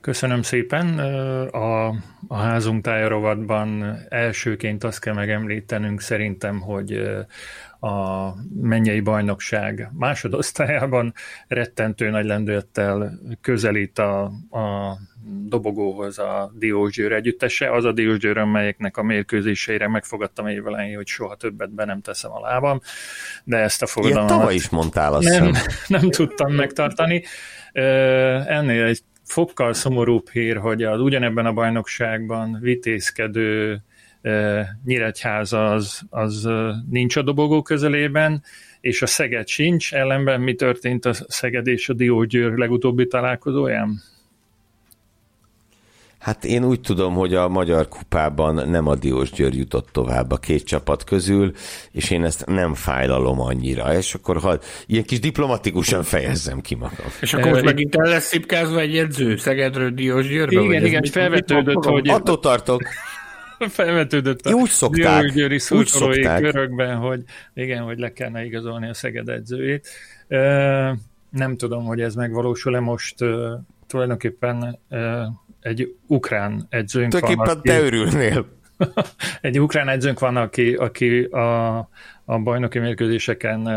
Köszönöm szépen. A, a házunk tájarovatban elsőként azt kell megemlítenünk szerintem, hogy a mennyei bajnokság másodosztályában rettentő nagy lendülettel közelít a, a dobogóhoz a Diósgyőr együttese. Az a Diósgyőr, amelyeknek a mérkőzéseire megfogadtam évelején, hogy soha többet be nem teszem a lábam, de ezt a fogadalmat... tavaly is mondtál, azt nem, nem tudtam megtartani. Ennél egy fokkal szomorúbb hír, hogy az ugyanebben a bajnokságban vitézkedő Nyíregyháza az, az nincs a dobogó közelében, és a Szeged sincs, ellenben mi történt a Szeged és a Diógyőr legutóbbi találkozóján? Hát én úgy tudom, hogy a Magyar Kupában nem a Diós Győr jutott tovább a két csapat közül, és én ezt nem fájlalom annyira. És akkor ha ilyen kis diplomatikusan fejezzem ki magam. És akkor most megint el lesz szipkázva egy edző Szegedről Diós Győrbe? Igen, igen, felvetődött, hogy... Attól tartok. felvetődött a úgy szokták, győri szurkolói körökben, hogy igen, hogy le kellene igazolni a Szeged edzőjét. Nem tudom, hogy ez megvalósul-e most tulajdonképpen egy ukrán edzőnk van. Tulajdonképpen te örülnél. egy ukrán edzőnk van, aki, aki a, a bajnoki mérkőzéseken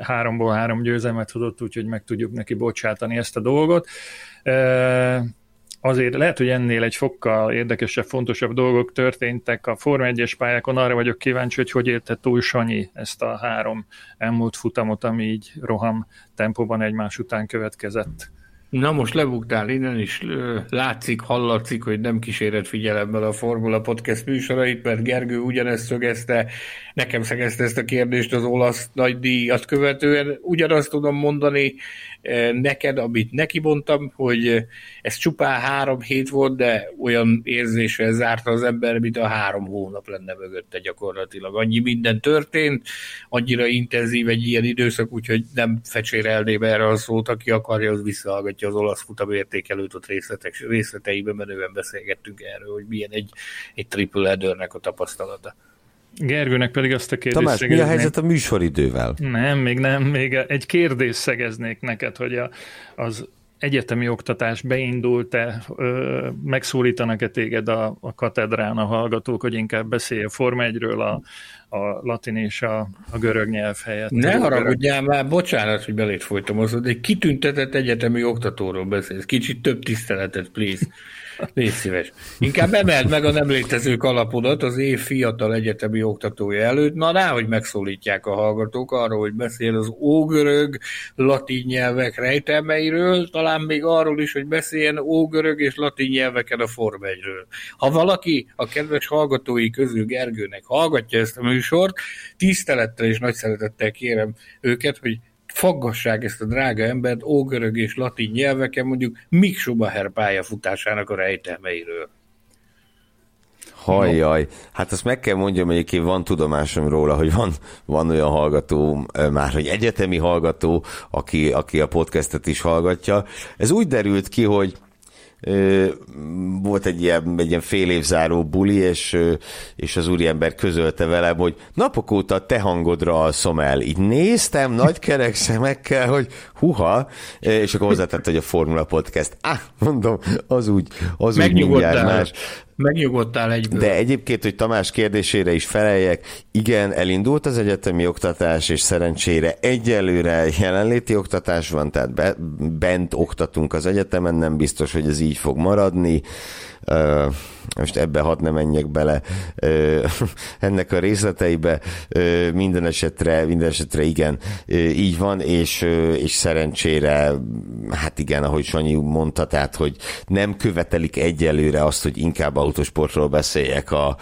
háromból három győzelmet hozott, úgyhogy meg tudjuk neki bocsátani ezt a dolgot azért lehet, hogy ennél egy fokkal érdekesebb, fontosabb dolgok történtek a Forma 1-es pályákon. Arra vagyok kíváncsi, hogy hogy érte túl Sanyi ezt a három elmúlt futamot, ami így roham tempóban egymás után következett. Na most lebuktál innen is, látszik, hallatszik, hogy nem kíséret figyelemmel a Formula Podcast műsorait, mert Gergő ugyanezt szögezte, nekem szegezte ezt a kérdést az olasz nagy díjat követően. Ugyanazt tudom mondani neked, amit neki mondtam, hogy ez csupán három hét volt, de olyan érzéssel zárta az ember, mint a három hónap lenne mögötte gyakorlatilag. Annyi minden történt, annyira intenzív egy ilyen időszak, úgyhogy nem fecsérelném erre a szót, aki akarja, az visszahallgatja az olasz futamértékelőt, ott részletek, részleteiben menően beszélgettünk erről, hogy milyen egy, egy triple headernek a tapasztalata. Gergőnek pedig azt a kérdést Tamás, mi a helyzet a műsoridővel? Nem, még nem, még egy kérdés szegeznék neked, hogy a, az egyetemi oktatás beindult-e, megszólítanak-e téged a, a katedrán a hallgatók, hogy inkább beszélj a Forma 1-ről, a, a latin és a, a görög nyelv helyett. Ne haragudjál már, bocsánat, hogy belét folytam, az, egy kitüntetett egyetemi oktatóról beszélsz. Kicsit több tiszteletet, please. Légy szíves. Inkább emeld meg a nem létező kalapodat az év fiatal egyetemi oktatója előtt, na rá, hogy megszólítják a hallgatók arról, hogy beszél az ógörög latin nyelvek rejtelmeiről, talán még arról is, hogy beszéljen ógörög és latin nyelveken a Form Ha valaki a kedves hallgatói közül Gergőnek hallgatja ezt a műsort, tisztelettel és nagy szeretettel kérem őket, hogy faggassák ezt a drága embert ógörög és latin nyelveken, mondjuk Mick Schumacher pályafutásának a rejtelmeiről. Hajjaj, hát azt meg kell mondjam, hogy van tudomásom róla, hogy van, van olyan hallgató, már hogy egyetemi hallgató, aki, aki a podcastet is hallgatja. Ez úgy derült ki, hogy volt egy ilyen, egy ilyen fél évzáró buli, és, és az úriember közölte velem, hogy napok óta te hangodra alszom el. Így néztem nagy kerek szemekkel, hogy huha, és akkor hozzátett, hogy a Formula Podcast. Ah, mondom, az úgy, az úgy mindjárt más. Megnyugodtál egyből. De egyébként, hogy Tamás kérdésére is feleljek, igen, elindult az egyetemi oktatás, és szerencsére egyelőre jelenléti oktatás van, tehát be, bent oktatunk az egyetemen, nem biztos, hogy ez így fog maradni most ebbe hadd ne menjek bele ennek a részleteibe, minden esetre, minden esetre igen, így van, és, és szerencsére, hát igen, ahogy Sanyi mondta, tehát, hogy nem követelik egyelőre azt, hogy inkább autosportról beszéljek a,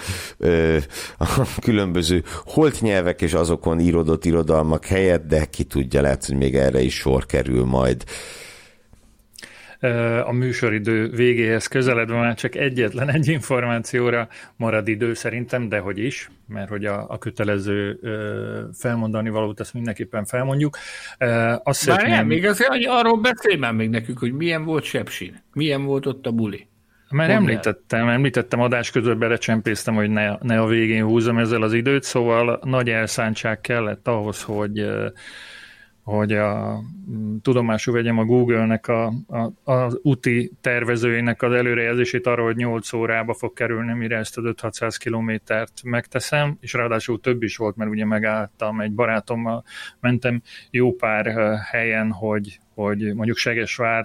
a különböző holt nyelvek és azokon írodott irodalmak helyett, de ki tudja, lehet, hogy még erre is sor kerül majd a műsoridő végéhez közeledve már csak egyetlen egy információra marad idő szerintem, de hogy is, mert hogy a, a kötelező felmondani valót ezt mindenképpen felmondjuk. Azt Bár szeretném... nem, még azért, hogy arról beszélj már még nekünk, hogy milyen volt Sepsin, milyen volt ott a buli. Mert említettem, említettem adás között belecsempésztem, hogy ne, ne a végén húzom ezzel az időt, szóval nagy elszántság kellett ahhoz, hogy hogy a, mm, tudomásul vegyem a Google-nek a, a, az úti tervezőinek az előrejelzését arra, hogy 8 órába fog kerülni, mire ezt az 5-600 kilométert megteszem, és ráadásul több is volt, mert ugye megálltam, egy barátommal mentem jó pár helyen, hogy, hogy mondjuk Segesvár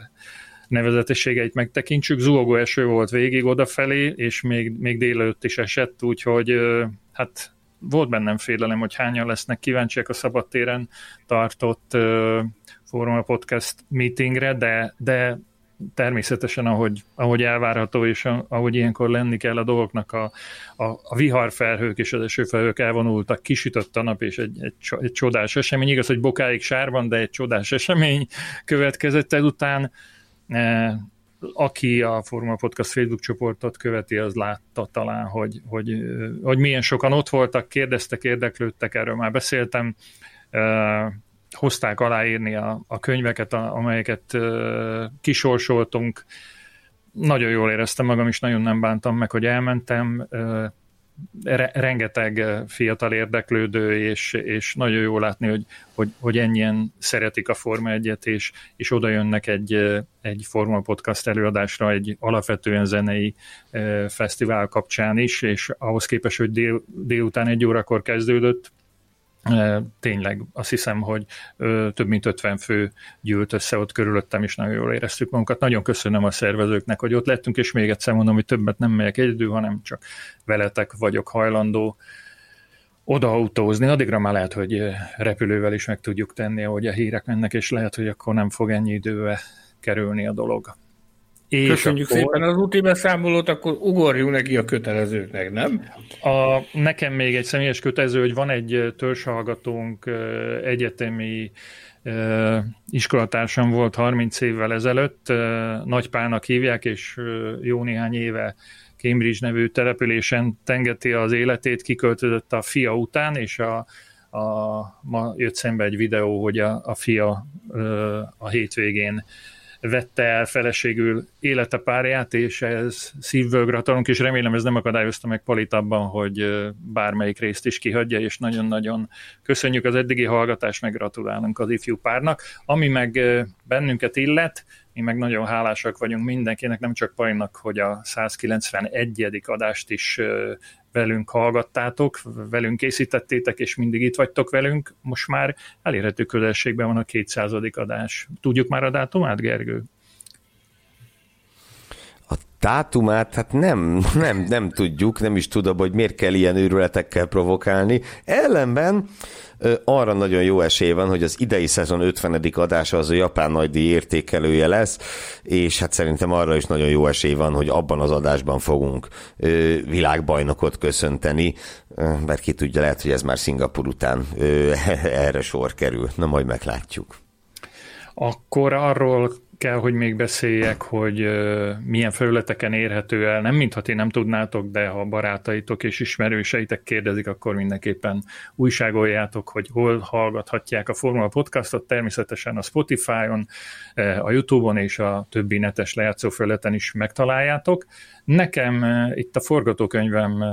nevezetességeit megtekintsük. Zuhogó eső volt végig odafelé, és még, még délelőtt is esett, úgyhogy hát volt bennem félelem, hogy hányan lesznek kíváncsiak a szabadtéren tartott uh, Forma Podcast meetingre, de, de természetesen, ahogy, ahogy elvárható, és ahogy ilyenkor lenni kell a dolgoknak, a, a, a viharfelhők és az esőfelhők elvonultak, kisütött a nap, és egy, egy, egy csodás esemény, igaz, hogy bokáig sárban, de egy csodás esemény következett ezután aki a Forma Podcast Facebook csoportot követi, az látta talán, hogy, hogy, hogy milyen sokan ott voltak, kérdeztek, érdeklődtek, erről már beszéltem, hozták aláírni a, a könyveket, amelyeket kisorsoltunk. Nagyon jól éreztem magam, és nagyon nem bántam meg, hogy elmentem rengeteg fiatal érdeklődő, és, és nagyon jó látni, hogy, hogy, hogy ennyien szeretik a Forma 1 és, és oda jönnek egy, egy Forma Podcast előadásra, egy alapvetően zenei fesztivál kapcsán is, és ahhoz képest, hogy dél, délután egy órakor kezdődött, tényleg azt hiszem, hogy több mint 50 fő gyűlt össze ott körülöttem, és nagyon jól éreztük magunkat. Nagyon köszönöm a szervezőknek, hogy ott lettünk, és még egyszer mondom, hogy többet nem megyek egyedül, hanem csak veletek vagyok hajlandó odaautózni. Addigra már lehet, hogy repülővel is meg tudjuk tenni, ahogy a hírek mennek, és lehet, hogy akkor nem fog ennyi időbe kerülni a dolog. És Köszönjük akkor, szépen az úti beszámolót, akkor ugorjunk neki a kötelezőknek, nem? A, nekem még egy személyes kötelező, hogy van egy törzshallgatónk, egyetemi iskolatársam volt 30 évvel ezelőtt, Nagypának hívják, és jó néhány éve Cambridge nevű településen tengeti az életét, kiköltözött a fia után, és a, a, ma jött szembe egy videó, hogy a, a fia a hétvégén vette el feleségül élete párját, és ez szívből gratulunk, és remélem ez nem akadályozta meg Palit abban, hogy bármelyik részt is kihagyja, és nagyon-nagyon köszönjük az eddigi hallgatást, meg gratulálunk az ifjú párnak. Ami meg bennünket illet, mi meg nagyon hálásak vagyunk mindenkinek, nem csak Pajnak, hogy a 191. adást is velünk hallgattátok, velünk készítettétek, és mindig itt vagytok velünk. Most már elérhető közelségben van a 200. adás. Tudjuk már a dátumát, Gergő? Dátumát, hát nem, nem, nem tudjuk, nem is tudom, hogy miért kell ilyen őrületekkel provokálni. Ellenben arra nagyon jó esély van, hogy az idei szezon 50. adása az a japán nagydíj értékelője lesz, és hát szerintem arra is nagyon jó esély van, hogy abban az adásban fogunk világbajnokot köszönteni, mert ki tudja, lehet, hogy ez már Szingapur után erre sor kerül. Na, majd meglátjuk. Akkor arról kell, hogy még beszéljek, hogy milyen felületeken érhető el. Nem mintha ti nem tudnátok, de ha barátaitok és ismerőseitek kérdezik, akkor mindenképpen újságoljátok, hogy hol hallgathatják a Formula Podcastot. Természetesen a Spotify-on, a YouTube-on és a többi netes lejátszó felületen is megtaláljátok. Nekem itt a forgatókönyvem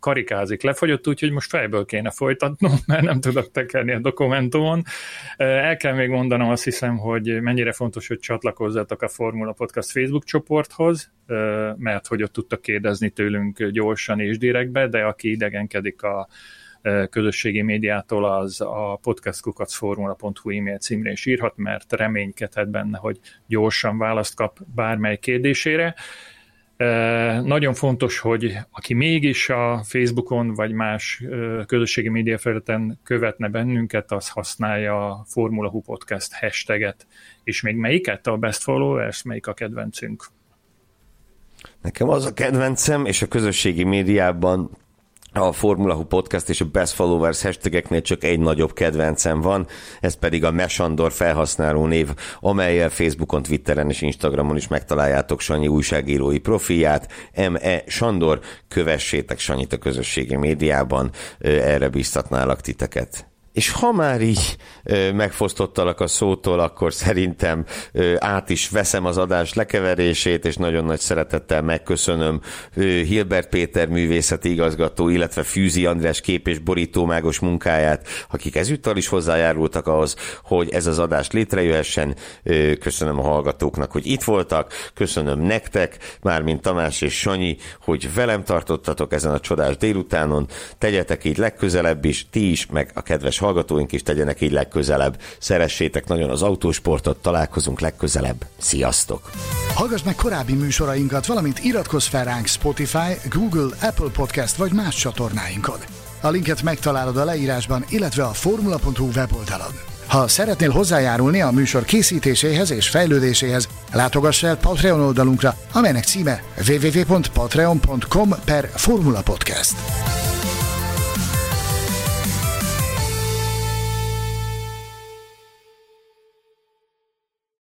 karikázik, lefogyott, úgyhogy most fejből kéne folytatnom, mert nem tudok tekerni a dokumentumon. El kell még mondanom azt hiszem, hogy mennyire fontos, hogy csatlakozzatok a Formula Podcast Facebook csoporthoz, mert hogy ott tudtak kérdezni tőlünk gyorsan és direktbe, de aki idegenkedik a közösségi médiától, az a podcastkukacformula.hu e-mail címre is írhat, mert reménykedhet benne, hogy gyorsan választ kap bármely kérdésére. Nagyon fontos, hogy aki mégis a Facebookon vagy más közösségi média felületen követne bennünket, az használja a Formula Hu Podcast hashtaget. És még melyiket a Best Followers, melyik a kedvencünk? Nekem az a kedvencem, és a közösségi médiában a Formula Hu Podcast és a Best Followers hashtageknél csak egy nagyobb kedvencem van, ez pedig a Mesandor felhasználó név, amelyel Facebookon, Twitteren és Instagramon is megtaláljátok Sanyi újságírói profilját. M.E. Sandor, kövessétek Sanyit a közösségi médiában, erre biztatnálak titeket. És ha már így megfosztottalak a szótól, akkor szerintem át is veszem az adás lekeverését, és nagyon nagy szeretettel megköszönöm Hilbert Péter művészeti igazgató, illetve Fűzi András kép és borítómágos munkáját, akik ezúttal is hozzájárultak ahhoz, hogy ez az adás létrejöhessen. Köszönöm a hallgatóknak, hogy itt voltak, köszönöm nektek, mármint Tamás és Sanyi, hogy velem tartottatok ezen a csodás délutánon. Tegyetek így legközelebb is, ti is, meg a kedves hallgatóink is tegyenek így legközelebb. Szeressétek nagyon az autósportot, találkozunk legközelebb. Sziasztok! Hallgass meg korábbi műsorainkat, valamint iratkozz fel ránk Spotify, Google, Apple Podcast vagy más csatornáinkon. A linket megtalálod a leírásban, illetve a formula.hu weboldalon. Ha szeretnél hozzájárulni a műsor készítéséhez és fejlődéséhez, látogass el Patreon oldalunkra, amelynek címe www.patreon.com per Formula Podcast.